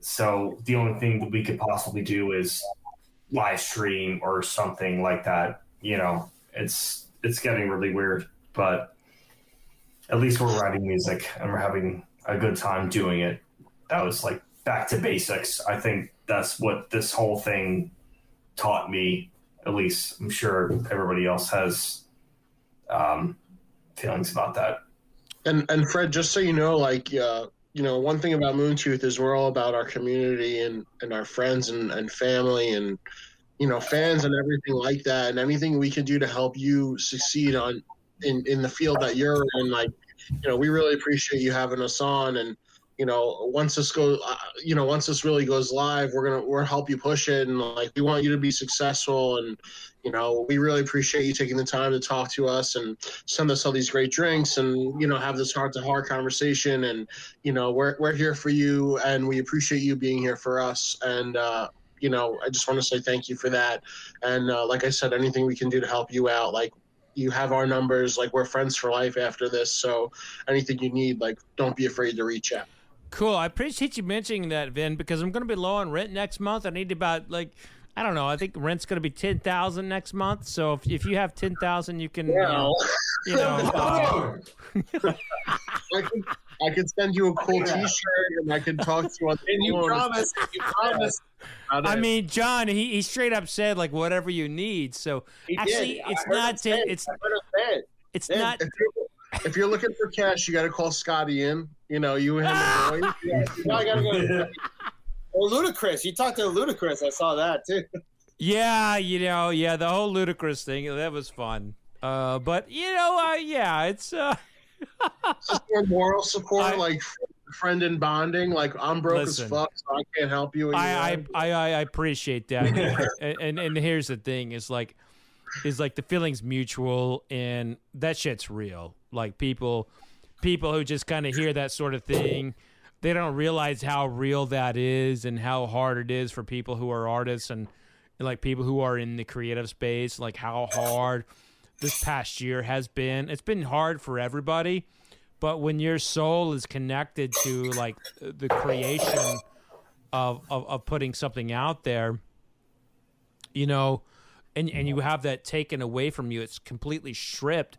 So the only thing that we could possibly do is live stream or something like that. You know, it's it's getting really weird, but at least we're writing music and we're having a good time doing it. That was like back to basics. I think that's what this whole thing taught me. At least I'm sure everybody else has um, feelings about that. And and Fred, just so you know, like uh, you know, one thing about Moon Tooth is we're all about our community and and our friends and and family and you know fans and everything like that. And anything we can do to help you succeed on in in the field that you're in like you know we really appreciate you having us on. And you know once this goes uh, you know once this really goes live we're gonna we're help you push it. And like we want you to be successful. And you know we really appreciate you taking the time to talk to us and send us all these great drinks and you know have this heart to heart conversation. And you know we're, we're here for you. And we appreciate you being here for us. And uh you know i just want to say thank you for that. And uh, like i said anything we can do to help you out like you have our numbers. Like we're friends for life after this. So anything you need like don't be afraid to reach out Cool. I appreciate you mentioning that, Vin, because I'm going to be low on rent next month. I need about like I don't know. I think rent's going to be ten thousand next month. So if, if you have ten thousand, you can, you know, you know uh, I can, I could send you a cool T-shirt, and I can talk to you on the And you phone. promise, you promise. I mean, John, he, he straight up said like whatever you need. So He actually, did. I it's heard him not say ten, it. it's I heard him say it. it's Then not. if you're, if you're looking for cash, you got to call Scotty in. You know, you and him are boys. Yeah, now I gotta go. Or Ludacris. You talked to Ludacris. I saw that too. Yeah, you know, yeah, the whole Ludacris thing that was fun. Uh, but you know, uh, yeah, it's uh, Just more moral support, I- like friend and bonding. Like I'm broke Listen. as fuck, so I can't help you. I, I. I, I I appreciate that. and, and and here's the thing: is like, is like the feelings mutual, and that shit's real. Like people, people who just kind of hear that sort of thing, they don't realize how real that is, and how hard it is for people who are artists and, like people who are in the creative space. Like how hard this past year has been. It's been hard for everybody. But when your soul is connected to like the creation of, of, of putting something out there, you know, and, and you have that taken away from you, it's completely stripped.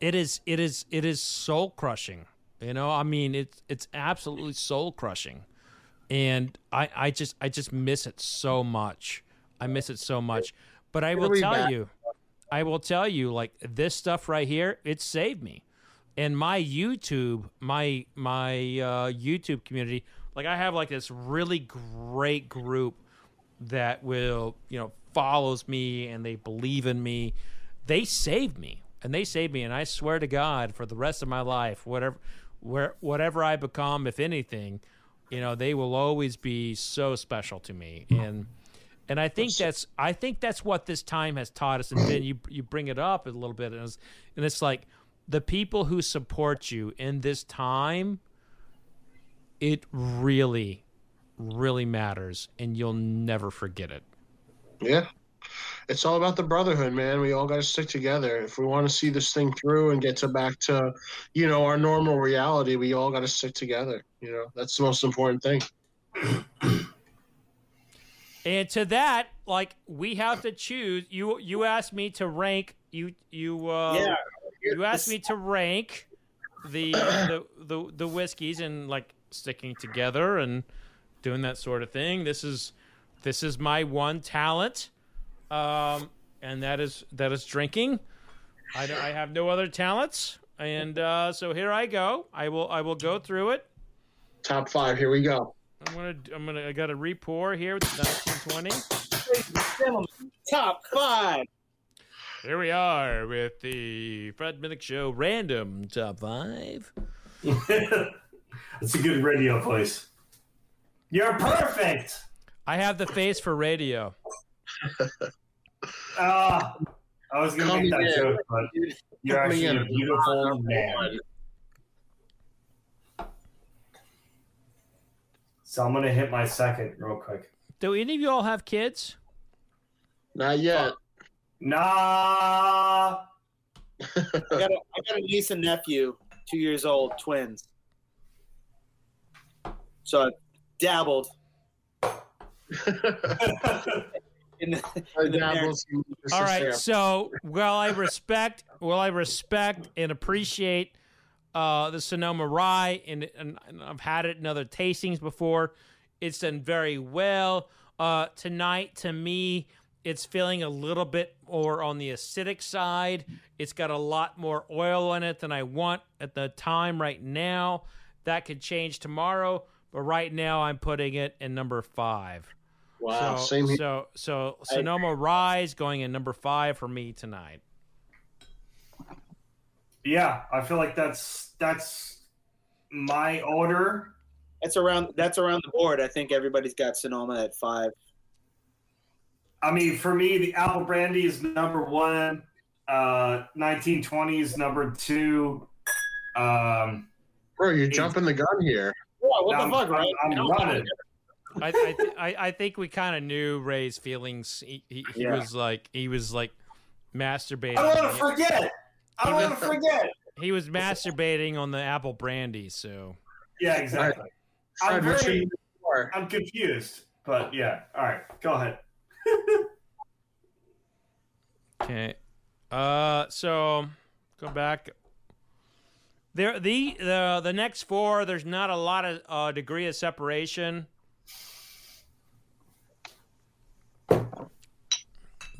It is it is it is soul crushing. You know, I mean it's it's absolutely soul crushing. And I, I just I just miss it so much. I miss it so much. But I will tell you, I will tell you, like this stuff right here, it saved me. And my YouTube, my my uh, YouTube community, like I have like this really great group that will, you know, follows me and they believe in me. They saved me, and they saved me. And I swear to God, for the rest of my life, whatever, where whatever I become, if anything, you know, they will always be so special to me. And and I think that's I think that's what this time has taught us. And Vin, you you bring it up a little bit, and it's, and it's like the people who support you in this time. It really, really matters, and you'll never forget it. Yeah. It's all about the brotherhood, man. We all got to stick together. If we want to see this thing through and get to back to, you know, our normal reality, we all got to stick together. You know, that's the most important thing. And to that, like we have to choose. You you asked me to rank. You you uh, Yeah. you asked me to rank the the the the whiskeys and like sticking together and doing that sort of thing. This is this is my one talent, um, and that is that is drinking. I, I have no other talents, and uh, so here I go. I will I will go through it. Top five. Here we go. I'm gonna I'm gonna I got a re-pour here with 1920. Top five. Here we are with the Fred Minnick Show random top five. It's a good radio voice. You're perfect. I have the face for radio. Ah, I was gonna Call make that man. joke, but you're Put actually in a a beautiful man. So I'm gonna hit my second real quick. Do any of you all have kids? Not yet. Nah. I got, a, I got a niece and nephew, two years old, twins. So I dabbled in the, in the marriage. All right. So, well, I respect, well, I respect and appreciate uh, the Sonoma Rye, and, and, and I've had it in other tastings before. It's done very well. Uh, tonight, to me, it's feeling a little bit more on the acidic side. It's got a lot more oil in it than I want at the time right now. That could change tomorrow, but right now I'm putting it in number five. Wow. So, Same here. so, so Sonoma Rye's going in number five for me tonight. Yeah, I feel like that's that's my order. That's around. That's around the board. I think everybody's got Sonoma at five. I mean, for me, the apple brandy is number one. Uh, 1920s number two. Um, Bro, you're jumping the gun here. What, what the fuck, I'm- right? I'm running. I, I, th- I, I think we kind of knew Ray's feelings. He, he, he Yeah. was like he was like masturbating. I don't want to forget. I don't want to forget. He was masturbating on the apple brandy. So Yeah, exactly. I'm Fred, what's very. I'm confused, but yeah. All right, go ahead. okay, uh, so go back. There, the the the next four. There's not a lot of uh, degree of separation.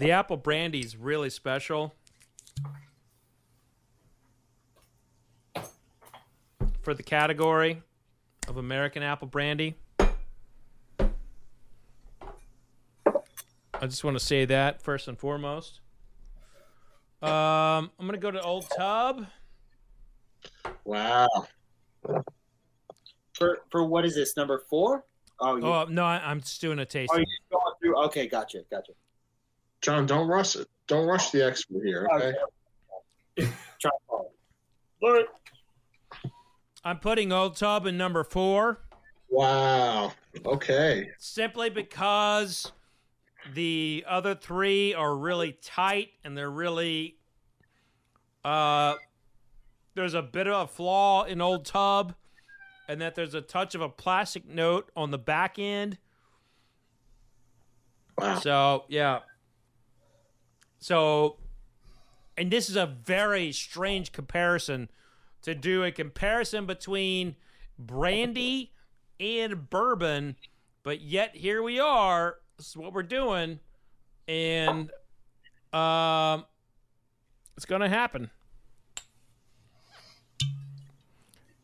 The apple brandy is really special. For the category of American apple brandy. I just want to say that first and foremost. Um, I'm gonna go to Old Tub. Wow. For for what is this number four? Oh, you, Oh no, I, I'm just doing a taste. oh, you're going through. Okay, gotcha, gotcha. John, don't rush it. Don't rush the expert here, okay? Try. I'm putting Old Tub in number four Wow. Okay. simply because the other three are really tight and they're really uh there's a bit of a flaw in Old Tub and that there's a touch of a plastic note on the back end. Wow. So, yeah. So, and this is a very strange comparison to do a comparison between brandy and bourbon, but yet here we are. This is what we're doing. And um It's going to happen.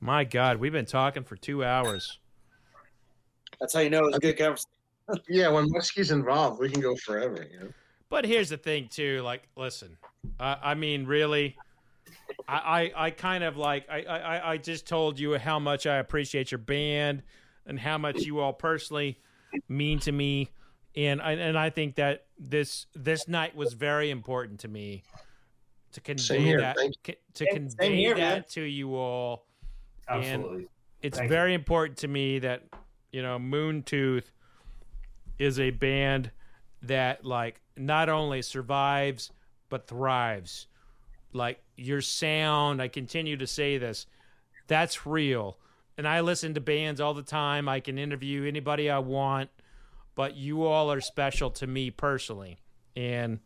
My God, we've been talking for two hours. That's how you know it's a good conversation. Yeah, when whiskey's involved, we can go forever. You know? But here's the thing, too. Like, listen, uh, I mean, really, I, I, I kind of like, I, I, I just told you how much I appreciate your band and how much you all personally mean to me, and I, and I think that this this night was very important to me to convey that to Same- convey here, that man. to you all. Absolutely. It's Thank very important to me that you know Moon Tooth is a band that like not only survives but thrives. Like your sound, I continue to say this, that's real. And I listen to bands all the time. I can interview anybody I want, but you all are special to me personally. And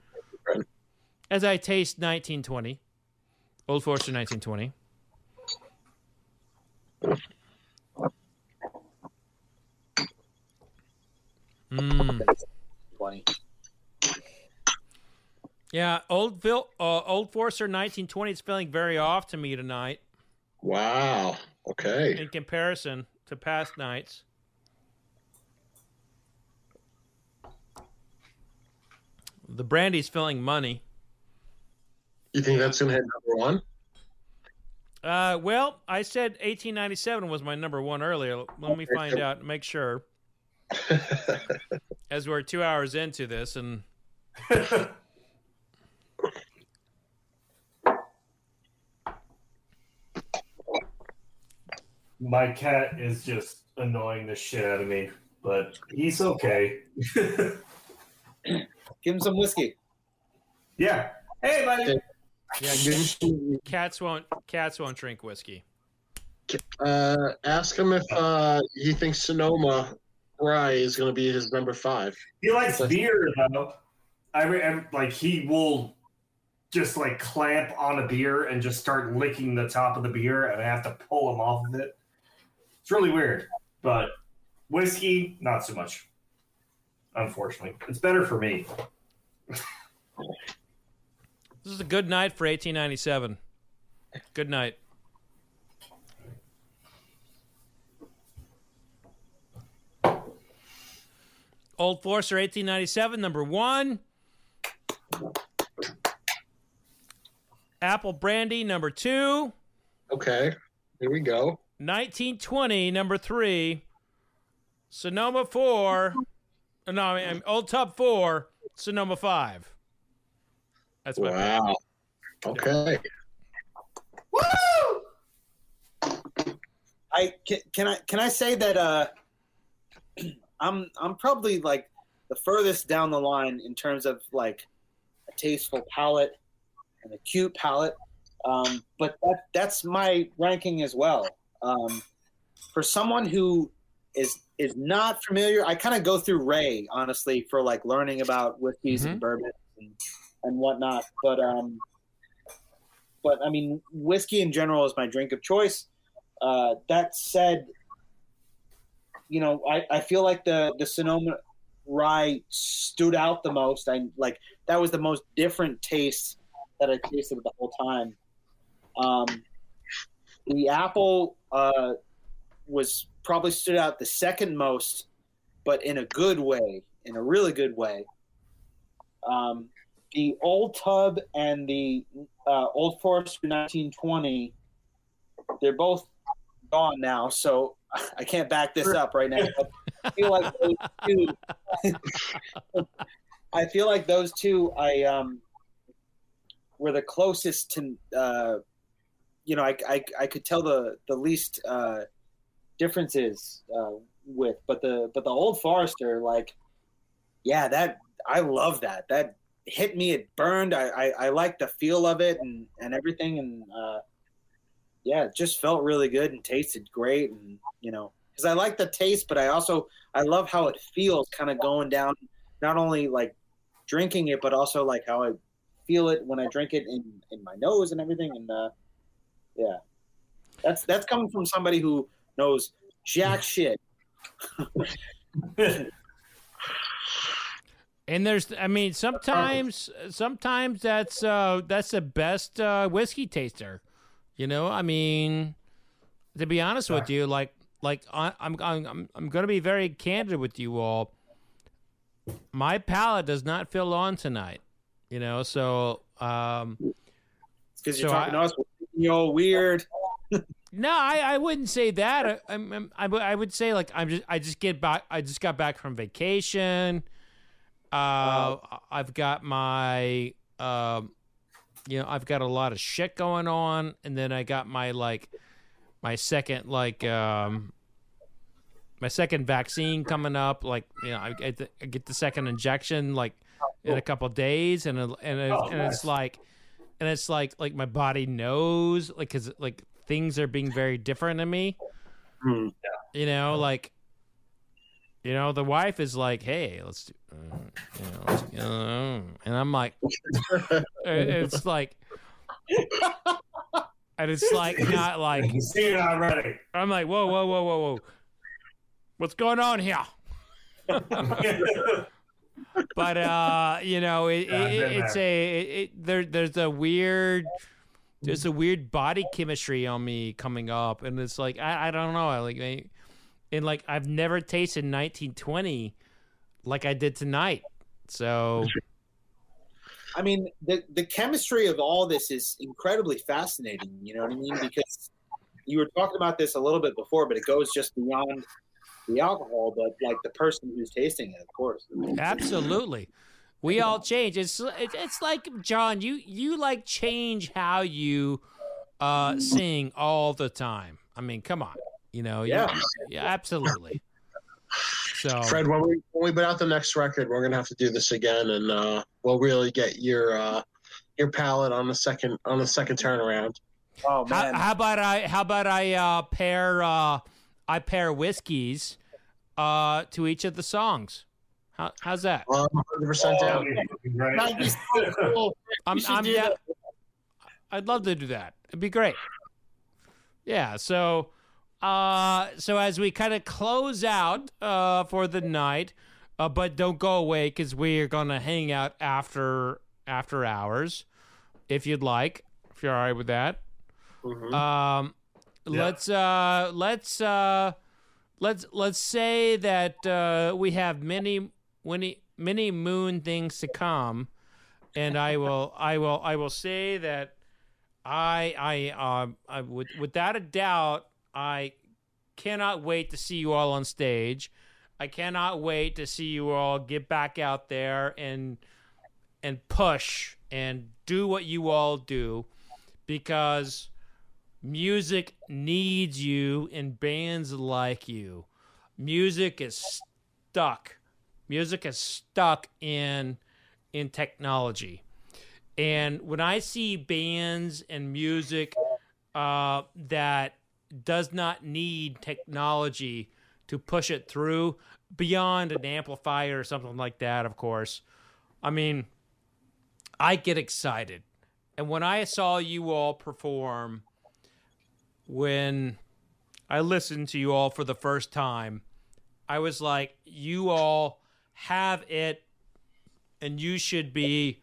as I taste 1920, Old Forester 1920. Hmm. Yeah, old Phil, uh, old Forester 1920 is feeling very off to me tonight. Wow. Okay. In comparison to past nights. The brandy's filling money. You think that's gonna hit number one? Uh, well, I said 1897 was my number one earlier. Let me find out, make sure. As we're two hours into this, and My cat is just annoying the shit out of me, but he's okay. Give him some whiskey. yeah. Hey, buddy. yeah, cats won't cats won't drink whiskey. Uh, ask him if uh, he thinks Sonoma Rye is going to be his number five. He likes beer though. I, re- I like he will just like clamp on a beer and just start licking the top of the beer, and I have to pull him off of it. It's really weird, but whiskey not so much. Unfortunately, it's better for me. This is a good night for 1897. Good night. Old Forester 1897, number one. Apple Brandy, number two. Okay. Here we go. 1920, number three. Sonoma, four. uh, No, I mean, Old Tub, four. Sonoma, five. That's my pick. Wow. Okay. I can, can I can I say that uh, I'm I'm probably like the furthest down the line in terms of like a tasteful palate and a cute palate. Um, but that that's my ranking as well. Um, for someone who is is not familiar, I kind of go through Ray honestly for like learning about whiskeys and bourbon and, and whatnot. But um, but I mean, whiskey in general is my drink of choice. Uh, that said, you know, I, I feel like the the Sonoma rye stood out the most. I like that was the most different taste that I tasted the whole time. Um, the apple uh, was probably stood out the second most, but in a good way, in a really good way. Um, the old tub and the uh, old Forester 1920, they're both gone now, so I can't back this up right now. But I feel like those two. I feel like those two. I um were the closest to. Uh, you know, I, I, I could tell the the least uh, differences uh, with, but the but the old Forester, like, yeah, that I love that. That hit me. It burned. I I, I like the feel of it and and everything, and uh, yeah, it just felt really good and tasted great, and you know, because I like the taste, but I also I love how it feels, kind of going down. Not only like drinking it, but also like how I feel it when I drink it in in my nose and everything, and uh, yeah, that's that's coming from somebody who knows jack shit. And there's, I mean, sometimes, sometimes that's uh, that's the best uh, whiskey taster. You know, I mean, to be honest with you, like, like I, I'm, I'm, I'm going to be very candid with you all. My palate does not feel on tonight. You know, so um, Because you're So talking I- to us, you all weird. No, I, I wouldn't say that. I, I'm, I'm- I, would- say like I'm just I just get back. I just got back from vacation. Uh, I've got my um, you know, I've got a lot of shit going on, and then I got my like my second like um my second vaccine coming up. Like you know, I get the, I get the second injection like in a couple days, and and it, Oh, and nice. it's like and it's like like my body knows like because like things are being very different in me Hmm. you know like you know the wife is like hey let's do uh, you know, let's, uh, and i'm like it's like and it's like not like You see it already. i'm like whoa whoa whoa whoa whoa what's going on here but uh you know it, Yeah, it, it's there. a it, it, there there's a weird there's a weird body chemistry on me coming up and it's like i, I don't know I like I, and like i've never tasted 1920 like i did tonight so I mean, the the chemistry of all this is incredibly fascinating. You know what I mean? Because you were talking about this a little bit before, but it goes just beyond the alcohol, but like the person who's tasting it, of course. absolutely we all change it's it's like john you you like change how you uh sing all the time i mean come on you know you- Yeah. yeah absolutely so Fred, when we when we put out the next record, we're gonna have to do this again, and uh, we'll really get your uh, your palate on the second on the second turnaround. Oh How, man, how about I? How about I uh, pair? Uh, I pair whiskeys uh, to each of the songs. How, how's that? Um, 100% Oh, down. right. so cool. I'm, I'm yeah. I'd love to do that. It'd be great. Yeah. So, uh, so as we kind of close out uh, for the night, uh, but don't go away because we are gonna hang out after after hours, if you'd like. If you're all right with that. Mhm. Um, Yeah. let's uh, let's uh, let's let's say that uh, we have many many many moon things to come, and I will I will I will say that I I um I would without a doubt I cannot wait to see you all on stage. I cannot wait to see you all get back out there and and push and do what you all do because music needs you and bands like you. Music is stuck. Music is stuck in in technology. And when I see bands and music uh, that does not need technology to push it through beyond an amplifier or something like that, of course, I mean, I get excited. And when I saw you all perform, when I listened to you all for the first time, I was like, you all have it, and you should be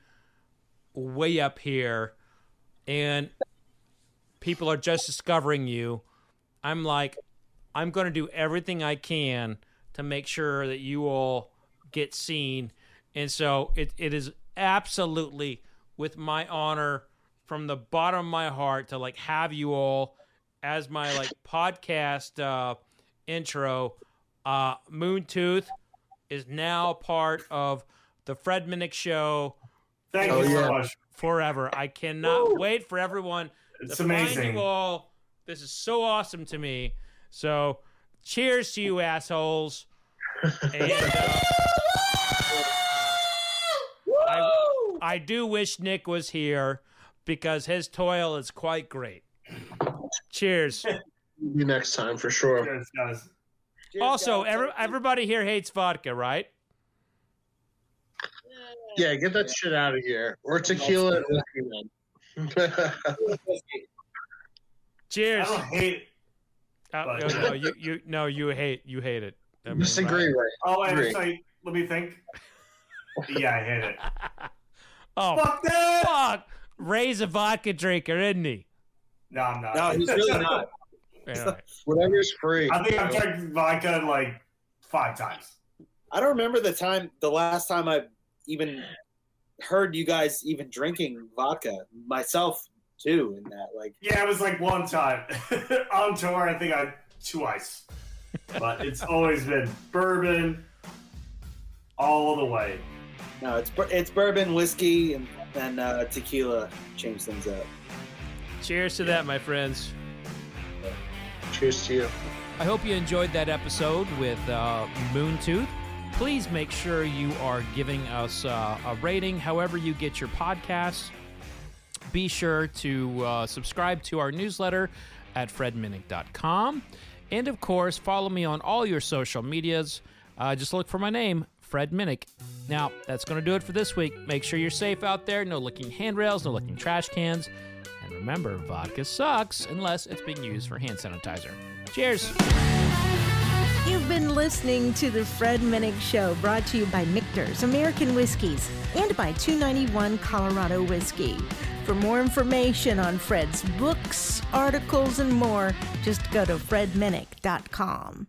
way up here. And people are just discovering you. I'm like, I'm going to do everything I can to make sure that you all get seen. And so it, it is absolutely with my honor from the bottom of my heart to like have you all as my like podcast uh, intro. Uh, Moon Tooth is now part of the Fred Minnick Show Thank you so much. forever. I cannot wait for everyone It's to find you all. This is so awesome to me. So, cheers to you assholes. And, uh, I, I do wish Nick was here because his toil is quite great. Cheers. See you next time for sure. Cheers, guys. Cheers, Also, guys. every, everybody here hates vodka, right? Yeah, get that shit out of here. Or tequila and whiskey then. I Cheers. don't hate. Uh, but- no, no, you, you, no, you hate, you hate it. I mean, Disagree, right? Oh, wait, Agree. sorry. Let me think. Yeah, I hate it. Oh, Fuck that! fuck! Ray's a vodka drinker, isn't he? No, I'm not. No, he's really not. Anyway. Whatever's free. I think I've drank vodka like five times. I don't remember the time, the last time I even heard you guys even drinking vodka. Myself too, in that like. Yeah, it was like one time on tour. I think I twice, but it's always been bourbon all the way. No, it's it's bourbon, whiskey, and and uh, tequila change things up. Cheers to that, my friends. Cheers to you. I hope you enjoyed that episode with uh, Moon Tooth. Please make sure you are giving us uh, a rating however you get your podcasts. Be sure to uh, subscribe to our newsletter at fredminnick.com. And of course, follow me on all your social medias. Uh, just look for my name, Fred Minnick. Now, that's going to do it for this week. Make sure you're safe out there. No licking handrails, no licking trash cans. And remember, vodka sucks unless it's being used for hand sanitizer. Cheers. You've been listening to the Fred Minnick Show, brought to you by Michter's American Whiskies and by 291 Colorado Whiskey. For more information on Fred's books, articles, and more, just go to fredminnick.com.